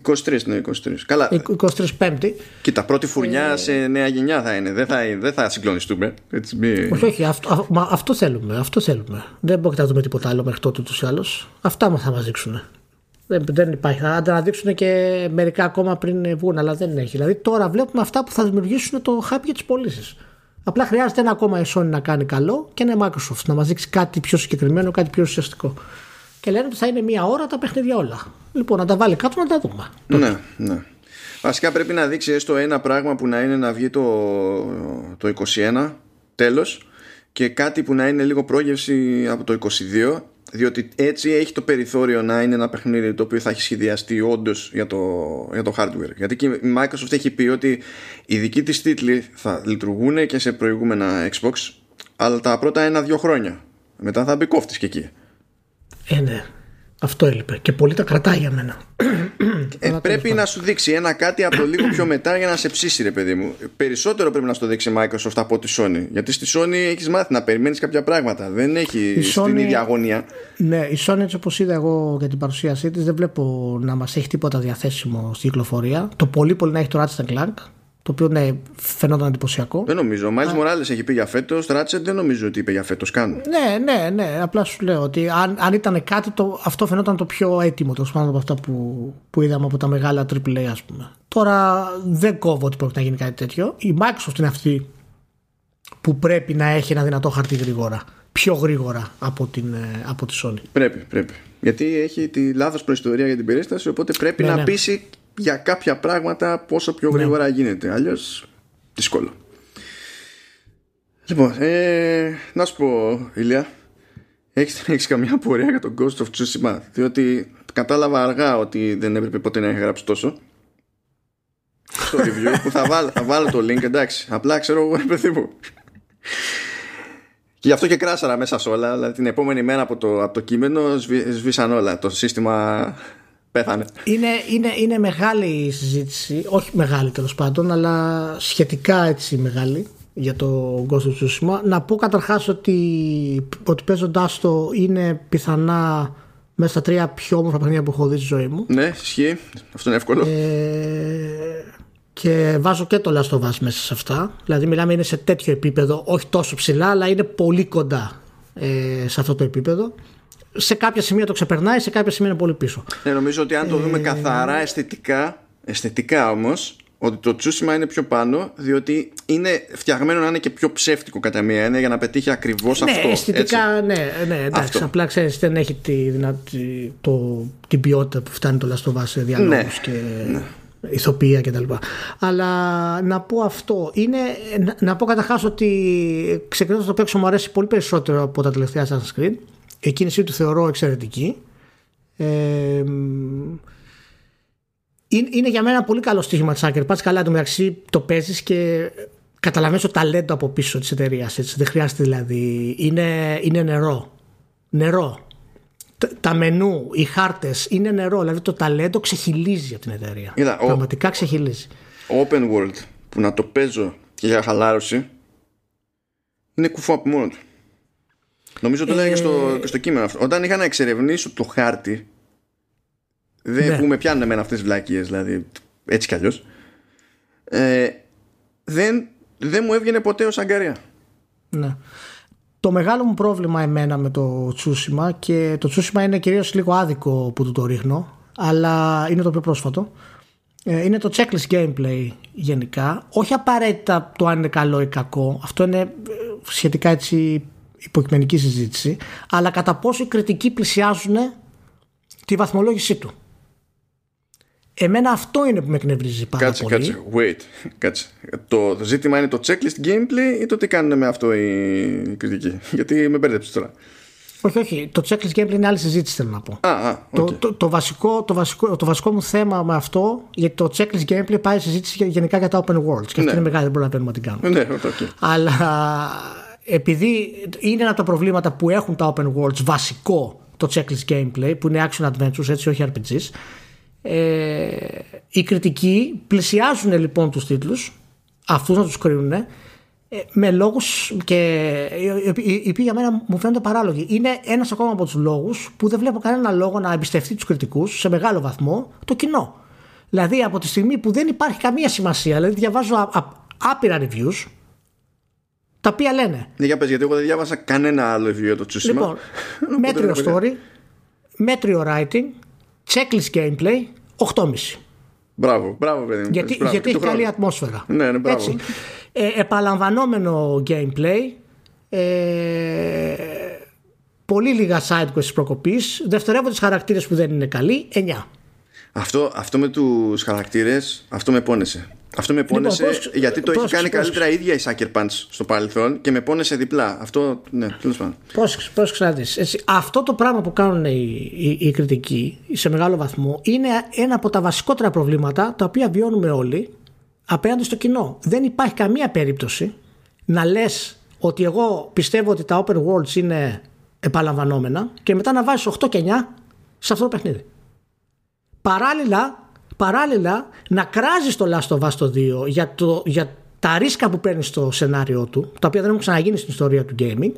23, ναι, 23. Καλά. 23 Πέμπτη. Κοίτα, πρώτη Ε. φουρνιά σε νέα γενιά θα είναι. Δεν θα, δεν θα συγκλονιστούμε. Έτσι, μη... Όχι, όχι, αυτό, α- μα αυτό θέλουμε. Αυτό θέλουμε. Δεν πρόκειται να δούμε τίποτα άλλο μέχρι τότε ούτως ή άλλως. Αυτά μας θα μας δείξουν. Δεν, δεν υπάρχει. Θα τα αναδείξουν και μερικά ακόμα πριν βγουν, αλλά δεν έχει. Δηλαδή τώρα βλέπουμε αυτά που θα δημιουργήσουν το hype για τις πωλήσεις. Απλά χρειάζεται ένα ακόμα η Sony να κάνει καλό και ένα Microsoft να μας δείξει κάτι πιο συγκεκριμένο, κάτι πιο ουσιαστικό. Και λένε ότι θα είναι μία ώρα τα παιχνίδια όλα. Λοιπόν, να τα βάλει κάτω να τα δούμε. Ναι, ναι. Βασικά πρέπει να δείξει έστω ένα πράγμα που να είναι να βγει το, το 21 τέλος και κάτι που να είναι λίγο πρόγευση από το 22 διότι έτσι έχει το περιθώριο να είναι ένα παιχνίδι το οποίο θα έχει σχεδιαστεί όντως για το, για το hardware. Γιατί και η Microsoft έχει πει ότι οι δικοί της τίτλοι θα λειτουργούν και σε προηγούμενα Xbox αλλά τα πρώτα ένα-δύο χρόνια. Μετά θα μπει κόφτης και εκεί. Ε, ναι. Αυτό έλειπε. Και πολύ τα κρατάει για μένα. Ε, πρέπει να σου δείξει ένα κάτι από το λίγο πιο μετά για να σε ψήσει, ρε παιδί μου. Περισσότερο πρέπει να σου το δείξει Microsoft από τη Sony. Γιατί στη Sony έχεις μάθει να περιμένεις κάποια πράγματα. Δεν έχει Sony... την ίδια αγωνία. Ναι, η Sony, έτσι όπως είδα εγώ για την παρουσίασή της, δεν βλέπω να μας έχει τίποτα διαθέσιμο στη κυκλοφορία. Το πολύ πολύ να έχει το Ratchet Clank το οποίο ναι, φαινόταν εντυπωσιακό. Δεν νομίζω. Ο Μάιλς Μοράλες έχει πει για φέτος. Ράτσετ δεν νομίζω ότι είπε για φέτος καν. Ναι, ναι, ναι. Απλά σου λέω ότι αν, αν ήταν κάτι, το, αυτό φαινόταν το πιο έτοιμο τέλος πάντων από αυτά που, που είδαμε από τα μεγάλα AAA, ας πούμε. Τώρα δεν κόβω ότι πρόκειται να γίνει κάτι τέτοιο. Η Microsoft είναι αυτή που πρέπει να έχει ένα δυνατό χαρτί γρήγορα. Πιο γρήγορα από, την, ε, από τη Sony. Πρέπει, πρέπει. Γιατί έχει τη λάθος προϊστορία για την περίσταση, οπότε πρέπει ναι, να ναι. πείσει για κάποια πράγματα πόσο πιο ναι. γρήγορα γίνεται. Αλλιώς δύσκολο. Λοιπόν, ε, να σου πω, Ηλία, έχεις, έχεις καμιά πορεία για τον Ghost of Tsushima, διότι κατάλαβα αργά ότι δεν έπρεπε ποτέ να έχει γράψει τόσο στο review που θα βάλω, θα βάλω το link, εντάξει, απλά ξέρω εγώ, παιδί μου. Και γι' αυτό και κράσαρα μέσα σε όλα, δηλαδή την επόμενη μέρα από το, από το κείμενο σβήσαν όλα. Το σύστημα Πέθανε. Είναι, είναι, είναι μεγάλη η συζήτηση, όχι μεγάλη τέλος πάντων, αλλά σχετικά έτσι μεγάλη για το Ghost of Tsushima. Να πω καταρχάς ότι, ότι παίζοντάς το είναι πιθανά μέσα στα τρία πιο όμορφα παιχνίδια που έχω δει στη ζωή μου. Ναι, ισχύει. Αυτό είναι εύκολο. Ε, και βάζω και το Last of Us μέσα σε αυτά. Δηλαδή μιλάμε είναι σε τέτοιο επίπεδο, όχι τόσο ψηλά, αλλά είναι πολύ κοντά ε, σε αυτό το επίπεδο σε κάποια σημεία το ξεπερνάει, σε κάποια σημεία είναι πολύ πίσω. Ναι, νομίζω ότι αν το δούμε ε, καθαρά αισθητικά, αισθητικά όμως, ότι το Τσούσιμα είναι πιο πάνω, διότι είναι φτιαγμένο να είναι και πιο ψεύτικο κατά μία έννοια για να πετύχει ακριβώς ναι, αυτό. Αισθητικά, ναι, ναι, εντάξει. Αυτό. Απλά ξέρεις, δεν έχει τη, δυνατή, το, την ποιότητα που φτάνει το Last σε διαλόγους ναι, και ναι. ηθοποιία κτλ. Αλλά να πω αυτό. Είναι, να, να πω καταρχάς ότι ξεκινώντας το παίξω μου αρέσει πολύ περισσότερο από τα τελευταία Assassin's Creed εκκίνησή του θεωρώ εξαιρετική. Ε, είναι για μένα πολύ καλό στοίχημα της Sucker Punch. Καλά, το μεταξύ το παίζεις και καταλαβαίνεις το ταλέντο από πίσω της εταιρείας. Δεν χρειάζεται δηλαδή. Είναι, είναι νερό. Νερό. Τα μενού, οι χάρτες είναι νερό. Δηλαδή το ταλέντο ξεχυλίζει από την εταιρεία. Είδα, Πραγματικά ο, ξεχυλίζει. Open world που να το παίζω και για χαλάρωση είναι κουφό από μόνο του. Νομίζω το έλεγα και, στο, ε, και στο κείμενο αυτό. Όταν είχα να εξερευνήσω το χάρτη. Δεν ναι. με πιάνουν εμένα αυτές τις βλάκίε, δηλαδή έτσι κι αλλιώς. Ε, δεν, δεν μου έβγαινε ποτέ ως αγκαρία. Ναι. Το μεγάλο μου πρόβλημα εμένα με το Τσούσιμα και το Τσούσιμα είναι κυρίως λίγο άδικο που του το ρίχνω αλλά είναι το πιο πρόσφατο ε, είναι το checklist gameplay γενικά όχι απαραίτητα το αν είναι καλό ή κακό αυτό είναι ε, σχετικά έτσι υποκειμενική συζήτηση, αλλά κατά πόσο οι κριτικοί πλησιάζουν τη βαθμολόγησή του. Εμένα αυτό είναι που με εκνευρίζει πάρα κάτσε, πολύ. Κάτσε, wait, κάτσε. Το, το ζήτημα είναι το checklist gameplay ή το τι κάνουν με αυτό οι κριτικοί; Γιατί με μπέρδεψες τώρα. Όχι, όχι. Το checklist gameplay είναι άλλη συζήτηση, θέλω να πω. Α, α, okay. το, το, το, βασικό, το, βασικό, το βασικό μου θέμα με αυτό, γιατί το checklist gameplay πάει συζήτηση γενικά για τα open worlds. Και αυτή ναι. είναι μεγάλη, δεν μπορούμε να παίρνουμε να την κάνουμε. Ναι, okay. Αλλά επειδή είναι ένα από τα προβλήματα που έχουν τα open worlds βασικό το checklist gameplay που είναι action adventures έτσι όχι RPGs ε, οι κριτικοί πλησιάζουν λοιπόν τους τίτλους αυτούς να τους κρίνουν ε, με λόγους και οι οποίοι για μένα μου φαίνονται παράλογοι. Είναι ένας ακόμα από τους λόγους που δεν βλέπω κανένα λόγο να εμπιστευτεί τους κριτικούς σε μεγάλο βαθμό το κοινό. Δηλαδή από τη στιγμή που δεν υπάρχει καμία σημασία δηλαδή διαβάζω άπειρα reviews τα οποία λένε. Ναι, για πες, γιατί εγώ δεν διάβασα κανένα άλλο βιβλίο για το Τσούσιμα. Λοιπόν, μέτριο story, μέτριο writing, checklist gameplay 8,5. Μπράβο, μπράβο, παιδί μου. Γιατί, μπράβο, γιατί και έχει του καλή χρόνου. ατμόσφαιρα. Ναι, ναι, μπράβο. Έτσι. Ε, επαλαμβανόμενο gameplay. Ε, πολύ λίγα side quests προκοπής. Δευτερεύοντες χαρακτήρες που δεν είναι καλοί. 9. Αυτό, αυτό με τους χαρακτήρες, αυτό με πόνεσε. Αυτό με πόνεσε πώς- γιατί το έχει πώς- κάνει πώς- καλύτερα η ίδια η Sucker Punch στο παρελθόν και με πόνεσε διπλά. Αυτό, ναι, τέλος πάντων. Πώς, πώς ξέρεις, έτσι, αυτό το πράγμα που κάνουν οι, οι, οι κριτικοί σε μεγάλο βαθμό είναι ένα από τα βασικότερα προβλήματα τα οποία βιώνουμε όλοι απέναντι στο κοινό. Δεν υπάρχει καμία περίπτωση να λες ότι εγώ πιστεύω ότι τα open worlds είναι επαναλαμβανόμενα και μετά να βάζεις 8 και 9 σε αυτό το παιχνίδι. Παράλληλα, παράλληλα να κράζεις το Last of Us το 2 για, το, για τα ρίσκα που παίρνει στο σενάριό του, τα οποία δεν έχουν ξαναγίνει στην ιστορία του gaming,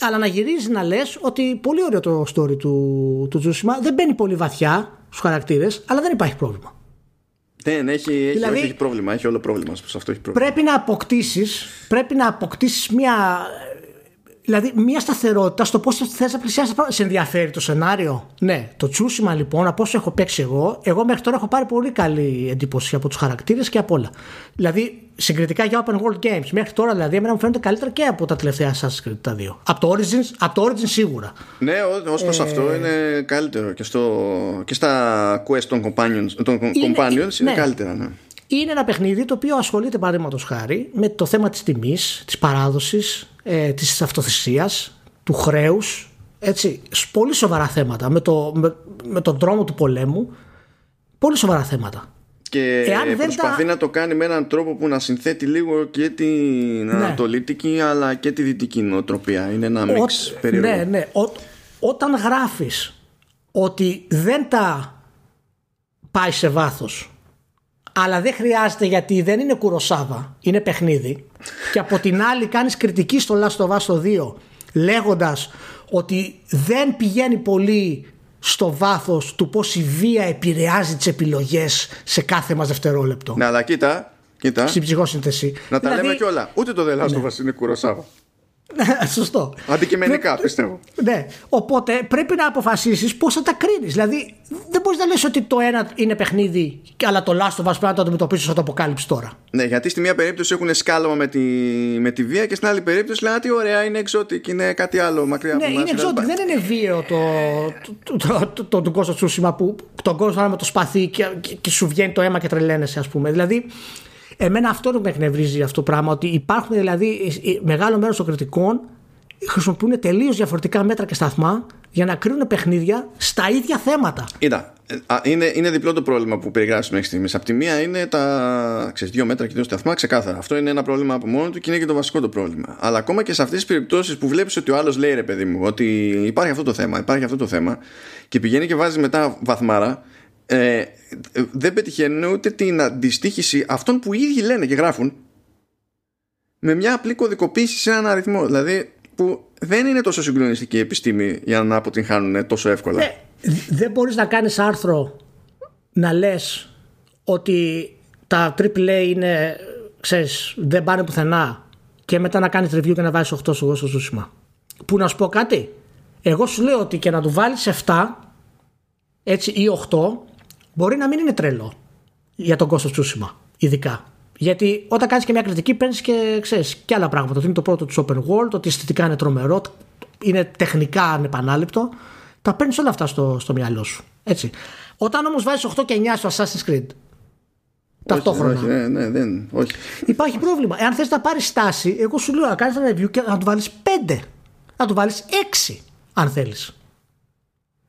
αλλά να γυρίζεις να λες ότι πολύ ωραίο το story του, του Τζούσιμα, δεν μπαίνει πολύ βαθιά στους χαρακτήρες, αλλά δεν υπάρχει πρόβλημα. Δεν, έχει, έχει, Δηλαδή- όχι, έχει πρόβλημα. Έχει όλο πρόβλημα. Σε αυτό έχει πρόβλημα. Πρέπει να αποκτήσεις, πρέπει να αποκτήσεις μια, δηλαδή μια σταθερότητα στο πώς θες να πλησιάσεις τα πράγματα. Σε ενδιαφέρει το σενάριο; Ναι, το Τσούσιμα λοιπόν, από όσο έχω παίξει εγώ, εγώ μέχρι τώρα έχω πάρει πολύ καλή εντύπωση από τους χαρακτήρες και από όλα. Δηλαδή, συγκριτικά για open world games, μέχρι τώρα δηλαδή, εμένα μου φαίνονται καλύτερα και από τα τελευταία Assassin's Creed τα δύο. Από το Origins, από το Origins σίγουρα. Ναι, ως προς Ε, αυτό είναι καλύτερο. Και, στο, και στα quest των companions, των companions είναι, ναι. καλύτερα. Ναι. Είναι ένα παιχνίδι το οποίο ασχολείται παραδείγματος χάρη με το θέμα της τιμής, της παράδοσης, ε, της αυτοθυσίας, του χρέους, έτσι, σ- πολύ σοβαρά θέματα, με, το, με, με τον δρόμο του πολέμου, πολύ σοβαρά θέματα. Και Εάν δεν προσπαθεί τα- να το κάνει με έναν τρόπο που να συνθέτει λίγο και την Ναι. ανατολίτικη αλλά και τη δυτική νοοτροπία. Είναι ένα μίξ Ό- περίεργο. Ναι, ναι. Ό- όταν γράφεις ότι δεν τα πάει σε βάθος αλλά δεν χρειάζεται γιατί δεν είναι κουροσάβα, είναι παιχνίδι και από την άλλη κάνεις κριτική στο Last of Us το 2 λέγοντας ότι δεν πηγαίνει πολύ στο βάθος του πώς η βία επηρεάζει τις επιλογές σε κάθε μας δευτερόλεπτο Ναι, αλλά κοίτα, κοίτα στην ψυχοσύνθεση. να τα Δηλαδή- λέμε κιόλα. Ούτε το The Last of Us είναι κουροσάβα. Σωστό. Αντικειμενικά Πρέπει- πιστεύω. Ναι. Οπότε πρέπει να αποφασίσεις πώς θα τα κρίνεις. Δηλαδή, δεν μπορείς να λες ότι το ένα είναι παιχνίδι, και- αλλά το Last of Us πρέπει να το αντιμετωπίσεις ως το αποκάλυψη τώρα. Ναι, γιατί στη μία περίπτωση έχουν σκάλωμα με τη, με τη βία και στην άλλη περίπτωση λένε «Α, τι ωραία, είναι exotic, είναι κάτι άλλο μακριά Ναι, από εμάς». είναι exotic. Δεν είναι βίαιο το, το, το, το, το, το Ghost of Tsushima που τον κόσμο με το σπαθί και, και, και σου βγαίνει το αίμα και τρελαίνεσαι, ας πούμε. Δηλαδή, εμένα αυτό που με εκνευρίζει αυτό το πράγμα, ότι υπάρχουν δηλαδή ε, ε, μεγάλο μέρος των κριτικών χρησιμοποιούν τελείως διαφορετικά μέτρα και σταθμά για να κρίνουν παιχνίδια στα ίδια θέματα. Κοίτα, ε, α, είναι, είναι διπλό το πρόβλημα που περιγράφεις μέχρι στιγμής. Απ' τη μία είναι τα ξέρεις, δύο μέτρα και δύο σταθμά, ξεκάθαρα. Αυτό είναι ένα πρόβλημα από μόνο του και είναι και το βασικό το πρόβλημα. Αλλά ακόμα και σε αυτές τις περιπτώσεις που βλέπεις ότι ο άλλος λέει ρε παιδί μου, ότι υπάρχει αυτό το θέμα, υπάρχει αυτό το θέμα, και πηγαίνει και βάζει μετά βαθμάρα, ε, ε, δεν πετυχαίνουν ούτε την αντιστοίχηση αυτών που οι ίδιοι λένε και γράφουν με μια απλή κωδικοποίηση σε έναν αριθμό. Δηλαδή που δεν είναι τόσο συγκλονιστική η επιστήμη για να αποτυγχάνουν τόσο εύκολα. Ναι, δεν μπορείς να κάνεις άρθρο να λες ότι τα AAA είναι, ξέρεις, δεν πάνε πουθενά και μετά να κάνεις review και να βάζεις 8 στο στο ζούσιμα. Που να σου πω κάτι, εγώ σου λέω ότι και να του βάλεις 7 έτσι ή 8 μπορεί να μην είναι τρελό για τον Ghost of Tsushima, ειδικά. Γιατί όταν κάνεις και μια κριτική παίρνεις και ξέρεις και άλλα πράγματα. Ότι είναι το πρώτο του open world, ότι αισθητικά είναι τρομερό, είναι τεχνικά ανεπανάληπτο. Τα παίρνεις όλα αυτά στο, στο μυαλό σου. Έτσι. Όταν όμως βάζεις 8 και 9 στο Assassin's Creed ταυτόχρονα Όχι, ναι, ναι, δεν, όχι. υπάρχει πρόβλημα. Εάν θες να πάρεις στάση, εγώ σου λέω να κάνεις ένα review και να του βάλεις 5. Να του βάλεις 6 αν θέλεις.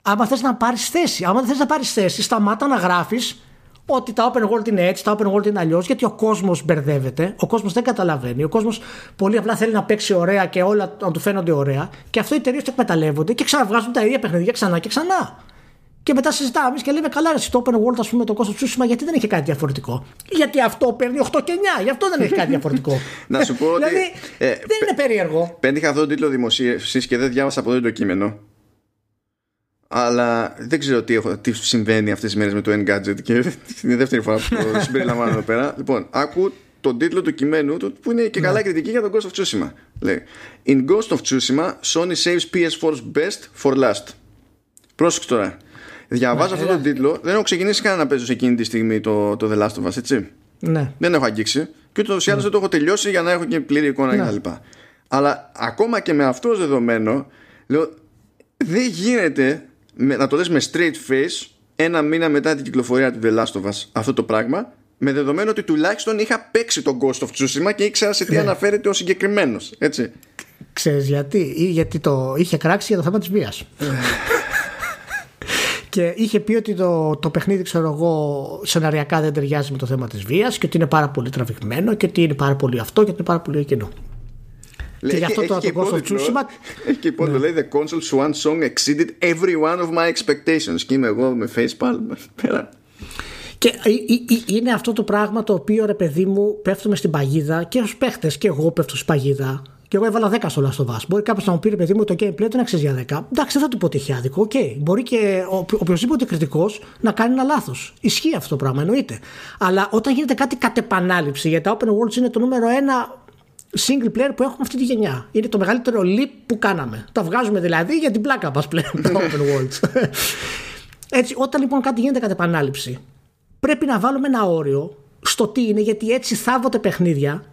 Άμα θες να πάρεις θέση, άμα δεν θες να πάρεις θέση, σταμάτα να γράφεις ότι τα open world είναι έτσι, τα open world είναι αλλιώς, γιατί ο κόσμος μπερδεύεται, ο κόσμος δεν καταλαβαίνει, ο κόσμος πολύ απλά θέλει να παίξει ωραία και όλα να του φαίνονται ωραία και αυτό οι εταιρείες το εκμεταλλεύονται και ξαναβγάζουν τα ίδια παιχνίδια ξανά και ξανά. Και μετά συζητάμε εμείς και λέμε καλά, ρε, το open world, ας πούμε, το κόστος Tsushima, γιατί δεν έχει κάτι διαφορετικό; Γιατί αυτό παίρνει 8 και 9, γι' αυτό δεν έχει κάτι διαφορετικό. Να σου πω ότι, δηλαδή, ε, δεν είναι περίεργο. Πέτυχα αυτό τον τίτλο δημοσίευσης και δεν διάβασα από εδώ το κείμενο. Αλλά δεν ξέρω τι, έχω, τι συμβαίνει αυτές τις μέρες με το Engadget και είναι η δεύτερη φορά που το συμπεριλαμβάνω εδώ πέρα. Λοιπόν, άκου τον τίτλο του κειμένου του που είναι και καλά κριτική για τον Ghost of Tsushima. Λέει In Ghost of Tsushima, Sony saves PS4's best for last. Πρόσεξε τώρα. Διαβάζω ναι, αυτόν τον τίτλο, δεν έχω ξεκινήσει καν να παίζω σε εκείνη τη στιγμή το, το The Last of Us, έτσι. Ναι. Δεν έχω αγγίξει. Και ούτως ή άλλως δεν το έχω τελειώσει για να έχω και πλήρη εικόνα ναι. κτλ. Αλλά ακόμα και με αυτό δεδομένο, λέω, δεν γίνεται να το λες με straight face ένα μήνα μετά την κυκλοφορία του The Last of Us αυτό το πράγμα με δεδομένο ότι τουλάχιστον είχα παίξει τον Ghost of Tsushima και ήξερα σε τι ναι. αναφέρεται ο συγκεκριμένος. Έτσι. Ξέρεις γιατί, ή γιατί το είχε κράξει για το θέμα της βίας. και είχε πει ότι το, το παιχνίδι, ξέρω εγώ, σεναριακά δεν ταιριάζει με το θέμα της βίας και ότι είναι πάρα πολύ τραβηγμένο και ότι είναι πάρα πολύ αυτό και ότι είναι πάρα πολύ εκείνο. Και γι' αυτό το Ghost of Tsushima. Έχει και υπότιτλο λέει The console's one song exceeded every one of my expectations. Και είμαι εγώ με facepalm πέρα. Και είναι αυτό το πράγμα το οποίο ρε παιδί μου πέφτουμε στην παγίδα και ως παίχτες και εγώ πέφτω στην παγίδα. Και εγώ έβαλα 10 στο Last of Us. Μπορεί κάποιος να μου πει ρε παιδί μου το gameplay δεν αξίζει για 10. Εντάξει, δεν θα του πω ότι έχει άδικο. Okay. Μπορεί και οποιοδήποτε κριτικός να κάνει ένα λάθος. Ισχύει αυτό το πράγμα, εννοείται. Αλλά όταν γίνεται κάτι κατ' επανάληψη, γιατί τα open worlds είναι το νούμερο ένα single player που έχουμε αυτή τη γενιά. Είναι το μεγαλύτερο leap που κάναμε. Τα βγάζουμε δηλαδή για την πλάκα μας πλέον τα open worlds. Έτσι, όταν λοιπόν κάτι γίνεται κατ' επανάληψη, πρέπει να βάλουμε ένα όριο στο τι είναι, γιατί έτσι θάβονται παιχνίδια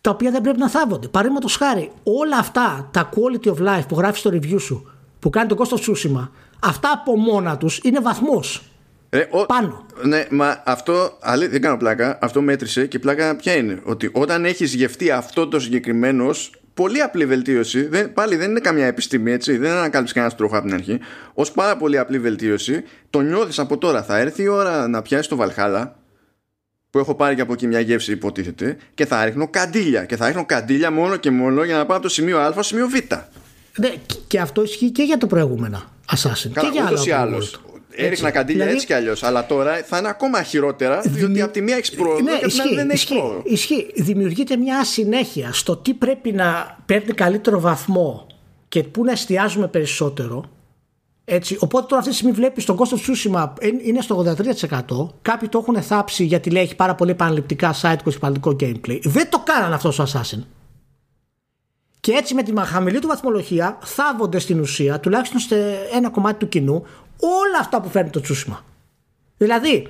τα οποία δεν πρέπει να θάβονται. Παραδείγματος χάρη, όλα αυτά τα quality of life που γράφεις στο review σου, που κάνει το κόστο Σούσιμα, αυτά από μόνα τους είναι βαθμός. Ε, ο... Πάνω. Ναι, μα αυτό, αλή, δεν κάνω πλάκα, αυτό μέτρησε και πλάκα ποια είναι; Ότι όταν έχεις γευτεί αυτό το συγκεκριμένο, πολύ απλή βελτίωση, δεν, πάλι δεν είναι καμιά επιστήμη έτσι, δεν ανακάλυψε κανένας τροχό από την αρχή. Ω πάρα πολύ απλή βελτίωση, το νιώθεις από τώρα. Θα έρθει η ώρα να πιάσεις το Βαλχάλα, που έχω πάρει και από εκεί μια γεύση υποτίθεται, και θα ρίχνω καντήλια. Και θα ρίχνω καντήλια μόνο και μόνο για να πάω από το σημείο Α στο σημείο Β. Ναι, και αυτό ισχύει και για το προηγούμενο Assassin. Καλά, και για άλλα έριχνα καντήλια δηλαδή... έτσι κι αλλιώς. Αλλά τώρα θα είναι ακόμα χειρότερα, διότι από τη μία έχεις πρόοδο ναι, και από την άλλη δεν έχεις πρόοδο. Ισχύει. Δημιουργείται μια ασυνέχεια στο τι πρέπει να παίρνει καλύτερο βαθμό και πού να εστιάζουμε περισσότερο. Έτσι, οπότε τώρα αυτή τη στιγμή βλέπεις τον κόστος Tsushima είναι στο 83%. Κάποιοι το έχουν θάψει γιατί λέει έχει πάρα πολύ επαναληπτικά site και επαναληπτικό gameplay. Δεν το κάνανε αυτό στο Assassin. Και έτσι με τη χαμηλή του βαθμολογία θάβονται στην ουσία, τουλάχιστον σε ένα κομμάτι του κοινού, όλα αυτά που φέρνει το τσούσιμα. Δηλαδή,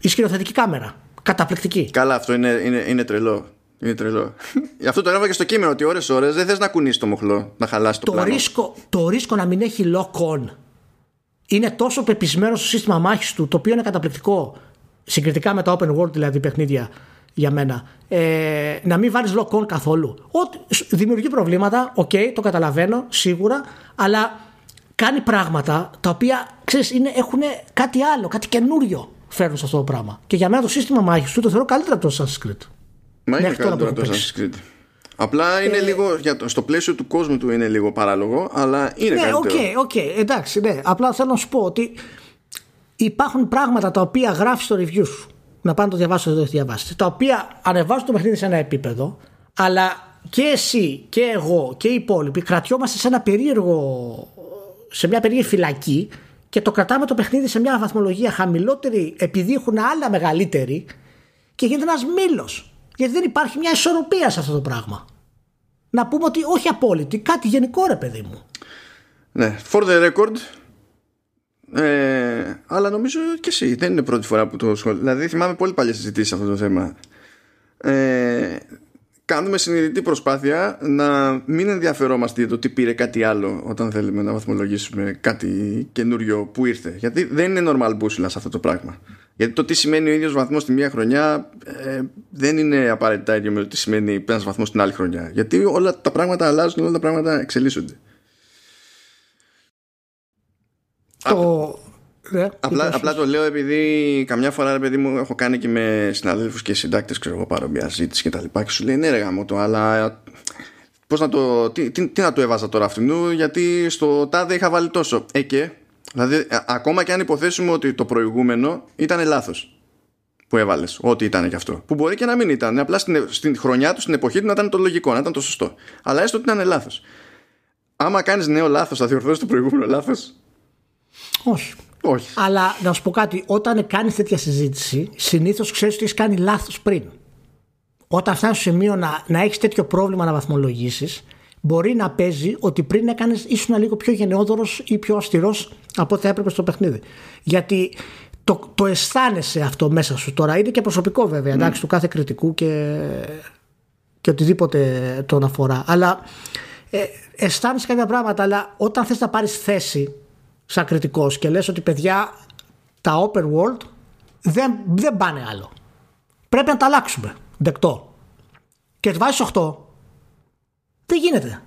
η σκηνοθετική κάμερα. Καταπληκτική. Καλά, αυτό είναι, είναι, είναι τρελό. Είναι τρελό. Γι' αυτό το έγραφα και στο κείμενο ότι ώρε-ώρε δεν θες να κουνήσεις το μοχλό, να χαλάσει το, το πλάνο. Ρίσκο, το ρίσκο να μην έχει lock on είναι τόσο πεπισμένο στο σύστημα μάχης του, το οποίο είναι καταπληκτικό συγκριτικά με τα open world δηλαδή παιχνίδια για μένα. Ε, να μην βάλεις lock on καθόλου. Ότι δημιουργεί προβλήματα, ok, okay, το καταλαβαίνω σίγουρα, αλλά κάνει πράγματα τα οποία ξέρεις, είναι, έχουν κάτι άλλο, κάτι καινούριο φέρνουν σε αυτό το πράγμα. Και για μένα το σύστημα μάχης του το θεωρώ καλύτερα από το Assassin's Creed. Μα είναι καλύτερο από το Assassin's Creed. Απλά είναι ε, λίγο, για το, στο πλαίσιο του κόσμου του είναι λίγο παράλογο, αλλά είναι ναι, καλύτερο. Ok, ok, εντάξει, ναι. Απλά θέλω να σου πω ότι υπάρχουν πράγματα τα οποία γράφεις στο review σου. Να πάνε το διαβάσει, το διαβάσει. Τα οποία ανεβάζουν το παιχνίδι σε ένα επίπεδο, αλλά και εσύ και εγώ και οι υπόλοιποι κρατιόμαστε σε ένα περίεργο σε μια περίεργη φυλακή και το κρατάμε το παιχνίδι σε μια βαθμολογία χαμηλότερη επειδή έχουν άλλα μεγαλύτερη και γίνεται ένας μήλος. Γιατί δεν υπάρχει μια ισορροπία σε αυτό το πράγμα. Να πούμε ότι όχι απόλυτη, κάτι γενικό ρε παιδί μου. Ναι, for the record. Ε, αλλά νομίζω και εσύ δεν είναι πρώτη φορά που το σχολείο. Δηλαδή θυμάμαι πολύ παλιές συζητήσεις αυτό το θέμα. Ε, κάνουμε συνειδητή προσπάθεια να μην ενδιαφερόμαστε για το τι πήρε κάτι άλλο όταν θέλουμε να βαθμολογήσουμε κάτι καινούριο που ήρθε. Γιατί δεν είναι normal μπούσουλα σε αυτό το πράγμα. Γιατί το τι σημαίνει ο ίδιος βαθμός τη μία χρονιά ε, δεν είναι απαραίτητα ίδιο με το τι σημαίνει ένας βαθμός την άλλη χρονιά. Γιατί όλα τα πράγματα αλλάζουν, όλα τα πράγματα εξελίσσονται. Το, ναι, απλά, απλά το λέω επειδή καμιά φορά παιδί μου έχω κάνει και με συναδέλφους και συντάκτες ξέρω εγώ παρόμοια ζήτηση και τα λοιπά και σου λέει ναι ρε γάμο το αλλά πώς να το, τι, τι, τι, να το έβαζα τώρα αυτού γιατί στο τάδε είχα βάλει τόσο ε και δηλαδή ακόμα και αν υποθέσουμε ότι το προηγούμενο ήταν λάθος που έβαλες, ό,τι ήταν και αυτό. Που μπορεί και να μην ήταν. Απλά στην, στην χρονιά του, στην εποχή του να ήταν το λογικό, να ήταν το σωστό. Αλλά έστω ότι ήταν λάθος. Άμα κάνεις νέο λάθος, θα διορθώσεις το προηγούμενο λάθος; Όχι. Όχι. Αλλά να σου πω κάτι, όταν κάνεις τέτοια συζήτηση, συνήθως ξέρεις ότι έχεις κάνει λάθος πριν. Όταν φτάσει στο σημείο να, να έχεις τέτοιο πρόβλημα να βαθμολογήσεις, μπορεί να παίζει ότι πριν έκανες ήσουν λίγο πιο γενναιόδωρος ή πιο αυστηρός από ό,τι θα έπρεπε στο παιχνίδι. Γιατί το, το αισθάνεσαι αυτό μέσα σου τώρα. Είναι και προσωπικό βέβαια, εντάξει, του κάθε κριτικού και, και οτιδήποτε τον αφορά. Αλλά ε, αισθάνεσαι κάποια πράγματα, αλλά όταν θες να πάρεις θέση σαν κριτικός και λες ότι παιδιά τα open world δεν, δεν πάνε άλλο. Πρέπει να τα αλλάξουμε. Δεκτό. Και βάζεις 8. Δεν γίνεται.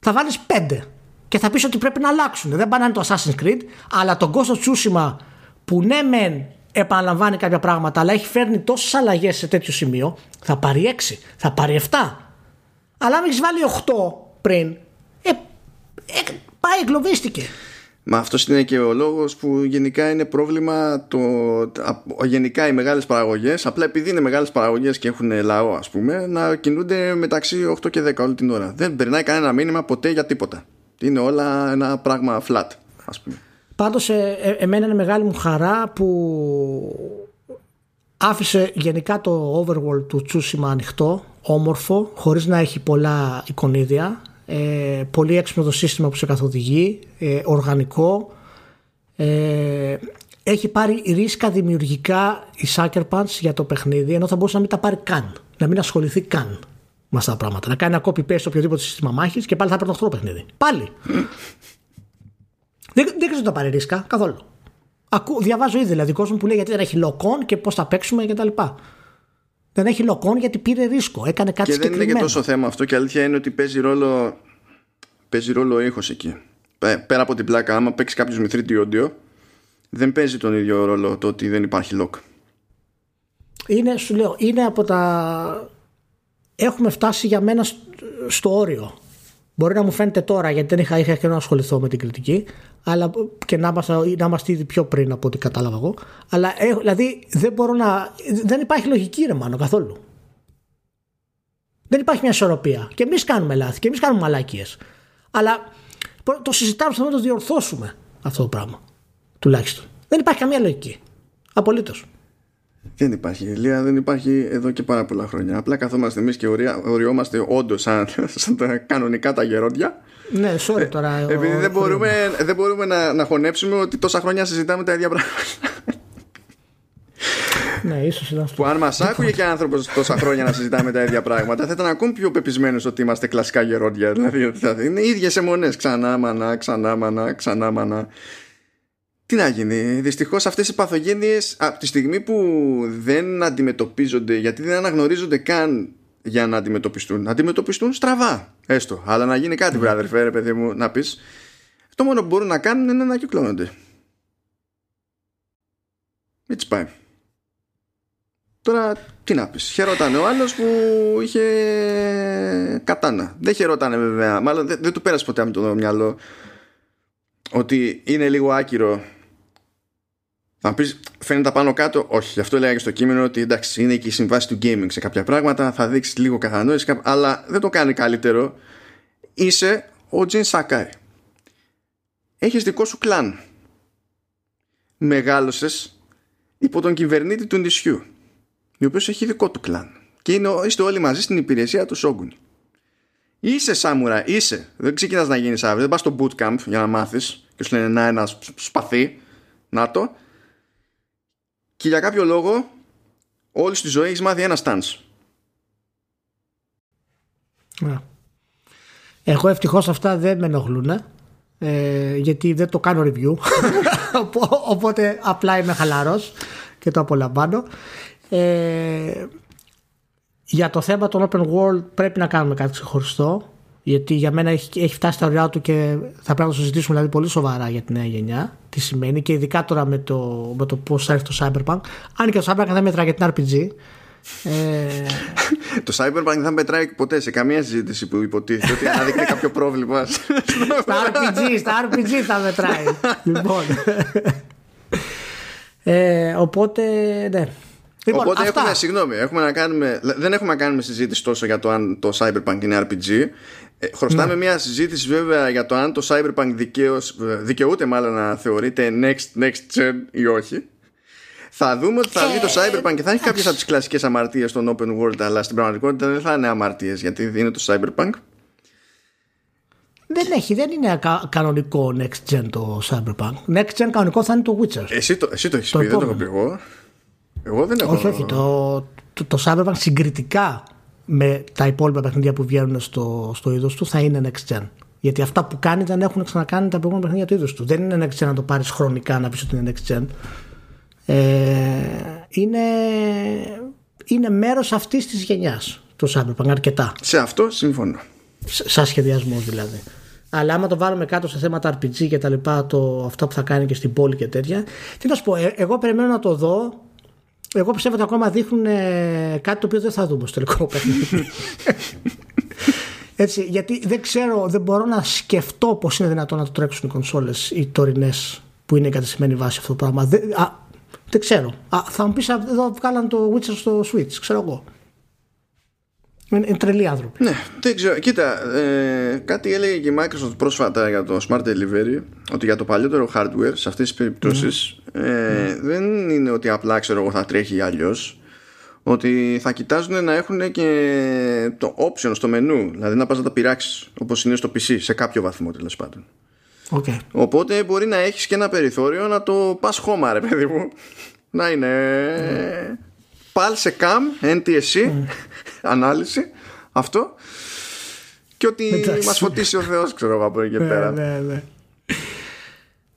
Θα βάλεις 5 και θα πεις ότι πρέπει να αλλάξουν. Δεν πάνε το Assassin's Creed, αλλά τον Ghost of Tsushima που ναι μεν επαναλαμβάνει κάποια πράγματα, αλλά έχει φέρνει τόσες αλλαγές σε τέτοιο σημείο, θα πάρει 6, θα πάρει 7. Αλλά αν έχεις βάλει 8 πριν, ε, ε, πάει, εγκλωβίστηκε. Μα αυτός είναι και ο λόγος που γενικά είναι πρόβλημα το, γενικά οι μεγάλες παραγωγές, απλά επειδή είναι μεγάλες παραγωγές και έχουν λαό, ας πούμε, να κινούνται μεταξύ 8 και 10 όλη την ώρα. Δεν περνάει κανένα μήνυμα ποτέ για τίποτα. Είναι όλα ένα πράγμα flat, ας πούμε. Πάντως ε, ε, εμένα είναι μεγάλη μου χαρά που άφησε γενικά το overworld του Τσούσιμα ανοιχτό, όμορφο, χωρίς να έχει πολλά εικονίδια, ε, πολύ έξυπνο το σύστημα που σε καθοδηγεί, ε, οργανικό, ε, έχει πάρει ρίσκα δημιουργικά η Sucker Punch για το παιχνίδι, ενώ θα μπορούσε να μην τα πάρει καν, να μην ασχοληθεί καν με αυτά τα πράγματα. Να κάνει ένα copy-paste σε οποιοδήποτε σύστημα μάχης και πάλι θα έπαιρνε αυτό το παιχνίδι. Πάλι. Δεν, δεν ξέρω τα πάρει ρίσκα καθόλου. Ακού, διαβάζω ήδη δηλαδή κόσμος που λέει γιατί δεν έχει λοκόν και πώς θα παίξουμε κτλ. Δεν έχει λοκόν γιατί πήρε ρίσκο. Έκανε κάτι Και δεν είναι και τόσο θέμα αυτό. Και αλήθεια είναι ότι παίζει ρόλο, παίζει ρόλο ο ήχος εκεί. Πέρα από την πλάκα, άμα παίξει κάποιος με 3D audio, δεν παίζει τον ίδιο ρόλο το ότι δεν υπάρχει lock. Είναι, σου λέω, είναι από τα. Έχουμε φτάσει για μένα στο όριο. Μπορεί να μου φαίνεται τώρα γιατί δεν είχα, είχα και να ασχοληθώ με την κριτική αλλά και να είμαστε, να είμαστε ήδη πιο πριν από ό,τι κατάλαβα εγώ. Αλλά έχω, δηλαδή δεν μπορώ να. Δεν υπάρχει λογική ρε μάνο καθόλου. Δεν υπάρχει μια ισορροπία. Και εμείς κάνουμε λάθη και εμείς κάνουμε μαλάκίε. Αλλά το συζητάμε να το διορθώσουμε αυτό το πράγμα. Τουλάχιστον. Δεν υπάρχει καμία λογική. Απολύτως. Δεν υπάρχει Ηλία, δεν υπάρχει εδώ και πάρα πολλά χρόνια. Απλά καθόμαστε εμείς και οριόμαστε όντως σαν, σαν τα κανονικά τα γερόντια. Ναι, sorry τώρα. Επειδή δεν μπορούμε, δεν μπορούμε να, να χωνέψουμε ότι τόσα χρόνια συζητάμε τα ίδια πράγματα. Ναι, ίσως ήταν αυτό. Που αν μας άκουγε και άνθρωπος τόσα χρόνια να συζητάμε τα ίδια πράγματα, θα ήταν ακόμη πιο πεπισμένος ότι είμαστε κλασικά γερόντια. Δηλαδή, δηλαδή είναι ίδιες αιμονέ. Ξανά μανά, ξανά μανά, ξανά μανά. Τι να γίνει. Δυστυχώς αυτές οι παθογένειες από τη στιγμή που δεν αντιμετωπίζονται, γιατί δεν αναγνωρίζονται καν για να αντιμετωπιστούν. Να αντιμετωπιστούν στραβά. Έστω. Αλλά να γίνει κάτι, mm. ρε παιδί μου, να πεις. Το μόνο που μπορούν να κάνουν είναι να κυκλώνονται. Έτσι πάει. Τώρα τι να πεις Χαιρόταν ο άλλος που είχε κατάνα Δεν χαιρότανε βέβαια Μάλλον δεν, δεν του πέρασε ποτέ από το μυαλό Ότι είναι λίγο άκυρο θα πεις, φαίνεται πάνω κάτω. Όχι, γι' αυτό έλεγα και στο κείμενο ότι εντάξει, είναι και η συμβάση του gaming σε κάποια πράγματα. Θα δείξεις λίγο κατανόηση, αλλά δεν το κάνει καλύτερο. Είσαι ο Τζιν Σάκαη. Έχεις δικό σου κλάν. Μεγάλωσες υπό τον κυβερνήτη του νησιού, ο οποίος έχει δικό του κλάν. Και είναι, είστε όλοι μαζί στην υπηρεσία του Σόγκουνι. Είσαι σάμουρα, είσαι. Δεν ξεκινάς να γίνεις αύριο. Δεν πας στο bootcamp για να μάθεις και σου λένε να ένας σπαθί. Να το και για κάποιο λόγο όλη στη ζωή έχεις μάθει ένα stance. Εγώ ευτυχώς αυτά δεν με ενοχλούν ε, γιατί δεν το κάνω review. Οπότε απλά είμαι χαλαρός και το απολαμβάνω. Ε, για το θέμα των open world πρέπει να κάνουμε κάτι ξεχωριστό γιατί για μένα έχει, έχει φτάσει τα ωριά του και θα πρέπει να το συζητήσουμε δηλαδή, πολύ σοβαρά για τη νέα γενιά. Τι σημαίνει και ειδικά τώρα με το, με το πώς θα έρθει το Cyberpunk. Αν και το Cyberpunk δεν μετράει για την RPG. Ε... το Cyberpunk δεν θα μετράει ποτέ σε καμία συζήτηση που υποτίθεται ότι αναδεικνύει κάποιο πρόβλημα. στα RPG, στα RPG θα μετράει. λοιπόν. ε, οπότε, ναι. Λοιπόν, Οπότε αυτά. έχουμε, συγγνώμη, έχουμε να κάνουμε, δεν έχουμε να κάνουμε συζήτηση τόσο για το αν το Cyberpunk είναι RPG. Ε, χρωστάμε ναι. μια συζήτηση βέβαια για το αν το Cyberpunk δικαίως, δικαιούται μάλλον να θεωρείται next, next gen ή όχι. Θα δούμε ότι θα βγει το Cyberpunk και θα έχει κάποιες από τις κλασικές αμαρτίες των open world, αλλά στην πραγματικότητα δεν θα είναι αμαρτίες γιατί είναι το Cyberpunk. δεν έχει, δεν είναι κα, κανονικό next gen το Cyberpunk. Next gen κανονικό θα είναι το Witcher. Εσύ το, εσύ το έχεις πει, δεν το έχω πει εγώ. Εγώ δεν έχω. Όχι, όχι. Το, το, το Cyberpunk συγκριτικά με τα υπόλοιπα παιχνίδια που βγαίνουν στο, στο είδος του θα είναι next gen. Γιατί αυτά που κάνεις δεν έχουν ξανακάνει τα προηγούμενα παιχνίδια του είδους του. Δεν είναι next gen να το πάρεις χρονικά να πεις ότι είναι next gen. Ε, είναι, είναι μέρος αυτής της γενιάς το Cyberpunk αρκετά. Σε αυτό συμφωνώ. Σαν σχεδιασμός δηλαδή. Αλλά άμα το βάλουμε κάτω σε θέματα RPG και τα λοιπά, το, αυτά που θα κάνει και στην πόλη και τέτοια. Τι να σου πω, ε, εγώ περιμένω να το δω. Εγώ πιστεύω ότι ακόμα δείχνουν ε, κάτι το οποίο δεν θα δούμε στο τελικό παιχνίδι. Έτσι, γιατί δεν ξέρω, δεν μπορώ να σκεφτώ πώς είναι δυνατόν να το τρέξουν οι κονσόλες οι τωρινές που είναι εγκαταστημένη βάση αυτό το πράγμα. Δεν, α, δεν ξέρω. Α, θα μου πεις εδώ βγάλαν το Witcher στο Switch, ξέρω εγώ. Είναι, είναι τρελοί άνθρωποι. Ναι, δεν ξέρω. Κοίτα, ε, κάτι έλεγε και η Microsoft πρόσφατα για το Smart Delivery ότι για το παλιότερο hardware σε αυτές τις περιπτώσεις ε, δεν είναι ότι απλά ξέρω εγώ θα τρέχει αλλιώς. ότι θα κοιτάζουν να έχουν και το option στο μενού δηλαδή να πας να τα πειράξεις όπως είναι στο PC σε κάποιο βαθμό τέλος πάντων Okay. Οπότε μπορεί να έχεις και ένα περιθώριο να το πας χώμα ρε παιδί μου να είναι PAL σε CAM, NTSC ανάλυση αυτό και ότι Εντάξει. μας φωτίσει ο Θεός ξέρω εγώ από εκεί και Ναι, πέρα ναι, ναι.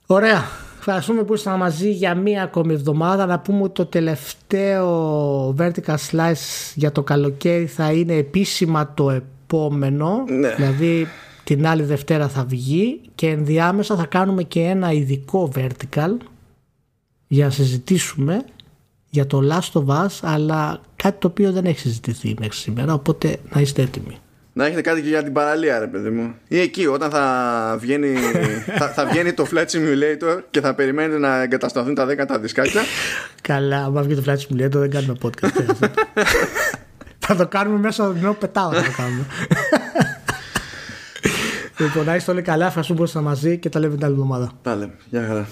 Ωραία. Ευχαριστούμε που ήσασταν μαζί για μία ακόμη εβδομάδα. Να πούμε ότι το τελευταίο Vertical Slice για το καλοκαίρι θα είναι επίσημα το επόμενο. Ναι. Δηλαδή την άλλη Δευτέρα θα βγει και ενδιάμεσα θα κάνουμε και ένα ειδικό Vertical για να συζητήσουμε για το Last of Us αλλά κάτι το οποίο δεν έχει συζητηθεί μέχρι σήμερα οπότε να είστε έτοιμοι. Να έχετε κάτι και για την παραλία, ρε παιδί μου. Ή εκεί, όταν θα βγαίνει, θα, θα βγαίνει το Flight Simulator και θα περιμένετε να εγκατασταθούν τα 10 τα δισκάκια. Καλά, άμα βγει το Flight Simulator δεν κάνουμε podcast. χρειάζεται. θα το κάνουμε μέσα ενώ πετάω θα το κάνουμε. λοιπόν, να είστε όλοι καλά, ευχαριστούμε που ήσασταν μαζί και τα λέμε την άλλη εβδομάδα. Τα λέμε. Γεια χαρά.